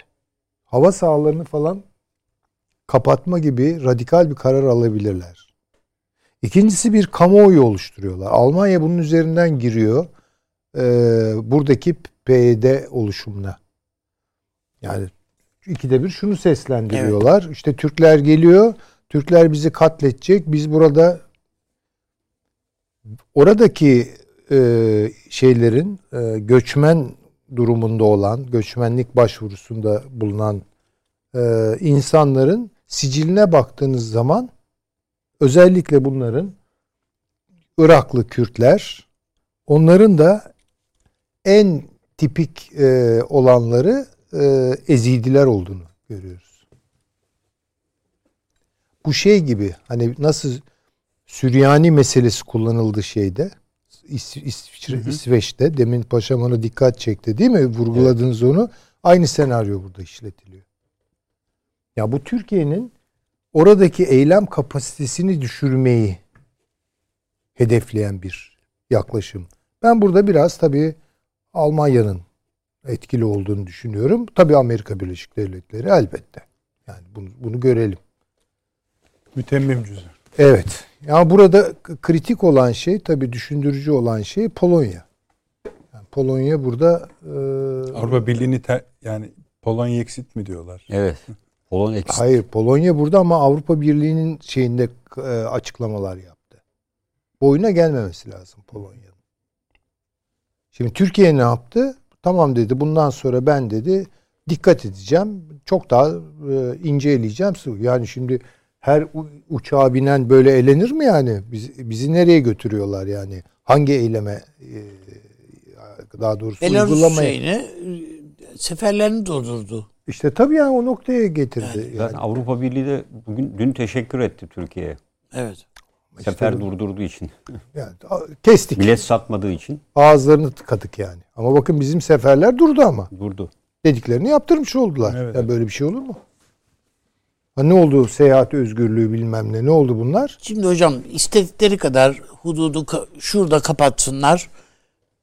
hava sahalarını falan kapatma gibi radikal bir karar alabilirler. İkincisi bir kamuoyu oluşturuyorlar. Almanya bunun üzerinden giriyor. E, buradaki PYD oluşumuna. Yani ikide bir şunu seslendiriyorlar. Evet. İşte Türkler geliyor. Türkler bizi katledecek. Biz burada oradaki e, şeylerin e, göçmen durumunda olan, göçmenlik başvurusunda bulunan e, insanların siciline baktığınız zaman özellikle bunların Iraklı Kürtler onların da en tipik e, olanları e, Ezidiler olduğunu görüyoruz. Bu şey gibi hani nasıl Süryani meselesi kullanıldı şeyde İs, İsviçre, hı hı. İsveç'te demin paşam ona dikkat çekti değil mi? Vurguladınız evet. onu. Aynı senaryo burada işletiliyor. Ya bu Türkiye'nin oradaki eylem kapasitesini düşürmeyi hedefleyen bir yaklaşım. Ben burada biraz tabii Almanya'nın etkili olduğunu düşünüyorum. Tabii Amerika Birleşik Devletleri elbette. Yani bunu, bunu görelim. Mütemmim cüzü. Evet. Ya burada kritik olan şey tabii düşündürücü olan şey Polonya. Yani Polonya burada e, Avrupa Birliği'ni ter, yani Polonya eksit mi diyorlar? Evet. Polonya eksit. Hayır, Polonya burada ama Avrupa Birliği'nin şeyinde e, açıklamalar yaptı. Boyuna gelmemesi lazım Polonya'nın. Şimdi Türkiye ne yaptı? Tamam dedi. Bundan sonra ben dedi dikkat edeceğim. Çok daha e, ince eleyeceğim. Yani şimdi her uçağa binen böyle elenir mi yani? Biz, bizi nereye götürüyorlar yani? Hangi eyleme e, daha doğrusu Belarus uygulamaya? şeyini e, seferlerini durdurdu. İşte tabii yani o noktaya getirdi. Yani, yani. Avrupa Birliği de bugün dün teşekkür etti Türkiye'ye. Evet. Sefer işte, durdurduğu için. (laughs) Yani kestik. Bilet satmadığı için. Ağızlarını tıkadık yani. Ama bakın bizim seferler durdu ama. Durdu. Dediklerini yaptırmış oldular. Evet. Yani böyle bir şey olur mu? Ha ne oldu seyahat özgürlüğü bilmem ne ne oldu bunlar? Şimdi hocam istedikleri kadar hududu şurada kapatsınlar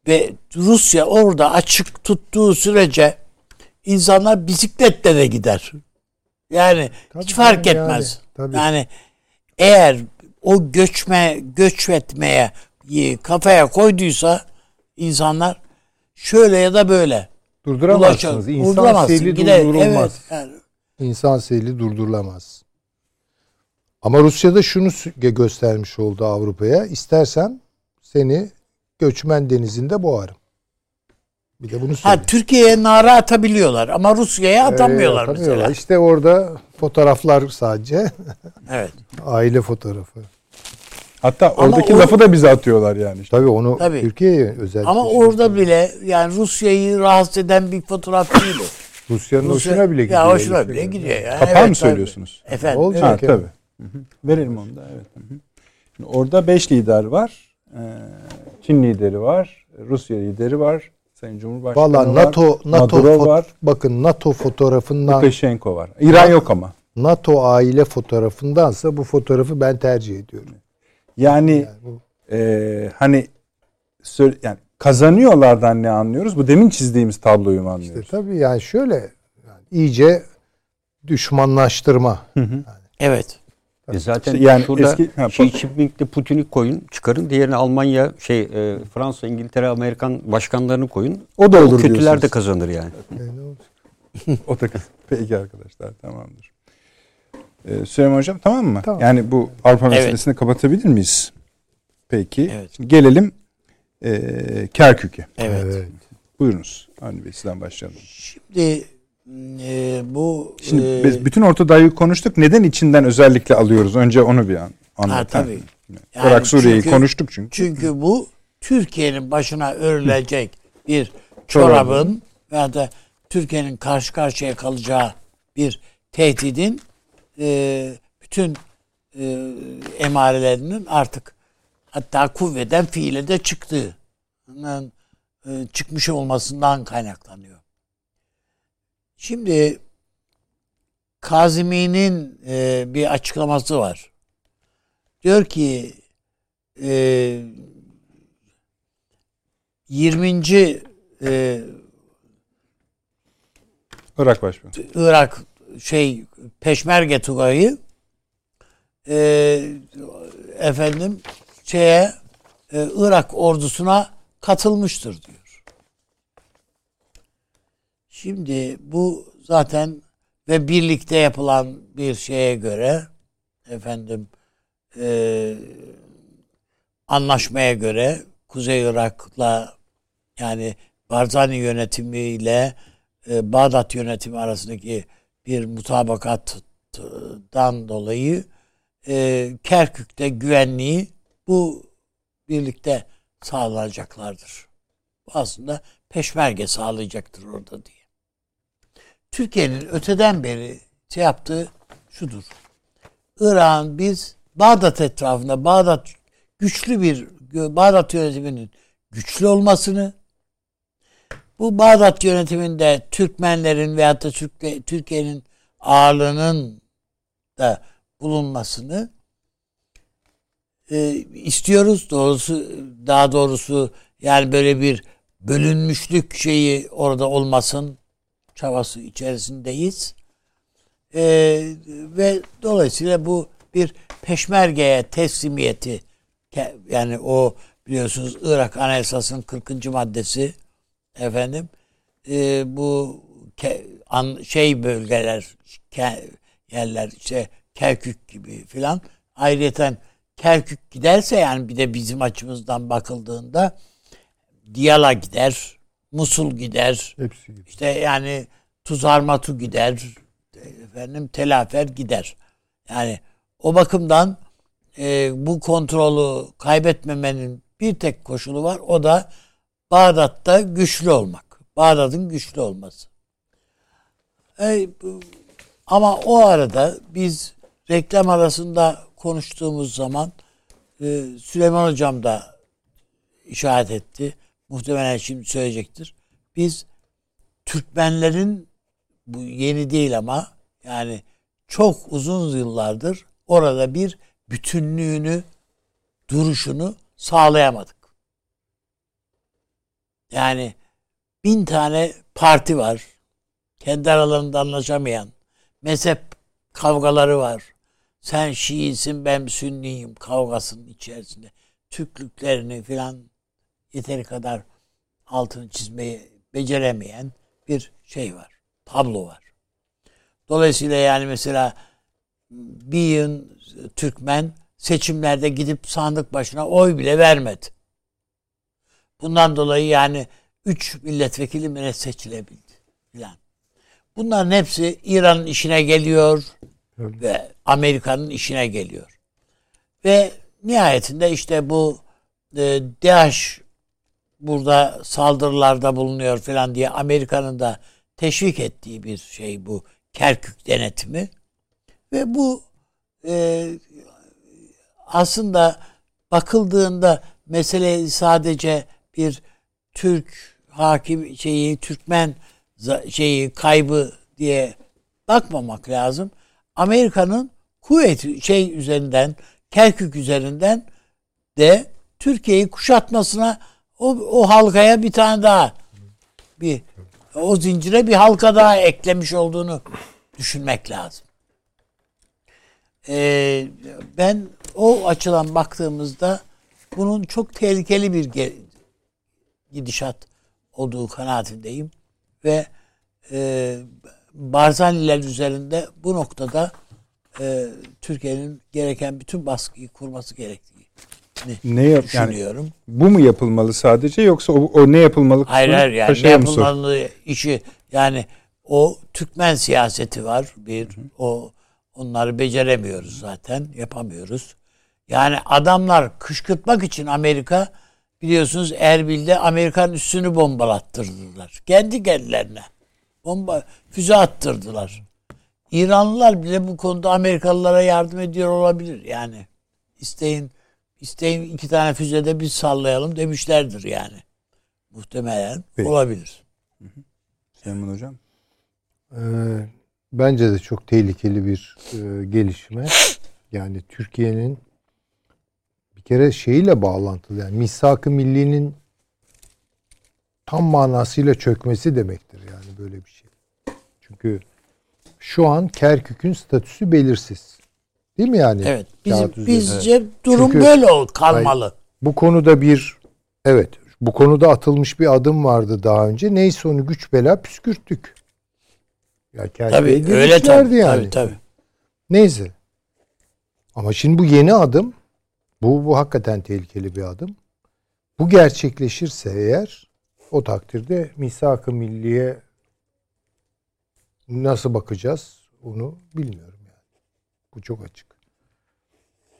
ve Rusya orada açık tuttuğu sürece insanlar bisikletle de gider. Yani tabii hiç fark yani, etmez. Tabii. Yani eğer o göçme göç etmeye kafaya koyduysa insanlar şöyle ya da böyle durduramazsınız. İnsan seyli durdurulmaz. Evet, yani. İnsan seyli durdurulamaz. Ama Rusya'da şunu göstermiş oldu Avrupa'ya. İstersem seni göçmen denizinde boğarım. Bir de bunu söyleyeyim. Ha Türkiye'ye nara atabiliyorlar ama Rusya'ya atamıyorlar, ee, atamıyorlar mesela. İşte orada fotoğraflar sadece. (laughs) Evet. Aile fotoğrafı. Hatta ama oradaki o, lafı da bize atıyorlar yani. Işte. Tabii onu tabii. Türkiye'ye özellikle. Ama orada bile yani Rusya'yı rahatsız eden bir fotoğraf değil o. Rusya'nın Rusya, hoşuna bile gidiyor. Ya hoşuna bile gidiyor. Yani. Kapağı evet, mı söylüyorsunuz? Efendim. Olacak ha, tabii. Hı-hı. Verelim onu da evet. Hı-hı. Şimdi orada beş lider var. Ee, Çin lideri var. Rusya lideri var. Sayın Cumhurbaşkanı Vallahi var. NATO, NATO fo- var. Bakın NATO fotoğrafından Lukashenko var. İran yok ama. NATO aile fotoğrafındansa bu fotoğrafı ben tercih ediyorum. Yani, yani bu... e, hani yani kazanıyorlardan ne anlıyoruz? Bu demin çizdiğimiz tabloyu mu anlıyoruz? İşte tabii yani şöyle yani iyice düşmanlaştırma. Hı hı. Yani. Evet. E zaten yani şurada eski, ha, Xi Jinping'de Putin'i koyun çıkarın. Diğerini Almanya, şey e, Fransa, İngiltere, Amerikan başkanlarını koyun. O da olur o kötüler diyorsunuz. de kazanır yani. (laughs) o da Peki arkadaşlar tamamdır. Ee, Süleyman Hocam tamam mı? Tamam. Yani bu Avrupa evet. meselesini kapatabilir miyiz? Peki. Evet. Şimdi gelelim e, Kerkük'e. Evet. evet. Buyurunuz. Avni Bey sizden başlayalım. Şimdi e, bu Şimdi e, biz bütün Orta Doğu'yu konuştuk. Neden içinden özellikle alıyoruz? Önce onu bir an, anlat. Ha, tabii. Yani Irak Suriye'yi konuştuk çünkü. Çünkü bu Türkiye'nin başına örülecek bir çorabın veya da Türkiye'nin karşı karşıya kalacağı bir tehdidin e, bütün e, emarelerinin artık hatta kuvveden fiile de çıktığı e, çıkmış olmasından kaynaklanıyor. Şimdi Kazimi'nin e, bir açıklaması var. Diyor ki e, 20. E, Irak Başkanı. Irak şey Peşmerge Tugay'ı e, efendim şeye e, Irak ordusuna katılmıştır diyor. Şimdi bu zaten ve birlikte yapılan bir şeye göre efendim e, anlaşmaya göre Kuzey Irak'la yani Barzani yönetimiyle e, Bağdat yönetimi arasındaki bir mutabakattan dolayı e, Kerkük'te güvenliği bu birlikte sağlanacaklardır. Bu aslında peşmerge sağlayacaktır orada diye. Türkiye'nin öteden beri şey yaptığı şudur. Irak'ın biz Bağdat etrafında Bağdat güçlü bir Bağdat yönetiminin güçlü olmasını bu Bağdat yönetiminde Türkmenlerin veyahut da Türkiye'nin ağırlığının da bulunmasını e, istiyoruz. Doğrusu daha doğrusu yani böyle bir bölünmüşlük şeyi orada olmasın çabası içerisindeyiz. E, ve dolayısıyla bu bir peşmergeye teslimiyeti yani o biliyorsunuz Irak Anayasası'nın 40. maddesi efendim e, bu ke, an, şey bölgeler ke, yerler işte Kerkük gibi filan ayrıyeten Kerkük giderse yani bir de bizim açımızdan bakıldığında Diyala gider, Musul gider. Hepsi gider. İşte yani Tuzarmatu gider. Efendim Telafer gider. Yani o bakımdan e, bu kontrolü kaybetmemenin bir tek koşulu var. O da Bağdat'ta güçlü olmak. Bağdat'ın güçlü olması. E, ama o arada biz reklam arasında konuştuğumuz zaman e, Süleyman Hocam da işaret etti. Muhtemelen şimdi söyleyecektir. Biz Türkmenlerin bu yeni değil ama yani çok uzun yıllardır orada bir bütünlüğünü, duruşunu sağlayamadık. Yani bin tane parti var. kendi aralarında anlaşamayan mezhep kavgaları var. Sen Şiisin ben Sünniyim kavgasının içerisinde. Türklüklerini filan yeteri kadar altını çizmeyi beceremeyen bir şey var. Tablo var. Dolayısıyla yani mesela bir yığın Türkmen seçimlerde gidip sandık başına oy bile vermedi. Bundan dolayı yani 3 milletvekili mi seçilebildi filan. Bunların hepsi İran'ın işine geliyor ve Amerika'nın işine geliyor. Ve nihayetinde işte bu e, DAEŞ burada saldırılarda bulunuyor falan diye Amerika'nın da teşvik ettiği bir şey bu Kerkük denetimi. Ve bu e, aslında bakıldığında mesele sadece bir Türk hakim şeyi Türkmen şeyi kaybı diye bakmamak lazım. Amerika'nın kuvvet şey üzerinden Kerkük üzerinden de Türkiye'yi kuşatmasına o, o halkaya bir tane daha bir o zincire bir halka daha eklemiş olduğunu düşünmek lazım. Ee, ben o açıdan baktığımızda bunun çok tehlikeli bir gidişat olduğu kanaatindeyim ve e, Barzaniler üzerinde bu noktada e, Türkiye'nin gereken bütün baskıyı kurması gerektiği ne yap düşünüyorum. Yani, bu mu yapılmalı sadece yoksa o, o ne yapılmalı? Hayır hayır yani ne yapılmalı işi yani o Türkmen siyaseti var bir Hı. o onları beceremiyoruz zaten yapamıyoruz. Yani adamlar kışkırtmak için Amerika biliyorsunuz Erbil'de Amerikan üssünü bombalattırdılar. Kendi kendilerine. Bomba füze attırdılar. İranlılar bile bu konuda Amerikalılara yardım ediyor olabilir. Yani isteyin isteyin iki tane füzede biz sallayalım demişlerdir yani. Muhtemelen Peki. olabilir. Süleyman Hocam. Ee, bence de çok tehlikeli bir e, gelişme. Yani Türkiye'nin bir kere şeyiyle bağlantılı. Yani misak-ı millinin tam manasıyla çökmesi demektir yani böyle bir şey. Çünkü şu an Kerkük'ün statüsü belirsiz. Değil mi yani? Evet. Bizim, bizce durum Çünkü, böyle kalmalı. Hayır, bu konuda bir evet bu konuda atılmış bir adım vardı daha önce. Neyse onu güç bela püskürttük. Ya tabii öyle tabii, yani. tabii tabii. Neyse. Ama şimdi bu yeni adım bu, bu hakikaten tehlikeli bir adım. Bu gerçekleşirse eğer o takdirde misak-ı milliye nasıl bakacağız onu bilmiyorum yani. Bu çok açık.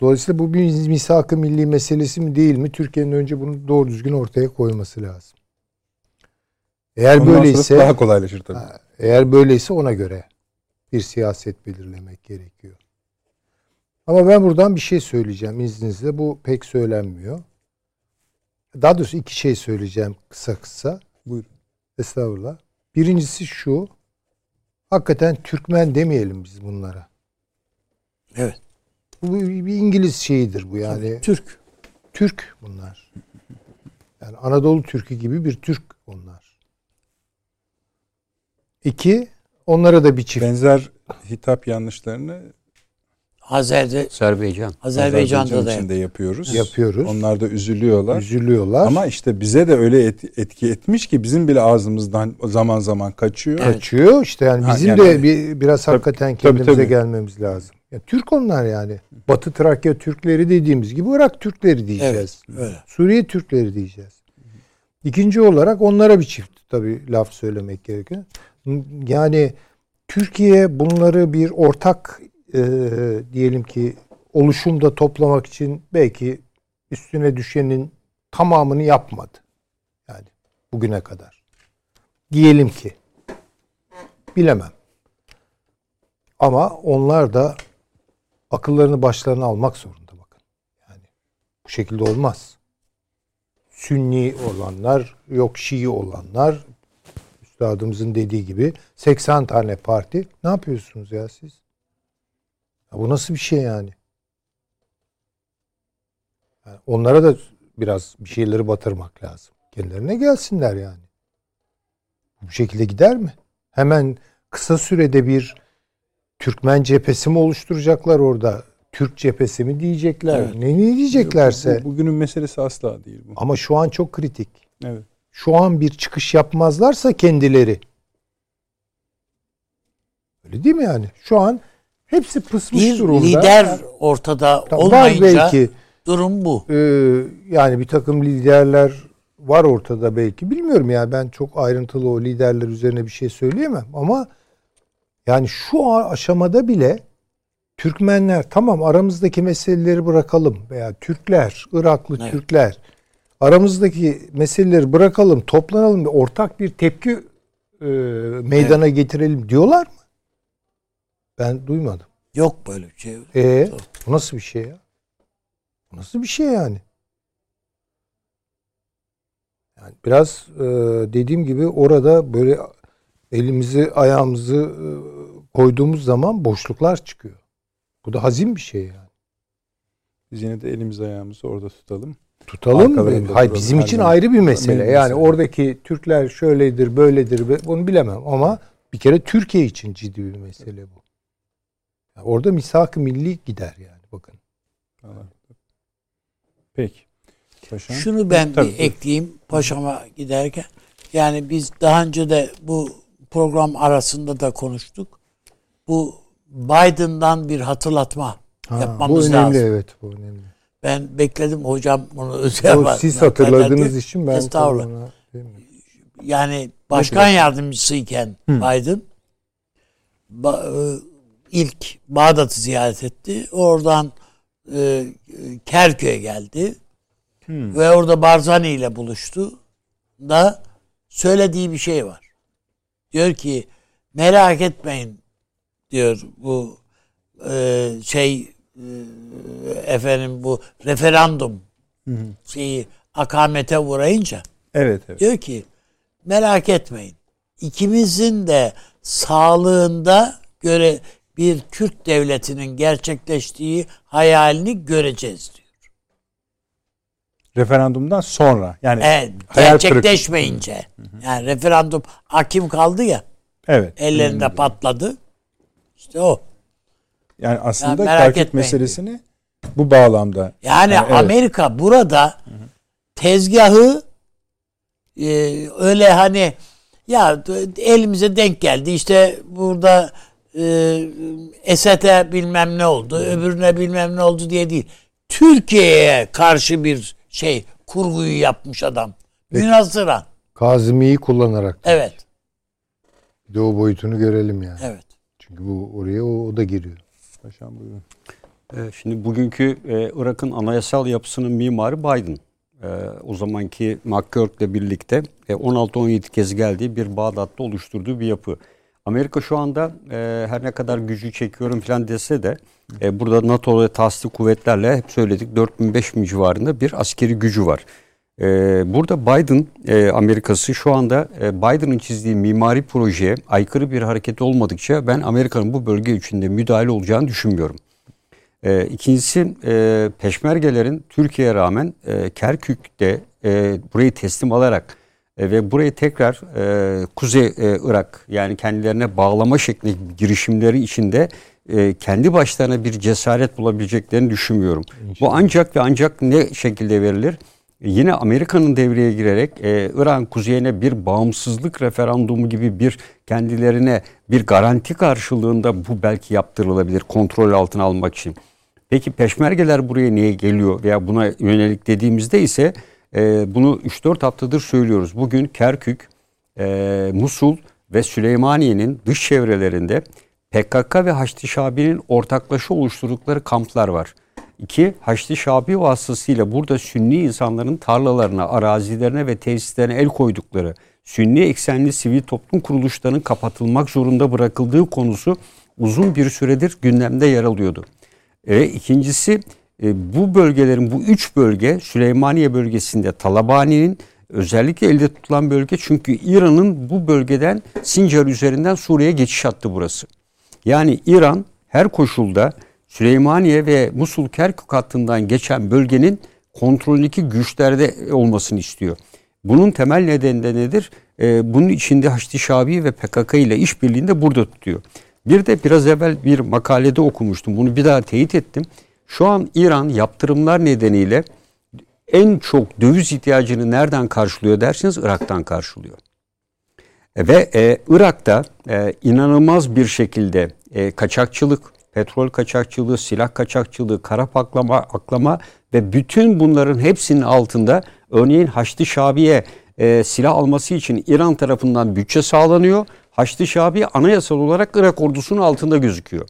Dolayısıyla bu bir misak-ı milli meselesi mi değil mi? Türkiye'nin önce bunu doğru düzgün ortaya koyması lazım. Eğer Ondan böyleyse daha kolaylaşır tabii. Eğer böyleyse ona göre bir siyaset belirlemek gerekiyor. Ama ben buradan bir şey söyleyeceğim izninizle. Bu pek söylenmiyor. Daha doğrusu iki şey söyleyeceğim kısa kısa. Buyurun. Estağfurullah. Birincisi şu. Hakikaten Türkmen demeyelim biz bunlara. Evet. Bu bir İngiliz şeyidir bu yani. Türk. Türk bunlar. Yani Anadolu Türkü gibi bir Türk onlar. İki, onlara da bir çift. Benzer hitap yanlışlarını Azer'de Azerbaycan. Azerbaycan'da da içinde yapıyoruz. Yapıyoruz. Onlar da üzülüyorlar. Üzülüyorlar. Ama işte bize de öyle et, etki etmiş ki bizim bile ağzımızdan zaman zaman kaçıyor. Evet. Kaçıyor işte yani bizim ha, yani, de bir, biraz tabii, hakikaten kendimize tabii, tabii. gelmemiz lazım. Ya, Türk onlar yani. Batı Trakya Türkleri dediğimiz gibi Irak Türkleri diyeceğiz. Evet, öyle. Suriye Türkleri diyeceğiz. İkinci olarak onlara bir çift tabii laf söylemek gerekiyor. Yani Türkiye bunları bir ortak e, diyelim ki oluşumda toplamak için belki üstüne düşenin tamamını yapmadı. Yani bugüne kadar. Diyelim ki. Bilemem. Ama onlar da akıllarını başlarına almak zorunda bakın. Yani bu şekilde olmaz. Sünni olanlar, yok Şii olanlar, üstadımızın dediği gibi 80 tane parti. Ne yapıyorsunuz ya siz? Ya bu nasıl bir şey yani? yani? Onlara da biraz bir şeyleri batırmak lazım. Kendilerine gelsinler yani. Bu şekilde gider mi? Hemen kısa sürede bir Türkmen cephesi mi oluşturacaklar orada? Türk cephesi mi diyecekler? Evet. Ne, ne diyeceklerse. Bu, bugünün meselesi asla değil bu. Ama şu an çok kritik. Evet. Şu an bir çıkış yapmazlarsa kendileri. Öyle değil mi yani? Şu an hepsi pısmış bir durumda. lider ortada tamam, olmayınca belki, durum bu. E, yani bir takım liderler var ortada belki. Bilmiyorum ya ben çok ayrıntılı o liderler üzerine bir şey söyleyemem ama yani şu aşamada bile Türkmenler tamam aramızdaki meseleleri bırakalım veya Türkler, Iraklı evet. Türkler aramızdaki meseleleri bırakalım, toplanalım ortak bir tepki e, meydana evet. getirelim diyorlar mı? Ben duymadım. Yok böyle bir şey. Ee, bu nasıl bir şey ya? Bu nasıl bir şey yani? Yani biraz e, dediğim gibi orada böyle elimizi ayağımızı e, koyduğumuz zaman boşluklar çıkıyor. Bu da hazin bir şey yani. Biz yine de elimizi ayağımızı orada tutalım. Tutalım. Hayır bizim için ayrı bir mesele. Yani oradaki Türkler şöyledir, böyledir bunu bilemem ama bir kere Türkiye için ciddi bir mesele bu. Yani orada misak-ı milli gider yani bakın. Peki. Paşam. Şunu ben Tabii, bir ekleyeyim paşama giderken. Yani biz daha önce de bu program arasında da konuştuk. Bu Biden'dan bir hatırlatma ha, yapmamız lazım. Bu önemli lazım. evet bu önemli. Ben bekledim hocam bunu özel o, Siz hatırladığınız için ben Estağfurullah. Yani başkan yardımcısıyken Hı. Biden ba- ilk Bağdat'ı ziyaret etti. Oradan e, Kerkük'e geldi. Hmm. Ve orada Barzani ile buluştu. Da söylediği bir şey var. Diyor ki merak etmeyin diyor bu e, şey e, efendim bu referandum hı şeyi akamete uğrayınca evet, evet. diyor ki merak etmeyin ikimizin de sağlığında göre bir Kürt devletinin gerçekleştiği hayalini göreceğiz diyor. Referandumdan sonra yani evet, gerçekleşmeyince yani referandum hakim kaldı ya. Evet. Ellerinde patladı. İşte o. Yani aslında yani takip meselesini bu bağlamda. Yani, yani evet. Amerika burada tezgahı e, öyle hani ya elimize denk geldi işte burada e, Esed'e bilmem ne oldu, öbürüne bilmem ne oldu diye değil. Türkiye'ye karşı bir şey kurguyu yapmış adam. Peki. Münazıran. Kazimi'yi kullanarak. Evet. Bir de o boyutunu görelim yani. Evet. Çünkü bu oraya o, o da giriyor. Paşam buyurun. Ee, şimdi bugünkü e, Irak'ın anayasal yapısının mimarı Biden. E, o zamanki McCurk'le birlikte e, 16-17 kez geldiği bir Bağdat'ta oluşturduğu bir yapı. Amerika şu anda e, her ne kadar gücü çekiyorum falan dese de e, burada NATO ve tasdik kuvvetlerle hep söyledik 4000-5000 civarında bir askeri gücü var. E, burada Biden e, Amerikası şu anda e, Biden'ın çizdiği mimari projeye aykırı bir hareket olmadıkça ben Amerika'nın bu bölge içinde müdahale olacağını düşünmüyorum. E, ikincisi e, peşmergelerin Türkiye'ye rağmen e, Kerkük'te e, burayı teslim alarak e, ve burayı tekrar e, Kuzey e, Irak yani kendilerine bağlama şekli girişimleri içinde e, kendi başlarına bir cesaret bulabileceklerini düşünmüyorum. İnşallah. Bu ancak ve ancak ne şekilde verilir? E, yine Amerika'nın devreye girerek e, İran kuzeyine bir bağımsızlık referandumu gibi bir kendilerine bir garanti karşılığında bu belki yaptırılabilir kontrol altına almak için. Peki peşmergeler buraya niye geliyor veya buna yönelik dediğimizde ise e, bunu 3-4 haftadır söylüyoruz. Bugün Kerkük, e, Musul ve Süleymaniye'nin dış çevrelerinde PKK ve Haçlı Şabi'nin ortaklaşa oluşturdukları kamplar var. İki, Haçlı Şabi vasıtasıyla burada Sünni insanların tarlalarına, arazilerine ve tesislerine el koydukları, Sünni eksenli sivil toplum kuruluşlarının kapatılmak zorunda bırakıldığı konusu uzun bir süredir gündemde yer alıyordu. Ve ikincisi e, bu bölgelerin bu üç bölge Süleymaniye bölgesinde Talabani'nin özellikle elde tutulan bölge çünkü İran'ın bu bölgeden Sincar üzerinden Suriye'ye geçiş hattı burası. Yani İran her koşulda Süleymaniye ve Musul Kerkük hattından geçen bölgenin kontrolündeki güçlerde olmasını istiyor. Bunun temel nedeni de nedir? e, bunun içinde Haçlı Şabi ve PKK ile işbirliğinde burada tutuyor. Bir de biraz evvel bir makalede okumuştum. Bunu bir daha teyit ettim. Şu an İran yaptırımlar nedeniyle en çok döviz ihtiyacını nereden karşılıyor derseniz Irak'tan karşılıyor. E, ve e, Irak'ta e, inanılmaz bir şekilde e, kaçakçılık, petrol kaçakçılığı, silah kaçakçılığı, kara paklama, aklama ve bütün bunların hepsinin altında örneğin Haçlı Şabi'ye e, silah alması için İran tarafından bütçe sağlanıyor. Haçlı Şabi anayasal olarak Irak ordusunun altında gözüküyor.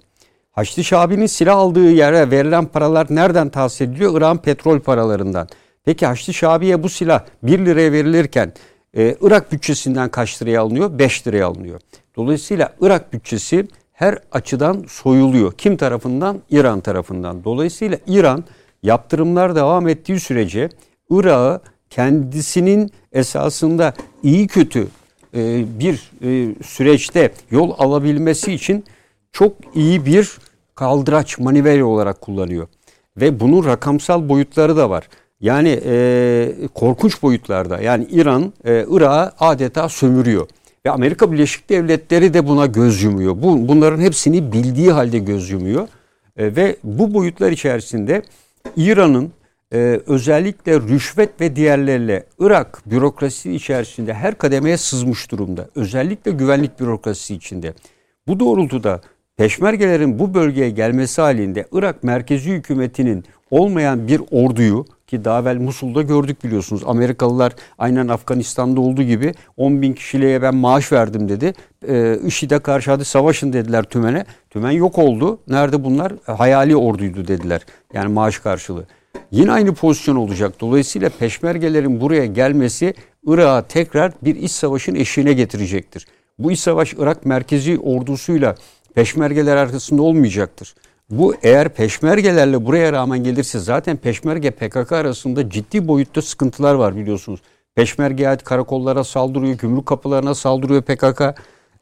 Haçlı Şabi'nin silah aldığı yere verilen paralar nereden tahsis ediliyor? İran petrol paralarından. Peki Haçlı Şabi'ye bu silah 1 liraya verilirken e, Irak bütçesinden kaç liraya alınıyor? 5 liraya alınıyor. Dolayısıyla Irak bütçesi her açıdan soyuluyor. Kim tarafından? İran tarafından. Dolayısıyla İran yaptırımlar devam ettiği sürece Irak'ı kendisinin esasında iyi kötü e, bir e, süreçte yol alabilmesi için çok iyi bir kaldıraç manivela olarak kullanıyor. Ve bunun rakamsal boyutları da var. Yani e, korkunç boyutlarda. Yani İran e, Irak'ı adeta sömürüyor. Ve Amerika Birleşik Devletleri de buna göz yumuyor. Bu, bunların hepsini bildiği halde göz yumuyor. E, ve bu boyutlar içerisinde İran'ın e, özellikle rüşvet ve diğerleriyle Irak bürokrasisi içerisinde her kademeye sızmış durumda. Özellikle güvenlik bürokrasisi içinde. Bu doğrultuda peşmergelerin bu bölgeye gelmesi halinde Irak merkezi hükümetinin olmayan bir orduyu ki daha evvel Musul'da gördük biliyorsunuz. Amerikalılar aynen Afganistan'da olduğu gibi 10 bin kişiliğe ben maaş verdim dedi. E, IŞİD'e karşı hadi savaşın dediler tümene. Tümen yok oldu. Nerede bunlar? Hayali orduydu dediler. Yani maaş karşılığı. Yine aynı pozisyon olacak. Dolayısıyla peşmergelerin buraya gelmesi Irak'a tekrar bir iç savaşın eşiğine getirecektir. Bu iç savaş Irak merkezi ordusuyla peşmergeler arasında olmayacaktır. Bu eğer peşmergelerle buraya rağmen gelirse zaten peşmerge PKK arasında ciddi boyutta sıkıntılar var biliyorsunuz. Peşmerge ait karakollara saldırıyor, gümrük kapılarına saldırıyor PKK.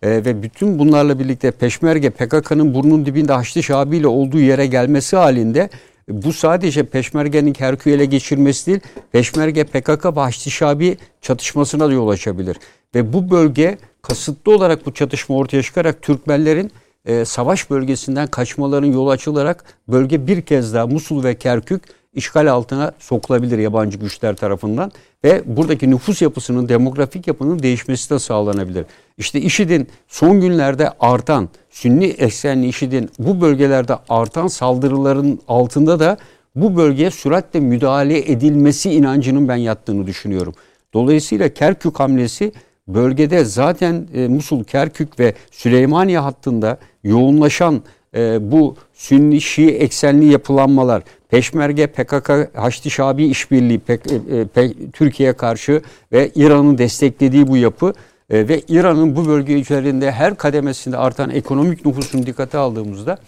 Ee, ve bütün bunlarla birlikte peşmerge PKK'nın burnun dibinde Haçlı Şabi ile olduğu yere gelmesi halinde bu sadece Peşmerge'nin Kerkük'ü ele geçirmesi değil, Peşmerge PKK ve Haçlı Şabi çatışmasına da yol açabilir. Ve bu bölge kasıtlı olarak bu çatışma ortaya çıkarak Türkmenlerin e, savaş bölgesinden kaçmaların yolu açılarak bölge bir kez daha Musul ve Kerkük işgal altına sokulabilir yabancı güçler tarafından ve buradaki nüfus yapısının, demografik yapının değişmesi de sağlanabilir. İşte IŞİD'in son günlerde artan, Sünni eksenli IŞİD'in bu bölgelerde artan saldırıların altında da bu bölgeye süratle müdahale edilmesi inancının ben yattığını düşünüyorum. Dolayısıyla Kerkük hamlesi bölgede zaten e, Musul, Kerkük ve Süleymaniye hattında yoğunlaşan e, bu Sünni Şii eksenli yapılanmalar, Peşmerge, PKK, Haçlı Şabi işbirliği e, e, Türkiye'ye karşı ve İran'ın desteklediği bu yapı e, ve İran'ın bu bölge üzerinde her kademesinde artan ekonomik nüfusunu dikkate aldığımızda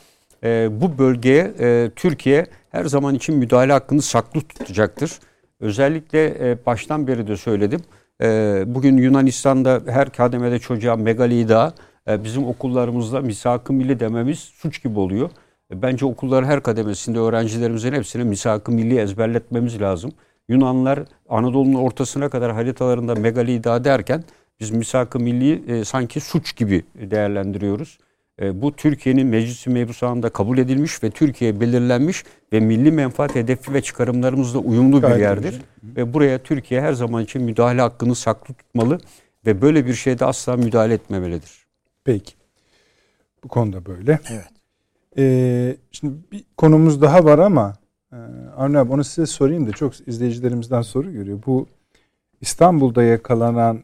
e, bu bölgeye e, Türkiye her zaman için müdahale hakkını saklı tutacaktır. Özellikle e, baştan beri de söyledim. E, bugün Yunanistan'da her kademede çocuğa Megali Dağı e, bizim okullarımızda misak-ı milli dememiz suç gibi oluyor. E, bence okullar her kademesinde öğrencilerimizin hepsine misak-ı milli ezberletmemiz lazım. Yunanlılar Anadolu'nun ortasına kadar haritalarında megalida derken biz misak-ı milli e, sanki suç gibi değerlendiriyoruz. E, bu Türkiye'nin meclisi mebusağında kabul edilmiş ve Türkiye belirlenmiş ve milli menfaat hedefi ve çıkarımlarımızla uyumlu bir yerdir. Ve buraya Türkiye her zaman için müdahale hakkını saklı tutmalı ve böyle bir şeyde asla müdahale etmemelidir. Peki. Bu konuda böyle. Evet. Ee, şimdi bir konumuz daha var ama e, Avni abi onu size sorayım da çok izleyicilerimizden soru görüyor. Bu İstanbul'da yakalanan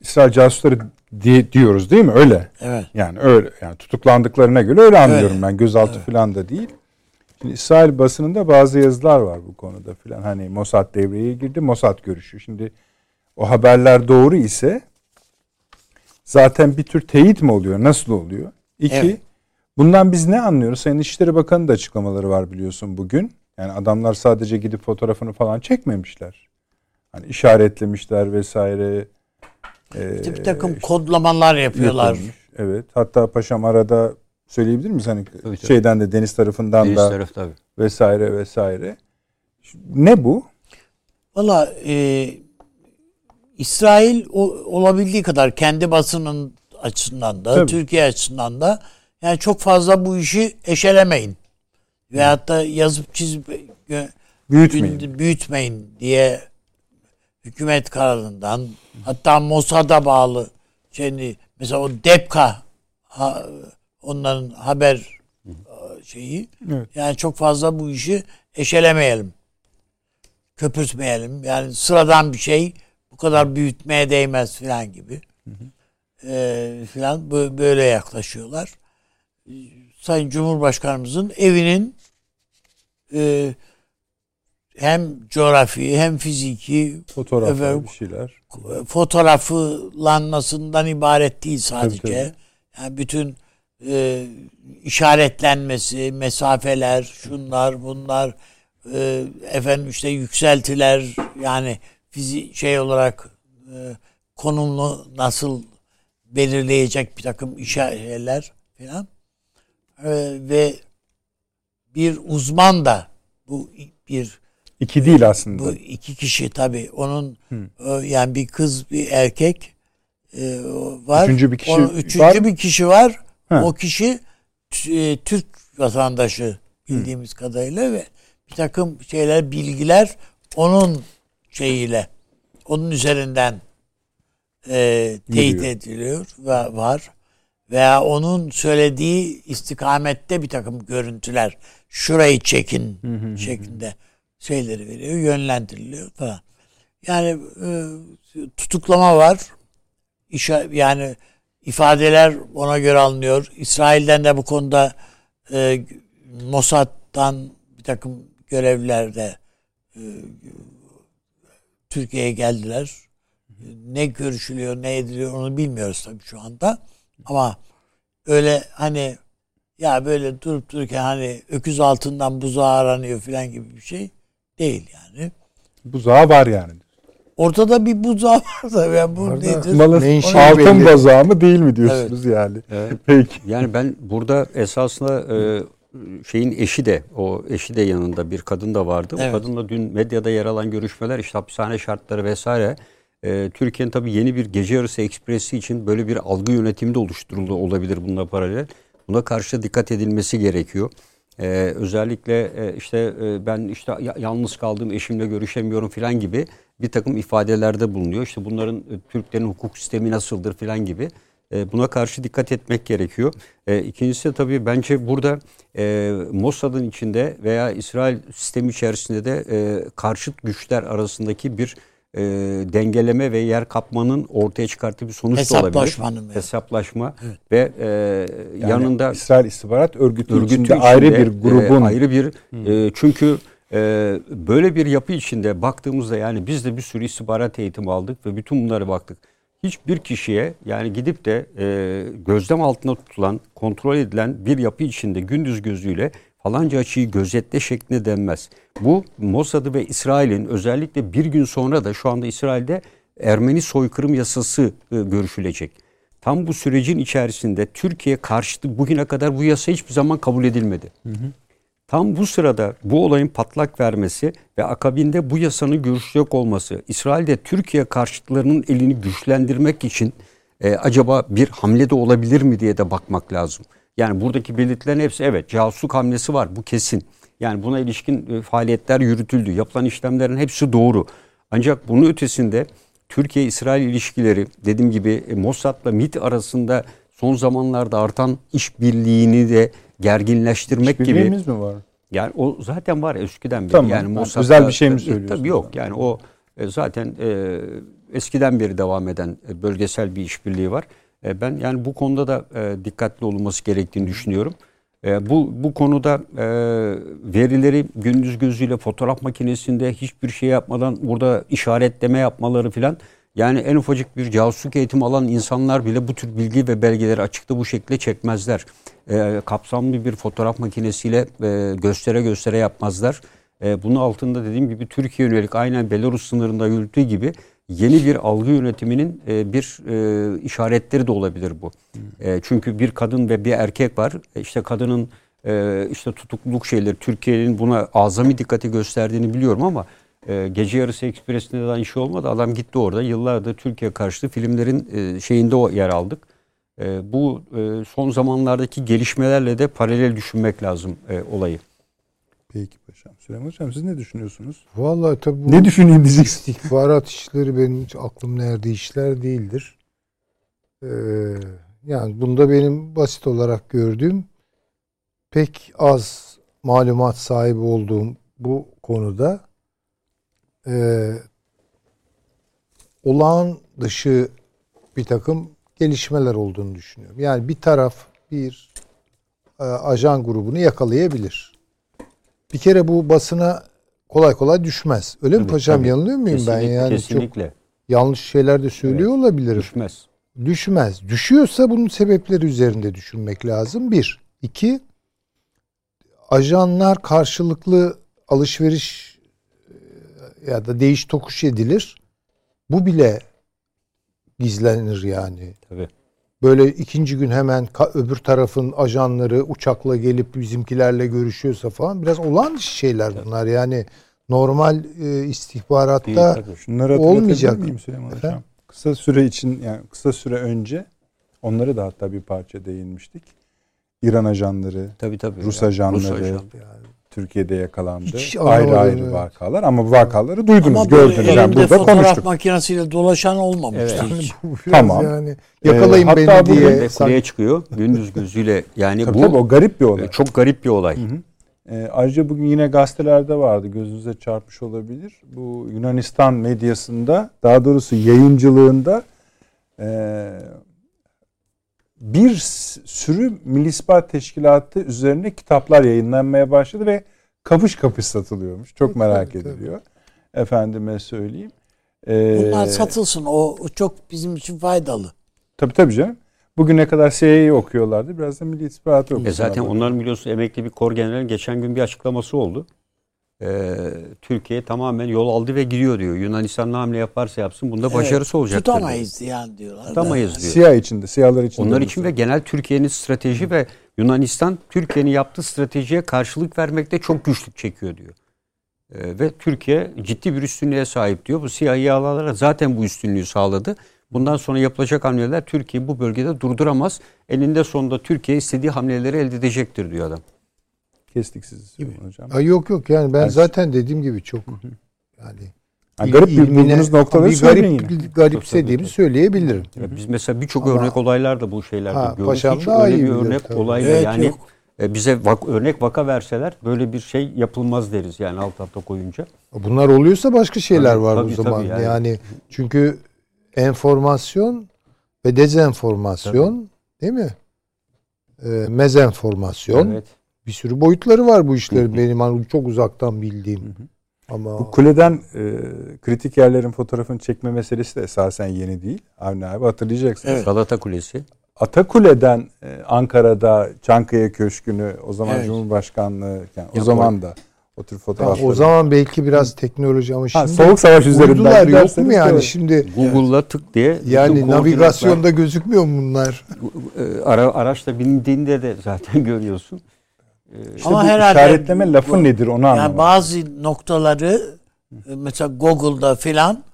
İsrail casusları diye, diyoruz değil mi? Öyle. Evet. Yani öyle. Yani tutuklandıklarına göre öyle anlıyorum evet. ben. Gözaltı evet. falan da değil. Şimdi İsrail basınında bazı yazılar var bu konuda filan. Hani Mossad devreye girdi, Mossad görüşü. Şimdi o haberler doğru ise zaten bir tür teyit mi oluyor? Nasıl oluyor? İki, evet. bundan biz ne anlıyoruz? Sayın İçişleri Bakanı da açıklamaları var biliyorsun bugün. Yani adamlar sadece gidip fotoğrafını falan çekmemişler. Hani işaretlemişler vesaire. Ee, işte bir takım kodlamalar yapıyorlar. Yapılmış. Evet. Hatta Paşam arada söyleyebilir miyiz? Hani tabii, şeyden de deniz tarafından deniz da taraf, tabii. vesaire vesaire. Ne bu? Valla e, İsrail o, olabildiği kadar kendi basının açısından da Tabii. Türkiye açısından da yani çok fazla bu işi eşelemeyin. Veyahut da yazıp çizip büyütmeyin. büyütmeyin diye hükümet kararından hatta Mossad'a bağlı şimdi mesela o DEPKA ha, onların haber şeyi evet. yani çok fazla bu işi eşelemeyelim. Köpürtmeyelim. Yani sıradan bir şey kadar büyütmeye değmez filan gibi. Hı hı. Ee, filan böyle yaklaşıyorlar. Sayın Cumhurbaşkanımızın evinin e, hem coğrafi hem fiziki fotoğraflar bir şeyler fotoğraflanmasından ibaret değil sadece. Tabii, tabii. Yani bütün e, işaretlenmesi, mesafeler, şunlar, bunlar e, efendim işte yükseltiler yani fizi şey olarak e, konumlu nasıl belirleyecek bir takım işaretler falan e, ve bir uzman da bu bir iki değil aslında. Bu iki kişi tabi onun Hı. yani bir kız bir erkek e, var. Üçüncü bir kişi Onun, üçüncü var. bir kişi var. Ha. O kişi e, Türk vatandaşı bildiğimiz Hı. kadarıyla ve bir takım şeyler bilgiler onun şeyiyle onun üzerinden e, teyit ediliyor ve var veya onun söylediği istikamette bir takım görüntüler şurayı çekin hı hı şeklinde şeyleri veriyor, yönlendiriliyor falan. Yani e, tutuklama var. İşe, yani ifadeler ona göre alınıyor. İsrail'den de bu konuda e, Mossad'dan bir takım görevliler de e, Türkiye'ye geldiler. Ne görüşülüyor, ne ediliyor onu bilmiyoruz tabii şu anda. Ama öyle hani ya böyle durup dururken hani öküz altından buzağı aranıyor falan gibi bir şey değil yani. Buzağı var yani. Ortada bir buzağı (laughs) var da yani bu Orada nedir? Malın altın belli. buzağı mı değil mi diyorsunuz evet. yani. Evet. (laughs) Peki. Yani ben burada esasında e, şeyin eşi de o eşi de yanında bir kadın da vardı. Evet. O kadınla dün medyada yer alan görüşmeler işte hapishane şartları vesaire. E, Türkiye'nin tabii yeni bir gece yarısı ekspresi için böyle bir algı yönetimi de oluşturuldu olabilir bununla paralel. Buna karşı dikkat edilmesi gerekiyor. Ee, özellikle e, işte e, ben işte yalnız kaldım eşimle görüşemiyorum filan gibi bir takım ifadelerde bulunuyor. İşte bunların e, Türklerin hukuk sistemi nasıldır filan gibi. E, buna karşı dikkat etmek gerekiyor. E, ikincisi de tabii bence burada e, Mossad'ın içinde veya İsrail sistemi içerisinde de e, karşıt güçler arasındaki bir e, dengeleme ve yer kapmanın ortaya çıkarttığı bir sonuç da olabilir. Mı? Hesaplaşma evet. ve e, yani yanında İsrail İstihbarat Örgütü, örgütü içinde, içinde ayrı bir grubun e, ayrı bir e, çünkü e, böyle bir yapı içinde baktığımızda yani biz de bir sürü istihbarat eğitimi aldık ve bütün bunlara baktık. Hiçbir kişiye yani gidip de e, gözlem altında tutulan, kontrol edilen bir yapı içinde gündüz gözüyle falanca açıyı gözetle şeklinde denmez. Bu Mossad'ı ve İsrail'in özellikle bir gün sonra da şu anda İsrail'de Ermeni soykırım yasası e, görüşülecek. Tam bu sürecin içerisinde Türkiye karşıtı bugüne kadar bu yasa hiçbir zaman kabul edilmedi. Hı hı. Tam bu sırada bu olayın patlak vermesi ve akabinde bu yasanın görüşecek olması, İsrail'de Türkiye karşıtlarının elini güçlendirmek için e, acaba bir hamle de olabilir mi diye de bakmak lazım. Yani buradaki belirtilerin hepsi evet casusluk hamlesi var bu kesin. Yani buna ilişkin e, faaliyetler yürütüldü. Yapılan işlemlerin hepsi doğru. Ancak bunun ötesinde Türkiye-İsrail ilişkileri dediğim gibi e, Mossad'la MİT arasında son zamanlarda artan işbirliğini de gerginleştirmek gibi. İşbirliğimiz mi var? Yani o zaten var eskiden beri. Tamam. Yani Mossad'da, özel bir şey mi söylüyorsun? Tabii yok. Yani o e, zaten e, eskiden beri devam eden bölgesel bir işbirliği var. E, ben yani bu konuda da e, dikkatli olunması gerektiğini düşünüyorum. E, bu bu konuda e, verileri gündüz gözüyle fotoğraf makinesinde hiçbir şey yapmadan burada işaretleme yapmaları filan yani en ufacık bir casusluk eğitimi alan insanlar bile bu tür bilgi ve belgeleri açıkta bu şekilde çekmezler. E, kapsamlı bir fotoğraf makinesiyle e, göstere göstere yapmazlar. E, bunun altında dediğim gibi Türkiye yönelik aynen Belarus sınırında yürüttüğü gibi yeni bir algı yönetiminin e, bir e, işaretleri de olabilir bu. E, çünkü bir kadın ve bir erkek var. E, işte kadının e, işte tutukluluk şeyleri Türkiye'nin buna azami dikkati gösterdiğini biliyorum ama E, gece yarısı ekspresinde de işi olmadı. Adam gitti orada. Yıllardır Türkiye karşıtı filmlerin e, şeyinde o yer aldık. E, bu e, son zamanlardaki gelişmelerle de paralel düşünmek lazım e, olayı. Peki paşam. Süleyman Hocam siz ne düşünüyorsunuz? Vallahi tabii bu ne düşüneyim diyeceksin. İstihbarat (laughs) işleri benim hiç aklım nerede işler değildir. Ee, yani bunda benim basit olarak gördüğüm pek az malumat sahibi olduğum bu konuda e, olağan dışı bir takım gelişmeler olduğunu düşünüyorum. Yani bir taraf bir e, ajan grubunu yakalayabilir. Bir kere bu basına kolay kolay düşmez. Öyle tabii, mi paşam tabii. yanılıyor muyum kesinlikle, ben? Yani kesinlikle. Çok yanlış şeyler de söylüyor evet. olabilirim. Düşmez. Düşmez. Düşüyorsa bunun sebepleri üzerinde düşünmek lazım. Bir. iki ajanlar karşılıklı alışveriş ya da değiş tokuş edilir. Bu bile gizlenir yani. Tabii. Böyle ikinci gün hemen öbür tarafın ajanları uçakla gelip bizimkilerle görüşüyorsa falan biraz olan şeyler bunlar. Yani normal e, istihbaratta Değil, Şunları olmayacak. Miyim Süleyman Hocam? Kısa süre için yani kısa süre önce onları da hatta bir parça değinmiştik. İran ajanları, tabii, tabii, Rus, yani, ajanları, Rus ajanları, yani. Türkiye'de yakalandı. Hiç ayrı ayrı evet. vakalar ama bu vakaları duydunuz, ama gördünüz. Yani burada fotoğraf konuştuk. makinesiyle dolaşan olmamıştı evet. hiç. tamam. Yani yakalayın ee, beni hatta diye. kuleye çıkıyor gündüz gözüyle. Yani tabii bu tabii, o garip bir olay. E, çok garip bir olay. Hı hı. E, ayrıca bugün yine gazetelerde vardı gözünüze çarpmış olabilir. Bu Yunanistan medyasında daha doğrusu yayıncılığında e, bir sürü Milli Teşkilatı üzerine kitaplar yayınlanmaya başladı ve kapış kapış satılıyormuş. Çok merak ediliyor. Efendime söyleyeyim. Ee, Bunlar satılsın. O, o çok bizim için faydalı. Tabii tabii canım. Bugüne kadar CIA'yı okuyorlardı. Biraz da Milli İstihbaratı okuyorlar. E zaten onların biliyorsunuz emekli bir kor generalin geçen gün bir açıklaması oldu. Ee, Türkiye tamamen yol aldı ve gidiyor diyor. Yunanistan ne hamle yaparsa yapsın bunda evet, başarısı olacak. Tutamayız yani diyorlar. Tutamayız diyor. Siyah içinde, siyahlar içinde. Onlar için ve genel Türkiye'nin strateji Hı. ve Yunanistan Türkiye'nin yaptığı stratejiye karşılık vermekte çok güçlük çekiyor diyor. Ee, ve Türkiye ciddi bir üstünlüğe sahip diyor. Bu siyah yağlara zaten bu üstünlüğü sağladı. Bundan sonra yapılacak hamleler Türkiye bu bölgede durduramaz. Eninde sonunda Türkiye istediği hamleleri elde edecektir diyor adam. Kestik sizi hocam. Ay yok yok yani ben Her zaten dediğim gibi çok yani yani garip bir bulduğunuz noktaları bir garip, bir garipsediğimi söyleyebilirim. Evet, biz mesela birçok örnek olaylar da bu şeylerde ha, görüyoruz. Hiç öyle bir örnek tabii. olayla evet, yani yok. E, bize vak, örnek vaka verseler böyle bir şey yapılmaz deriz yani alt alta koyunca. Bunlar oluyorsa başka şeyler tabii, var tabii, o zaman. Yani. yani çünkü enformasyon ve dezenformasyon tabii. değil mi? E, mezenformasyon. Evet. Bir sürü boyutları var bu işlerin benim hani çok uzaktan bildiğim. Hı hı. Ama bu kuleden e, kritik yerlerin fotoğrafını çekme meselesi de esasen yeni değil. Avni abi hatırlayacaksınız. Evet. Galata Kulesi. Atakule'den e, Ankara'da Çankaya Köşkü'nü o zaman evet. Cumhurbaşkanlığı yani o zaman da o tür fotoğraflar. O zaman belki biraz teknoloji ama şimdi ha, soğuk savaş üzerinden yok mu yani evet. şimdi Google'la tık diye yani navigasyonda gözükmüyor mu bunlar? E, ara, araçla bindiğinde de zaten (laughs) görüyorsun. İşte Ama herhalde işaretleme lafı bu, nedir onu anlamadım. Yani bazı noktaları mesela Google'da filan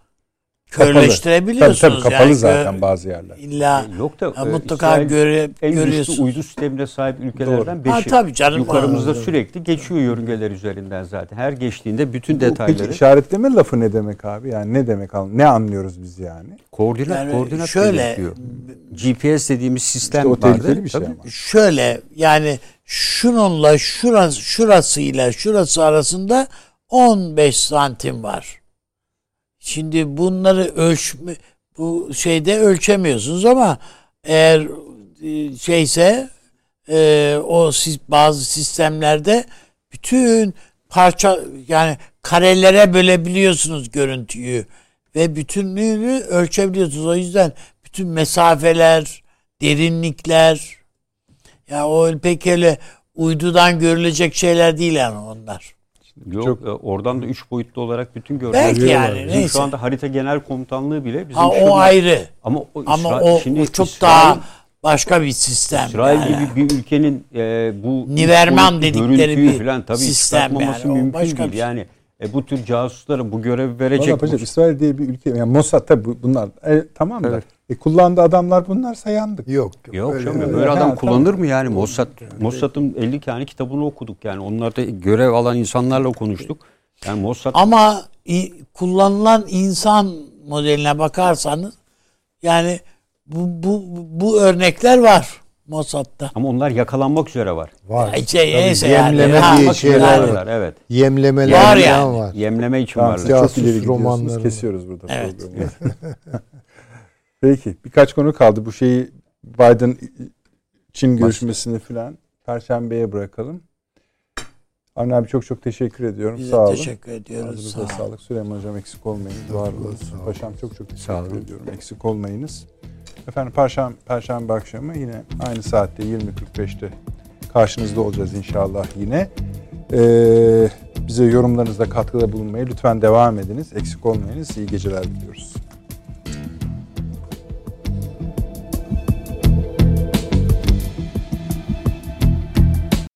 körleştirebiliyorsunuz. Tabii, tabii kapalı yani, zaten bazı yerler. İlla yok da, ya, e, mutlaka göre, en görüyorsun. uydu sistemine sahip ülkelerden beşi. Ha, tabii canım. Yukarımızda Aa, sürekli geçiyor yörüngeler üzerinden zaten. Her geçtiğinde bütün detayları. Peki işaretleme lafı ne demek abi? Yani ne demek? Ne anlıyoruz biz yani? Koordinat, yani koordinat şöyle, diyor. GPS dediğimiz sistem işte o vardı. Bir şey ama. Şöyle yani şununla şurası, şurasıyla şurası arasında 15 santim var. Şimdi bunları ölçme bu şeyde ölçemiyorsunuz ama eğer e, şeyse e, o bazı sistemlerde bütün parça yani karelere bölebiliyorsunuz görüntüyü ve bütünlüğünü ölçebiliyorsunuz. O yüzden bütün mesafeler, derinlikler ya o pek öyle uydudan görülecek şeyler değil yani onlar. Yok Çok... E, oradan da üç boyutlu olarak bütün görüntüler. Belki yani Bizim neyse. Şu anda harita genel komutanlığı bile bizim ha, o şurada, ayrı. Ama o, ama o, şimdi o çok İsrail, daha başka bir sistem. İsrail yani. gibi bir ülkenin e, bu Niverman dedikleri bir falan, tabii sistem yani. mümkün başka değil. Bir şey. Yani E, bu tür casuslara bu görevi verecek. Valla İsrail diye bir ülke yani Mossad tabi bunlar e, tamam da Evet. E, kullandığı adamlar bunlarsa yandık. Yok. Yok öyle- canım, öyle- böyle adam Ha, kullanır tamam. mı yani? Mossad Mossad'ın 50 tane kitabını okuduk yani. Onlar da görev alan insanlarla konuştuk. Yani Mossad Ama i- kullanılan insan modeline bakarsanız yani bu, bu, bu örnekler var Mossad'da. ama onlar yakalanmak üzere var. Var. Ya şey, neyse yani. yemleme Ha, diye şeyler yani. var. Evet. Yemlemeler Var yani. var. Yemleme için Tamam, varlar. çok ileri gidiyorsunuz. romanları. Kesiyoruz burada Evet. (laughs) Peki birkaç konu kaldı. Bu şeyi Biden Çin görüşmesini filan Perşembeye bırakalım. Avni abi çok çok teşekkür ediyorum. Bize Sağ olun. teşekkür ediyoruz. Ağzınıza Sağ olun. sağlık. Süleyman Hocam eksik olmayın. Var olun. Paşam çok çok teşekkür Sağ olun. ediyorum. Eksik olmayınız. Efendim Perşembe, Perşembe akşamı yine aynı saatte 20.45'te karşınızda olacağız inşallah yine. Ee, bize yorumlarınızda katkıda bulunmayı lütfen devam ediniz. Eksik olmayınız. İyi geceler diliyoruz.